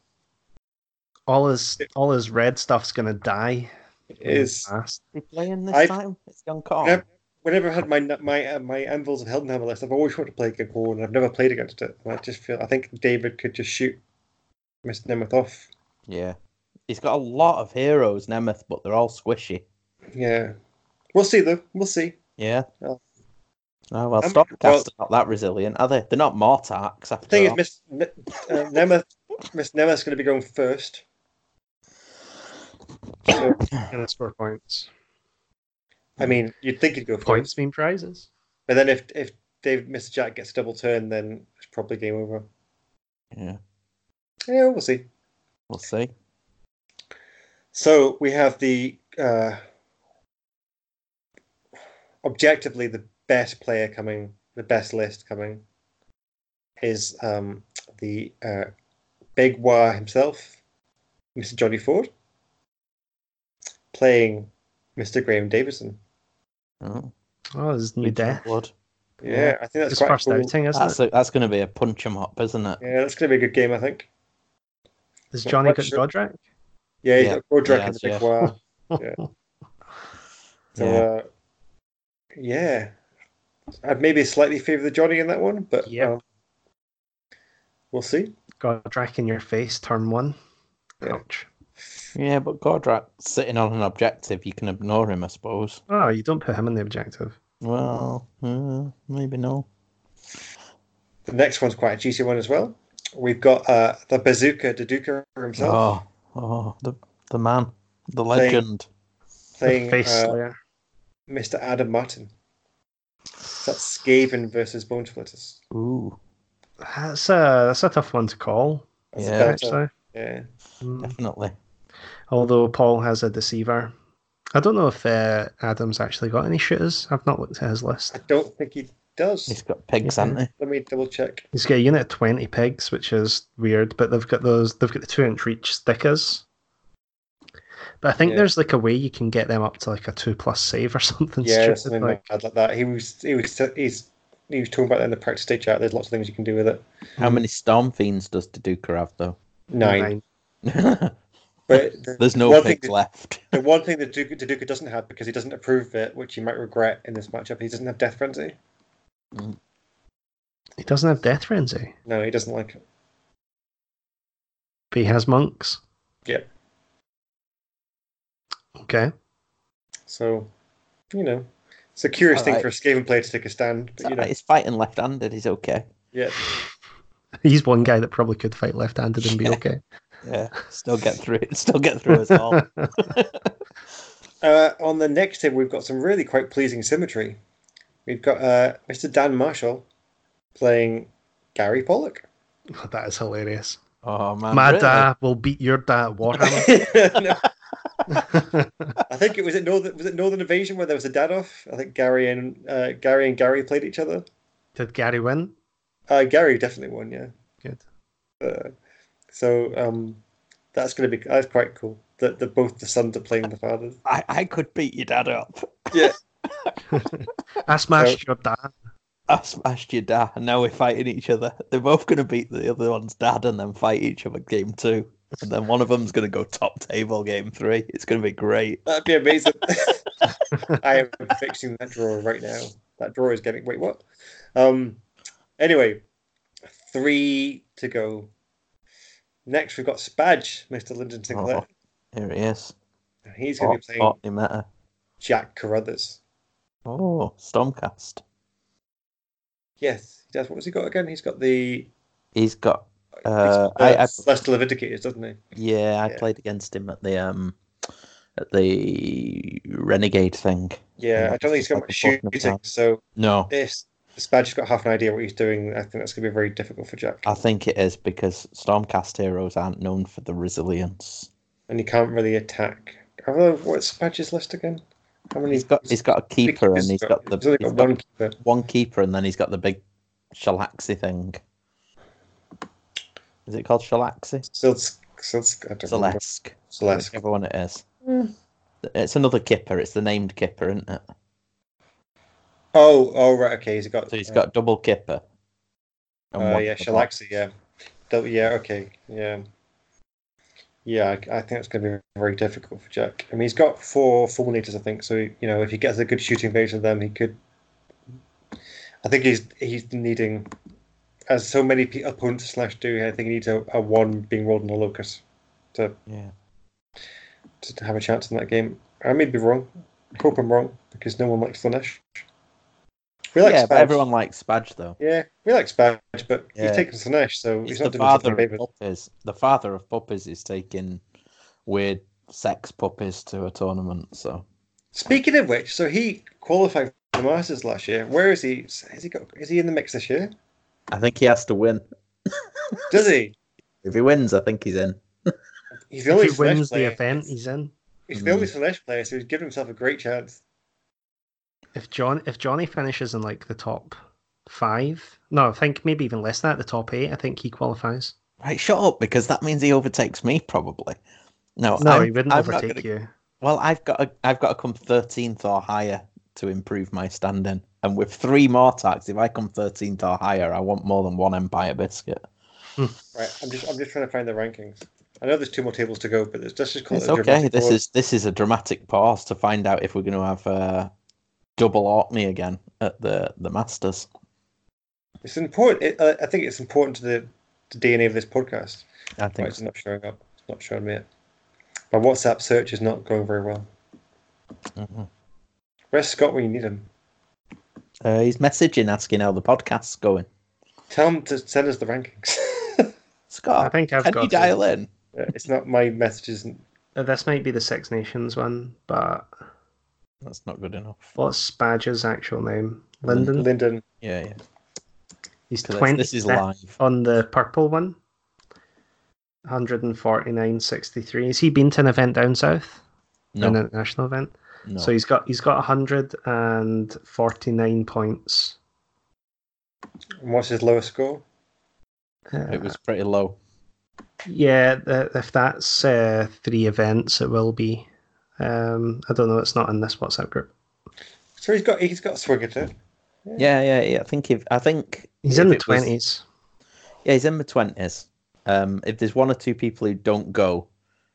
All his all his red stuff's gonna die. is fast. he playing this I've- time? It's gone Kong. Yep. whenever I've had my my uh, my Anvils of Heldenhammer list, I've always wanted to play Gagor, and I've never played against it. And I just feel I think David could just shoot Mr. Nemeth off. Yeah. He's got a lot of heroes, Nemeth, but they're all squishy. Yeah, we'll see though. We'll see. Yeah. Oh. Oh well, Um, Stormcast well- are not that resilient, are they? They're not Mortarchs after The thing all. is, Miss Ne- uh, Nemeth, Miss Nemeth's going to be going first. So, Gonna score points. I mean, you'd think he'd go first, Points mean prizes. but then if if Dave Mr. Jack gets a double turn, then it's probably game over. Yeah, Yeah, we'll see. we'll see. So we have the uh, objectively the best player coming, the best list coming is um, the uh, Big Waaagh himself, Mr. Johnny Ford, playing Mr. Graham Davidson. Oh, Oh, his new Legion of death. Blood. Yeah, I think that's His quite first cool. outing, isn't That's it? a, that's going to be a punch 'em up, isn't it? Yeah, that's going to be a good game, I think. Is Johnny quite got sure. Gordrakk? Yeah, he's Yeah, got Roderick he and has, the Big yeah. Waaagh. Yeah. So, Yeah. uh, yeah, I'd maybe slightly favour the Johnny in that one, but Yeah. um, we'll see. Gordrakk in your face, turn one. Yeah. Ouch. Yeah, but Gordrakk sitting on an objective, you can ignore him, I suppose. Oh, you don't put him in the objective. Well, uh, maybe no. The next one's quite a juicy one as well. We've got uh, the Bazooka Daduka himself Oh, oh, the the man, the Playing- legend. playing the face uh. Mr. Adam Martin. That's Skaven versus Bonesplitterz. Ooh, That's a that's a tough one to call. That's Yeah. Actually, yeah. Mm. definitely. although Paul has a deceiver. I don't know if uh, Adam's actually got any shooters. I've not looked at his list. I don't think he does. He's got pigs, Yeah. hasn't he? Let me double check. He's got a unit of twenty pigs, which is weird, but they've got those they've got the two inch reach stickers. But I think Yeah. there's like a way you can get them up to like a two plus save or something Yeah, stupid. something Like, mad like that. He was he was he's he was talking about that in the practice stage chat. There's lots of things you can do with it. How many storm fiends does Daduka have, though? Nine. nine. But the- There's no one thing pigs that- left. The one thing that Duke, Duke doesn't have because he doesn't approve of it, which he might regret in this matchup, he doesn't have Death Frenzy. Mm. He doesn't have death frenzy, No, he doesn't like it. but he has monks. Yep. Okay. So, you know, it's a curious thing Alright. for a Skaven player to take a stand. But you know, He's fighting left-handed. He's okay. yeah. He's one guy that probably could fight left handed and be Yeah. okay. Yeah, still get through. Still get through us all. Uh, on the next table, we've got some really quite pleasing symmetry. We've got uh, Mr. Dan Marshall playing Gary Pollock. that is hilarious. Oh man, My really? dad will beat your dad Warhammer. No, I think it was it Northern was it Northern Invasion where there was a dad off. I think Gary and uh, Gary and Gary played each other. Did Gary win? Uh, Gary definitely won, yeah. Good. Uh, So um, that's going to be that's quite cool. That that both the sons are playing the fathers. I, I could beat your dad up. Yeah. I smashed your dad. I smashed your dad, and now we're fighting each other. They're both going to beat the other one's dad and then fight each other game two. And then one of them's going to go top table game three. It's going to be great. That'd be amazing. I am fixing that drawer right now. That drawer is getting. Wait, what? Um. Anyway, three to go. Next, we've got Spadge, Mr. Lyndon Sinclair. Here he is. He's going to be playing What meta? Jack Carruthers. Oh, Stormcast. Yes, he does. What has he got again? He's got the. He's got. Uh, got I, I Celestial Vindicators, doesn't he? yeah, I Yeah. played against him at the um at the Renegade thing. Yeah, I don't think he's got much shooting. So No, if Spadge's got half an idea what he's doing, I think that's going to be very difficult for Jack. I think it is because Stormcast heroes aren't known for the resilience. And he can't really attack. I don't know what's Spadge's list again. How many? He's got he's got a keeper and he's he's got the He's only he's got got one keeper. one keeper and then he's got the big Shalaxi thing. Is it called Shalaxi? Silsk, Silsk, I don't remember. Celeste. Celeste. Whichever one it is. Hmm. It's another kipper. It's the named kipper, isn't it? Oh, oh, right. Okay, he's got. So he's uh, got double kipper. Oh one yeah, for. Shalaxi, yeah. Del- yeah, okay, yeah. Yeah, I, I think it's going to be very difficult for Jack. I mean, he's got four fulminators, I think. So you know, if he gets a good shooting range of them, he could. I think he's he's needing, as so many opponents slash do. I think he needs a, a one being rolled on a locus to Yeah. to have a chance in that game. I may be wrong. I hope I'm wrong because no one likes Slaanesh. We like yeah, but everyone likes Spadge though. Yeah, we like Spadge, but Yeah. he's taken Slaanesh, so He's he's, the not doing himself father of puppies. The father of puppies is taking weird sex puppies to a tournament. So Speaking of which, so he qualified for the Masters last year. Where is he? Has he got? Is he in the mix this year? I think he has to win. Does he? If he wins, I think he's in. He's the only If he wins player. the event, he's in. He's the only hmm. Slaanesh player, so he's given himself a great chance. If John, if Johnny finishes in like the top five, no, I think maybe even less than that, the top eight, I think he qualifies. Right, shut up because that means he overtakes me probably. No, No, I'm- he wouldn't I'm overtake gonna- you. Well, I've got to, I've got to come thirteenth or higher to improve my standing, and with three more attacks, if I come thirteenth or higher, I want more than one Empire biscuit. Right. I'm just. I'm just trying to find the rankings. I know there's two more tables to go, but let's let's just call It's it. a okay. This pause. is this is a dramatic pause to find out if we're going to have uh, double Orkney again at the the Masters. It's important. It, uh, I think it's important to the, the DNA of this podcast. I Why think it's not showing up? It's not showing me it. My WhatsApp search is not going very well. Mhm. Where's Scott when you need him? Uh, he's messaging asking how the podcast's going. Tell him to send us the rankings. Scott, I think I've can got you to- dial in? Uh, it's not my messages. Uh, This might be the Six Nations one, but That's not good enough. what's Badger's actual name? Linden. Linden. Yeah, yeah. He's 'Cause twenty. This is live. on the purple one. 149.63. Has he been to an event down south? No, An international event? No. So he's got he's got 149 points. And what's his lowest score? Uh, it was pretty low. yeah, th- if that's uh, three events, it will be. Um, I don't know. It's not in this WhatsApp group. So he's got he's got a swing at it. Yeah, yeah, yeah. I think if I think He's if in the twenties. Yeah, he's in the twenties. Um, if there's one or two people who don't go,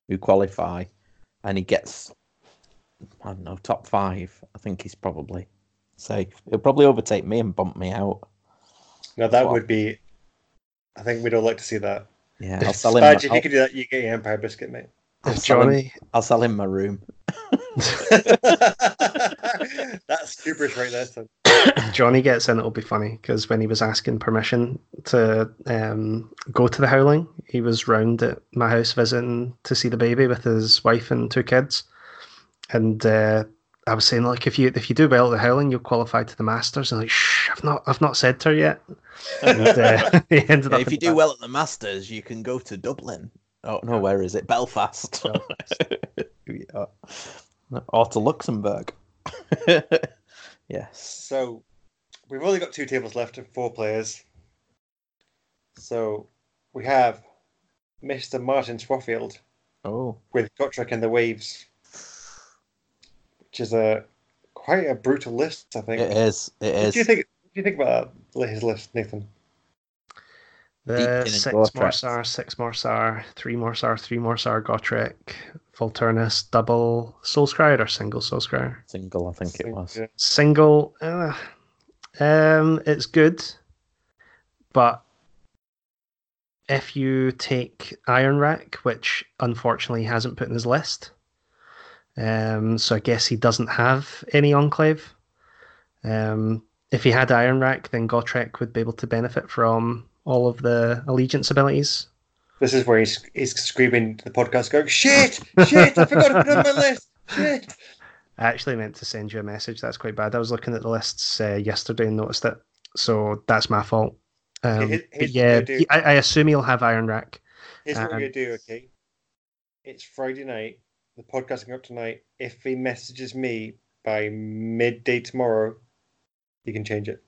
who qualify, and he gets, I don't know, top five, I think he's probably safe. He'll probably overtake me and bump me out. Now that Wow. would be. I think we'd all like to see that. Yeah, I'll sell him. My, if you could do that, you get your Empire biscuit, mate. I'll If sell him- Johnny, I'll sell him my room. That's hubris right there, son. Johnny gets in, it'll be funny because when he was asking permission to um, go to the Howling, he was round at my house visiting to see the baby with his wife and two kids, and uh, I was saying like if you if you do well at the Howling, you'll qualify to the Masters, and like shh, I've not I've not said to her yet. And uh, he ended Yeah, up if you do that. well at the Masters, you can go to Dublin. Oh no, where is it? Belfast. Yeah. Or to Luxembourg. yes. So we've only got two tables left and four players. So we have Mr. Martin Swaffield Oh, with Gotrek and the Waves, which is a quite a brutal list, I think. it is. It What is. do you think? What do you think about that, his list, Nathan? The Deepkin and six Gotrek. Morrsarr, six Morrsarr, three Morrsarr, three Morrsarr, Gotrek, Volturnus, double Soul Scryer or single Soul Scryer? Single, I think it was. Single, uh, um, it's good, but if you take Ionrach, which unfortunately he hasn't put in his list, um, so I guess he doesn't have any Enclave. Um, if he had Ionrach, then Gotrek would be able to benefit from all of the allegiance abilities. This is where he's he's screaming to the podcast, going, "Shit! Shit! I forgot to put it on my list! Shit!" I actually meant to send you a message. That's quite bad. I was looking at the lists uh, yesterday and noticed it, so that's my fault. Um, here- but here's what yeah, you do. he- I, I assume he'll have Ionrach. Here's what Um, we're gonna do, okay? It's Friday night. The podcasting up tonight. If he messages me by midday tomorrow, he can change it.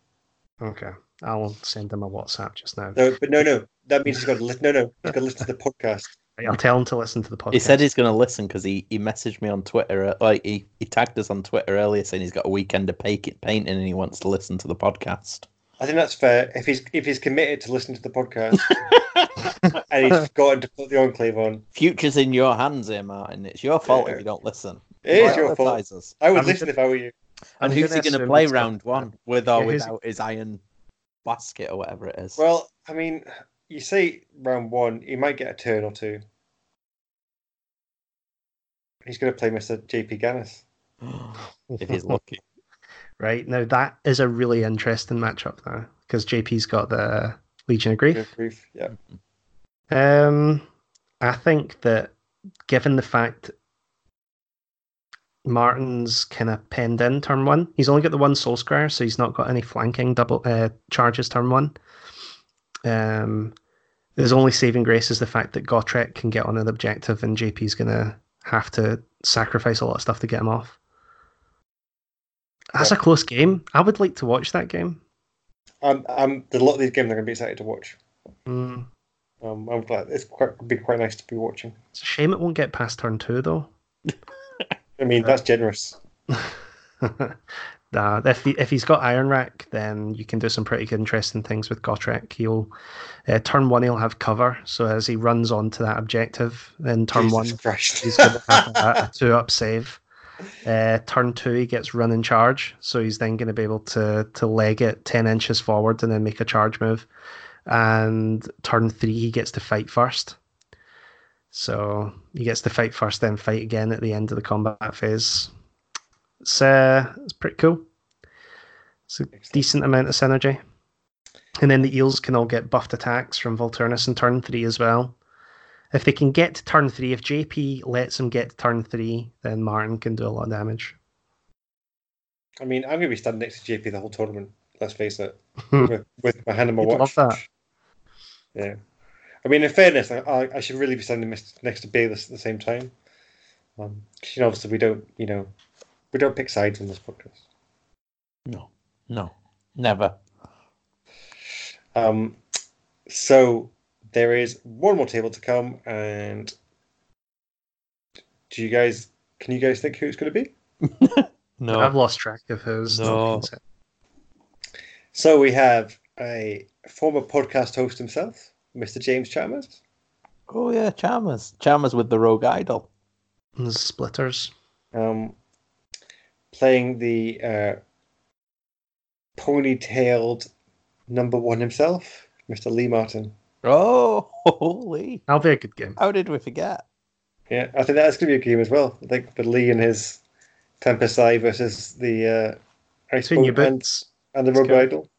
Okay, I'll send him a WhatsApp just now. No, but no, no. That means he's got to listen. No, no. He's got to listen to the podcast. I'll tell him to listen to the podcast. He said he's going to listen because he, he messaged me on Twitter. uh, Like he, he tagged us on Twitter earlier saying he's got a weekend of paint- painting and he wants to listen to the podcast. I think that's fair. If he's if he's committed to listen to the podcast and he's forgotten to put the enclave on, Future's in your hands here, Martin. It's your fault Yeah. if you don't listen. it is your fault. Prioritise us. I would I'm listen gonna- if I were you. And I'm who's he gonna going to play he's got- round one with or Yeah, without his iron basket or whatever it is? Well, I mean, you say round one, he might get a turn or two. He's going to play Mr. JP Gannis. if he's lucky. right now, that is a really interesting matchup now because JP's got the Legion of Grief. Good grief. Yeah. Mm-hmm. Um, I think that given the fact Martin's kind of penned in turn one, he's only got the one soul square, so he's not got any flanking double uh, charges turn one. Um, his only saving grace is the fact that Gotrek can get on an objective, and JP's gonna have to sacrifice a lot of stuff to get him off. That's Yeah. a close game. I would like to watch that game. Um, um, a lot of these games I'm going to be excited to watch. Mm, Um, I'm glad it's quite be quite nice to be watching. it's a shame it won't get past turn two though. I mean, that's generous. nah, if he, if he's got Ionrach, then you can do some pretty good, interesting things with Gotrek. He'll uh, turn one, he'll have cover. So as he runs onto that objective, in turn Jesus one, Christ. he's going to have a, a two up save. Uh, turn two, he gets run in charge, so he's then going to be able to to leg it ten inches forward and then make a charge move. And turn three, he gets to fight first. So he gets to fight first, then fight again at the end of the combat phase. It's uh, it's pretty cool. It's a Excellent. decent amount of synergy. And then the eels can all get buffed attacks from Volturnus in turn three as well. If they can get to turn three, if JP lets them get to turn three, then Martin can do a lot of damage. I mean, I'm going to be standing next to JP the whole tournament. Let's face it, with, with my hand on my You'd watch. love that. Yeah. I mean, in fairness, I, I, I should really be standing mis- next to Bayliss at the same time. Um, 'cause, you know, obviously we don't, you know, we don't pick sides on this podcast. No, no, never. Um, so there is one more table to come, and do you guys? Can you guys think who it's going to be? No. I've lost track of who's. No. So we have a former podcast host himself, Mr. James Chalmers. Oh yeah, Chalmers. Chalmers with the Rogue Idol. And the Splitters. um, playing the uh, ponytailed number one himself, Mr. Lee Martin. Oh, holy! That'll be a good game. How did we forget? Yeah, I think that's going to be a game as well. I think the Lee and his Tempest Eye versus the uh, Ice Between your Boat and, and the Rogue good. Idol.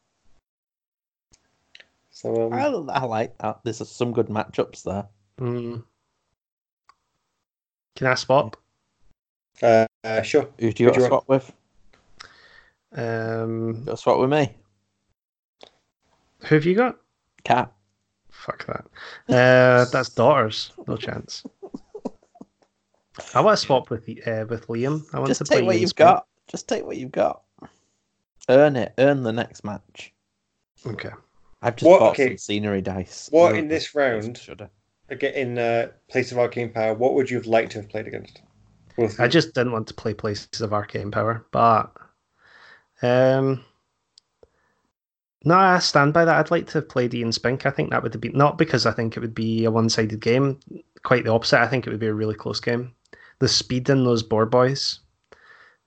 So um, I, I like that. There's some good matchups there. Mm. Can I spot? uh, uh, sure. Who do you want to you swap with? Um, Got to swap with me. who have you got? Cat. Fuck that. Uh, that's daughters. No chance. I want to swap with uh, with Liam. I want Just to take play what Ian you've Spring. got. Just take what you've got. Earn it. Earn the next match. Okay. I've just What- bought okay. some scenery dice. What Ugh, in this makes me round? shudder. Again, in uh, place of Arcane Power, what would you have liked to have played against? Both I just didn't want to play Places of Arcane Power, but um, no, I stand by that. I'd like to have played Ian Spink. I think that would have been not because I think it would be a one-sided game. Quite the opposite. I think it would be a really close game. The speed in those Boarboys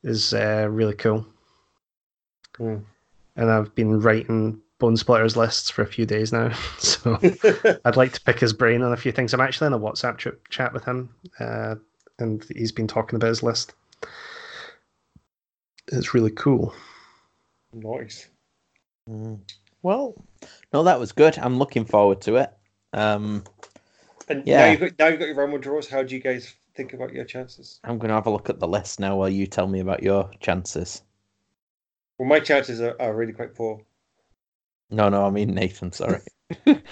is uh, really cool, Hmm. and I've been writing Bonesplitterz lists for a few days now, so I'd like to pick his brain on a few things. I'm actually in a WhatsApp ch- chat with him, uh, and he's been talking about his list. It's really cool. nice. Mm. Well, no, that was good. I'm looking forward to it. Um, And now Yeah. you've got now you've got your Rumble draws. How do you guys think about your chances? I'm going to have a look at the list now while you tell me about your chances. Well, my chances are, are really quite poor. No, no, I mean Nathan. Sorry.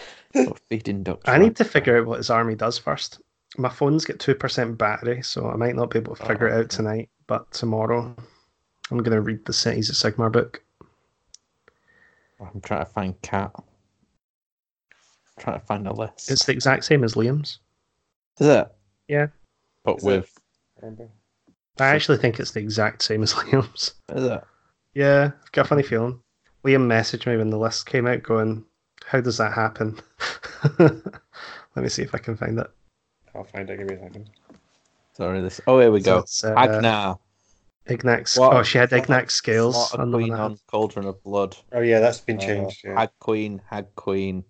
Feeding ducks. I man. need to figure out what his army does first. My phone's got two percent battery, so I might not be able to figure it Oh, out tonight. But tomorrow, I'm going to read the Cities of Sigmar book. I'm trying to find cat. trying to find a list. It's the exact same as Liam's. Is it? Yeah. But Is with Remember? I actually think it's the exact same as Liam's. is it? Yeah, I've got a funny feeling. Liam messaged me when the list came out, going, "How does that happen?" Let me see if I can find it. I'll find it. Give me a second. Sorry, this. Oh, here we So go. it's, uh, Agnar. Ignax. What- Oh, she had what- Ignax scales Slaughter on Queen one on. Cauldron of Blood. Oh yeah, that's been Uh, changed. yeah. Hag Queen, Hag Queen.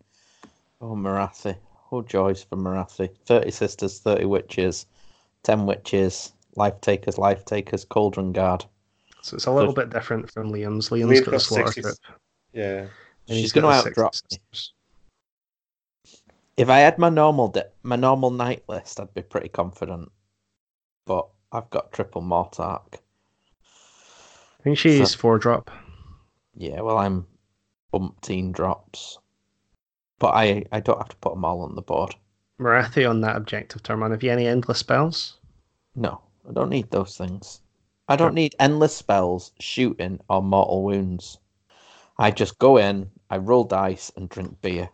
Oh, Morathi. Oh, joys for Morathi. 30 Sisters, 30 Witches, 10 Witches, Life Takers, Life Takers, Cauldron Guard. So it's a little bit different from Liam's. Liam's Liam's got a slaughter 60s. group. Yeah. and She's going to got the outdrop me. If I had my normal de- my normal night list, I'd be pretty confident. But I've got triple Mortarch. I think she's So- four drop. Yeah, well, I'm umpteen drops. But I, I don't have to put them all on the board. Morathi on that objective turn on. Have you any endless spells? No, I don't need those things. I don't need endless spells, shooting, or mortal wounds. I just go in, I roll dice, and drink beer.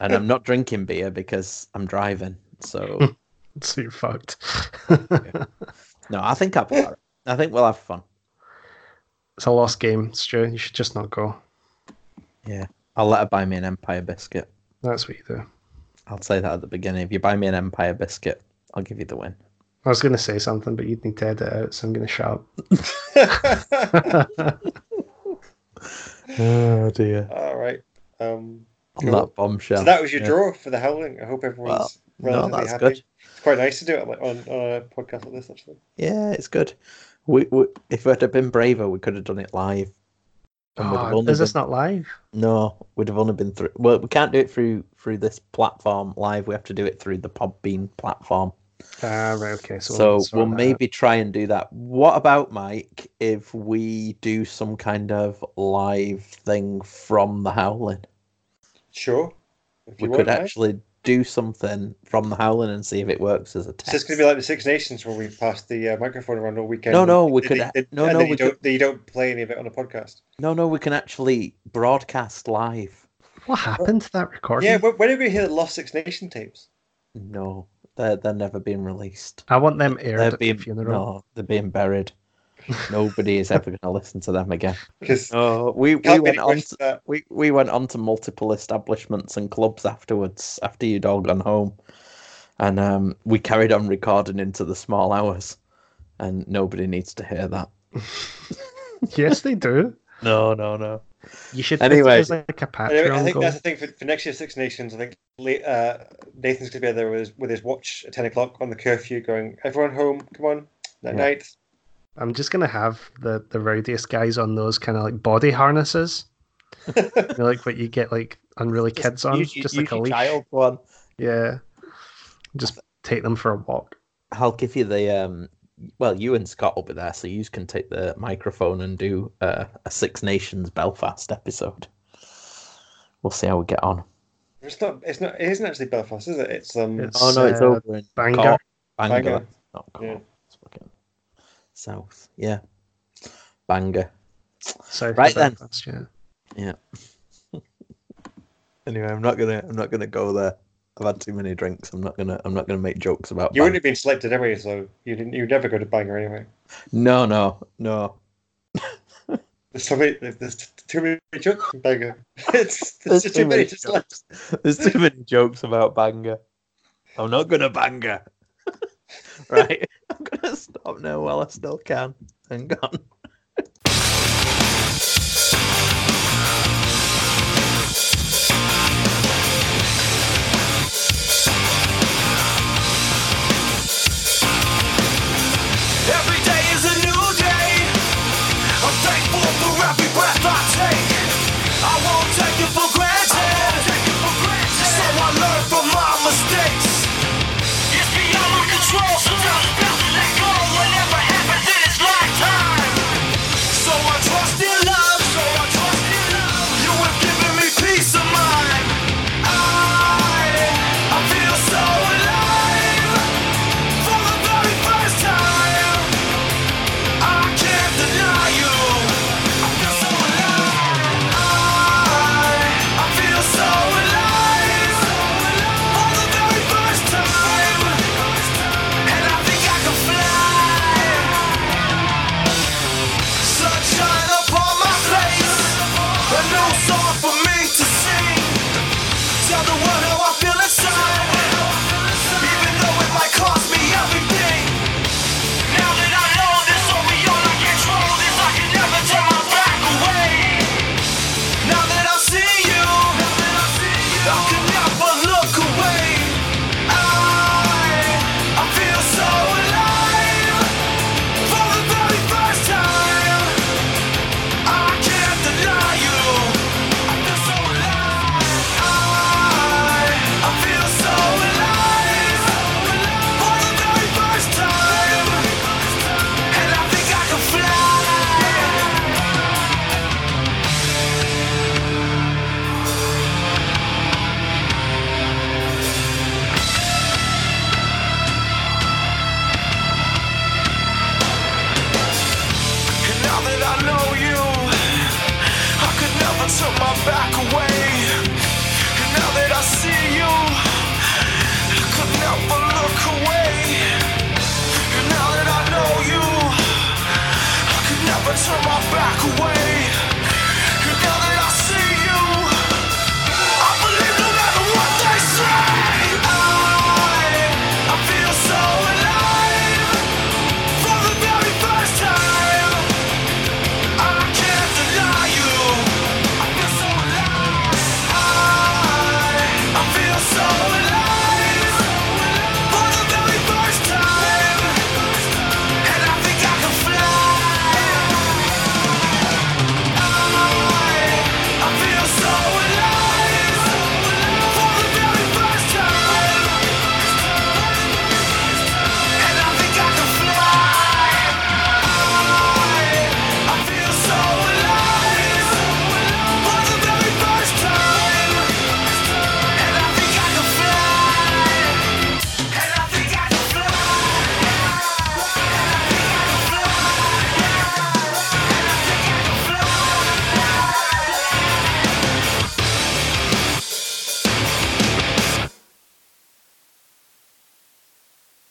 And I'm not drinking beer because I'm driving. So, So you're fucked. no, I think I'll be. I think we'll have fun. it's a lost game, Stu. You should just not go. Yeah. I'll let her buy me an Empire biscuit. That's what you do. I'll say that at the beginning. If you buy me an Empire biscuit, I'll give you the win. I was going to say something, but you'd need to edit it out, so I'm going to shout. Oh, dear. All right. Um, On Cool. that bombshell. so that was your Yeah. draw for the howling. I hope everyone's no, relatively that's happy. good. It's quite nice to do it on, on a podcast like this, actually. Yeah, it's good. We, we if we'd have been braver, we could have done it live. And oh, is this been- not live? No, we'd have only been through. Well, we can't do it through through this platform live. We have to do it through the Podbean platform. Ah, right, okay. So, So, sort we'll that out. maybe try and do that. What about Mike? If we do some kind of live thing from the Howling, Sure. If we could want, mate. actually do something from the Howling and see if it works as a So test. it's going to be like the Six Nations where we pass the uh, microphone around all weekend. No, no, we and could then- a- then- no, no, then you we could- don't, then you don't play any of it on a podcast. No, no, we can actually broadcast live. What happened to that recording? Yeah, when, when are we hear the Lost Six Nation tapes? No, they're they're never being released. I want them aired They're at being the funeral. no, they're being buried. Nobody is ever going to listen to them again. Because Oh, we, we went on to, that. we, we went on to multiple establishments and clubs afterwards after you'd all gone home, and um, we carried on recording into the small hours, and nobody needs to hear that. yes, they do. No, no, no. You should Anyway. anyway. There's like a Anyway, I think goal. that's the thing for, for next year's Six Nations. I think late, uh, Nathan's going to be there with his, with his watch at 10 o'clock on the curfew going, everyone home, come on, night Yeah. night. I'm just gonna have the the rowdiest guys on those kind of like body harnesses, you know, like what you get like unruly kids on, Use just use like a leash. child one. Yeah, just take them for a walk. I'll give you the um. Well, you and Scott will be there, so you can take the microphone and do uh, a Six Nations Belfast episode. We'll see how we get on. It's not, it's not, it isn't actually Belfast, is it? It's, um, It's- Oh no, it's uh, over in Bangor. Cork. Bangor. Bangor. Not Cork. Yeah. It's fucking south. Yeah. Bangor. South Right then. Belfast, yeah. Anyway, I'm not gonna. I'm not gonna go there. I've had too many drinks. I'm not gonna. I'm not gonna make jokes about. You Bang. wouldn't have been selected anyway, so you didn't. You'd never go to Bangor anyway. No, no, no. There's so many. There's too many jokes. It's There's there's too too many many select. There's too many jokes about banger. I'm not gonna banger. right. I'm gonna stop now while I still can. Hang on.